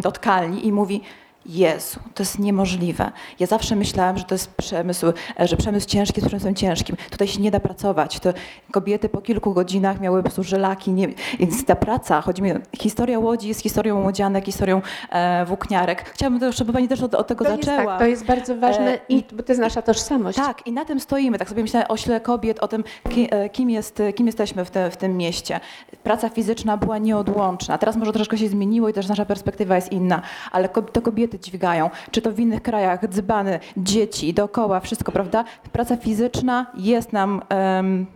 do tkalni i mówi Jezu, to jest niemożliwe. Ja zawsze myślałam, że to jest przemysł, że przemysł ciężki jest przemysłem ciężkim. Tutaj się nie da pracować. To kobiety po kilku godzinach miały po prostu żelaki. Nie, więc ta praca, chodzi mi, historia Łodzi jest historią łodzianek, historią e, włókniarek. Chciałabym też, żeby pani też od, od tego to zaczęła. Jest tak, to jest bardzo ważne, e, i, bo to jest nasza tożsamość. Tak, i na tym stoimy. Tak sobie myślę o śle kobiet, o tym, e, kim, jest, kim jesteśmy w, te, w tym mieście. Praca fizyczna była nieodłączna. Teraz może troszkę się zmieniło i też nasza perspektywa jest inna, ale to kobiety kobiety dźwigają, czy to w innych krajach, dzbany, dzieci, dookoła, wszystko, prawda? Praca fizyczna jest nam... Um,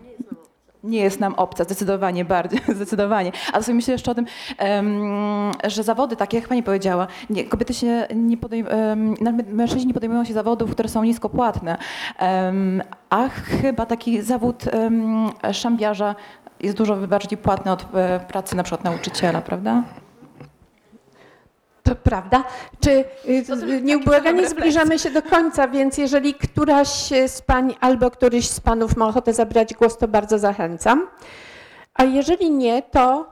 nie jest nam obca, zdecydowanie bardziej, zdecydowanie. Ale sobie myślę jeszcze o tym, um, że zawody takie, jak pani powiedziała, nie, kobiety się nie podejmują, um, mężczyźni nie podejmują się zawodów, które są niskopłatne, um, a chyba taki zawód szambiarza jest dużo bardziej płatny od e, pracy na przykład nauczyciela, prawda? To prawda. Czy y, nieubłaganie zbliżamy się do końca, więc jeżeli któraś z pań albo któryś z panów ma ochotę zabrać głos, to bardzo zachęcam. A jeżeli nie, to,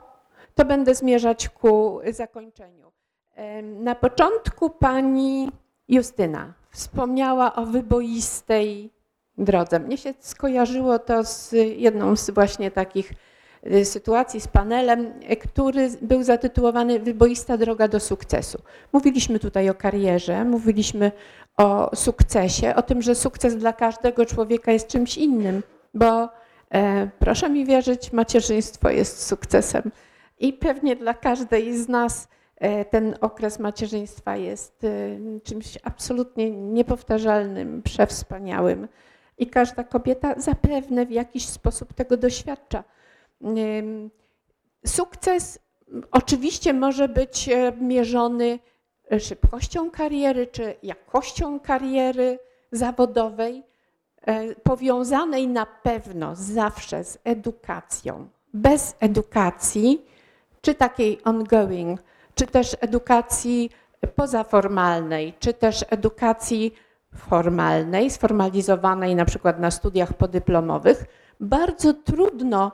to będę zmierzać ku zakończeniu. Na początku pani Justyna wspomniała o wyboistej drodze. Mnie się skojarzyło to z jedną z właśnie takich sytuacji z panelem, y, który był zatytułowany Wyboista droga do sukcesu. Mówiliśmy tutaj o karierze, mówiliśmy o sukcesie, o tym, że sukces dla każdego człowieka jest czymś innym, bo e, proszę mi wierzyć, macierzyństwo jest sukcesem i pewnie dla każdej z nas e, ten okres macierzyństwa jest e, czymś absolutnie niepowtarzalnym, przewspaniałym. I każda kobieta zapewne w jakiś sposób tego doświadcza. Sukces oczywiście może być e, mierzony e, szybkością kariery czy jakością kariery zawodowej, e, powiązanej na pewno zawsze z edukacją. Bez edukacji, czy takiej ongoing, czy też edukacji pozaformalnej, czy też edukacji formalnej, sformalizowanej na przykład na studiach podyplomowych, bardzo trudno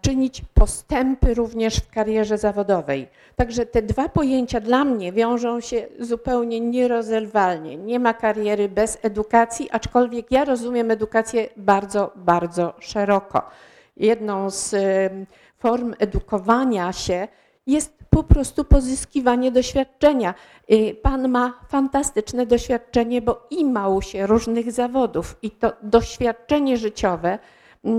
czynić postępy również w karierze zawodowej. Także te dwa pojęcia dla mnie wiążą się zupełnie nierozerwalnie. Nie ma kariery bez edukacji, aczkolwiek ja rozumiem edukację bardzo, bardzo szeroko. Jedną z form edukowania się jest po prostu pozyskiwanie doświadczenia. Pan ma fantastyczne doświadczenie, bo imał się różnych zawodów i to doświadczenie życiowe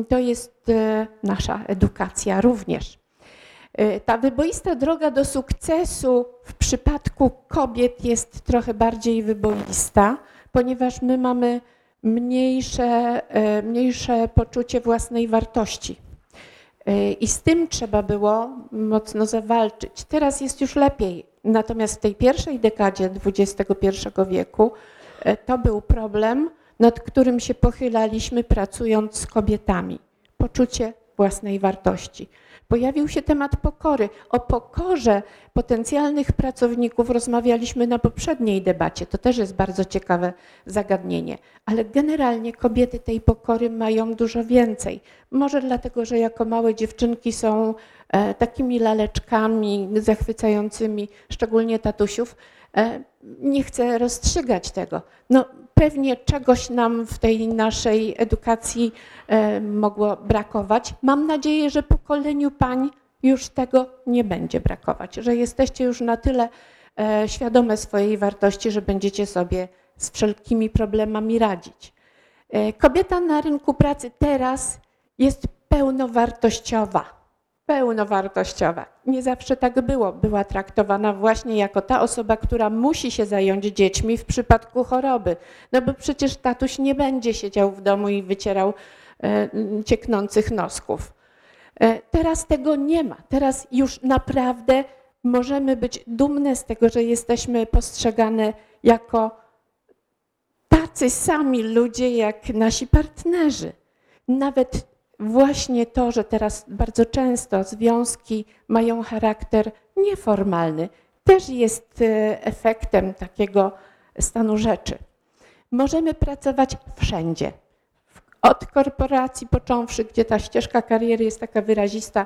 to jest e, nasza edukacja również. E, ta wyboista droga do sukcesu w przypadku kobiet jest trochę bardziej wyboista, ponieważ my mamy mniejsze, e, mniejsze poczucie własnej wartości. I z tym trzeba było mocno zawalczyć. Teraz jest już lepiej. Natomiast w tej pierwszej dekadzie XXI wieku to był problem, nad którym się pochylaliśmy pracując z kobietami. Poczucie własnej wartości pojawił się temat pokory. O pokorze potencjalnych pracowników rozmawialiśmy na poprzedniej debacie. To też jest bardzo ciekawe zagadnienie. Ale generalnie kobiety tej pokory mają dużo więcej. Może dlatego, że jako małe dziewczynki są e, takimi laleczkami zachwycającymi, szczególnie tatusiów. E, nie chcę rozstrzygać tego. No, pewnie czegoś nam w tej naszej edukacji e, mogło brakować. Mam nadzieję, że pokoleniu pań już tego nie będzie brakować, że jesteście już na tyle e, świadome swojej wartości, że będziecie sobie z wszelkimi problemami radzić. E, kobieta na rynku pracy teraz jest pełnowartościowa pełnowartościowa. Nie zawsze tak było. Była traktowana właśnie jako ta osoba, która musi się zająć dziećmi w przypadku choroby. No bo przecież tatuś nie będzie siedział w domu i wycierał e, cieknących nosków. E, teraz tego nie ma. Teraz już naprawdę możemy być dumne z tego, że jesteśmy postrzegane jako tacy sami ludzie jak nasi partnerzy. Nawet właśnie to, że teraz bardzo często związki mają charakter nieformalny, też jest e, efektem takiego stanu rzeczy. Możemy pracować wszędzie. Od korporacji począwszy, gdzie ta ścieżka kariery jest taka wyrazista,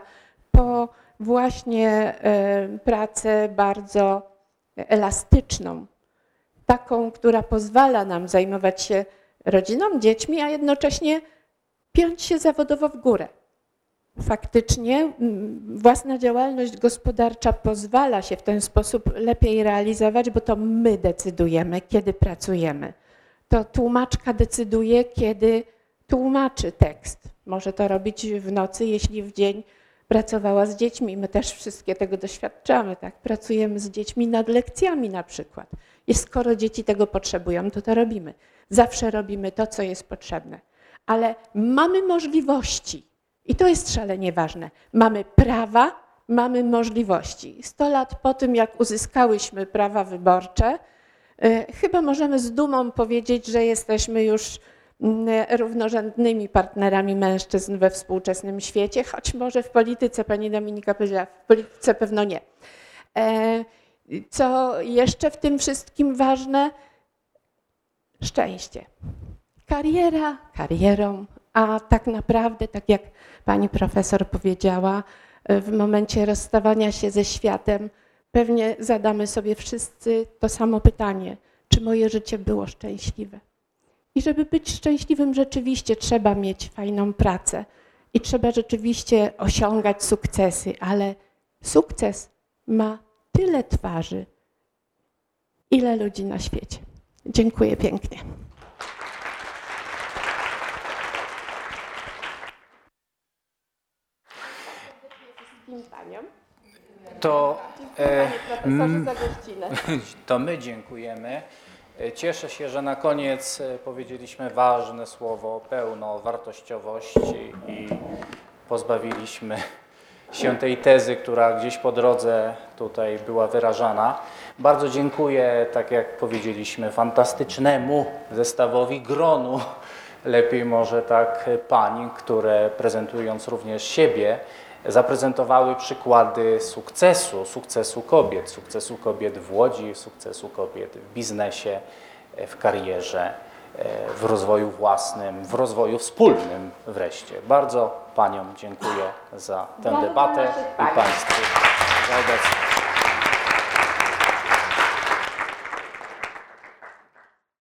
po właśnie e, pracę bardzo elastyczną, taką, która pozwala nam zajmować się rodziną, dziećmi, a jednocześnie piąć się zawodowo w górę. Faktycznie własna działalność gospodarcza pozwala się w ten sposób lepiej realizować, bo to my decydujemy, kiedy pracujemy. To tłumaczka decyduje, kiedy tłumaczy tekst. Może to robić w nocy, jeśli w dzień pracowała z dziećmi. My też wszystkie tego doświadczamy, tak? Pracujemy z dziećmi nad lekcjami na przykład. I skoro dzieci tego potrzebują, to to robimy. Zawsze robimy to, co jest potrzebne ale mamy możliwości. I to jest szalenie ważne. Mamy prawa, mamy możliwości. Sto lat po tym, jak uzyskałyśmy prawa wyborcze, y, chyba możemy z dumą powiedzieć, że jesteśmy już mm, równorzędnymi partnerami mężczyzn we współczesnym świecie, choć może w polityce, pani Dominika powiedziała, w polityce pewno nie. E, co jeszcze w tym wszystkim ważne? Szczęście. Kariera karierą, a tak naprawdę, tak jak pani profesor powiedziała, w momencie rozstawania się ze światem pewnie zadamy sobie wszyscy to samo pytanie, czy moje życie było szczęśliwe. I żeby być szczęśliwym rzeczywiście trzeba mieć fajną pracę i trzeba rzeczywiście osiągać sukcesy, ale sukces ma tyle twarzy, ile ludzi na świecie. Dziękuję pięknie. To, e, to my dziękujemy. E, cieszę się, że na koniec e, powiedzieliśmy ważne słowo pełnowartościowości i pozbawiliśmy się tej tezy, która gdzieś po drodze tutaj była wyrażana. Bardzo dziękuję, tak jak powiedzieliśmy, fantastycznemu zestawowi gronu, lepiej może tak pań, które prezentując również siebie, zaprezentowały przykłady sukcesu, sukcesu kobiet, sukcesu kobiet w Łodzi, sukcesu kobiet w biznesie, w karierze, w rozwoju własnym, w rozwoju wspólnym wreszcie. Bardzo Paniom dziękuję za tę debatę i Państwu za obecność.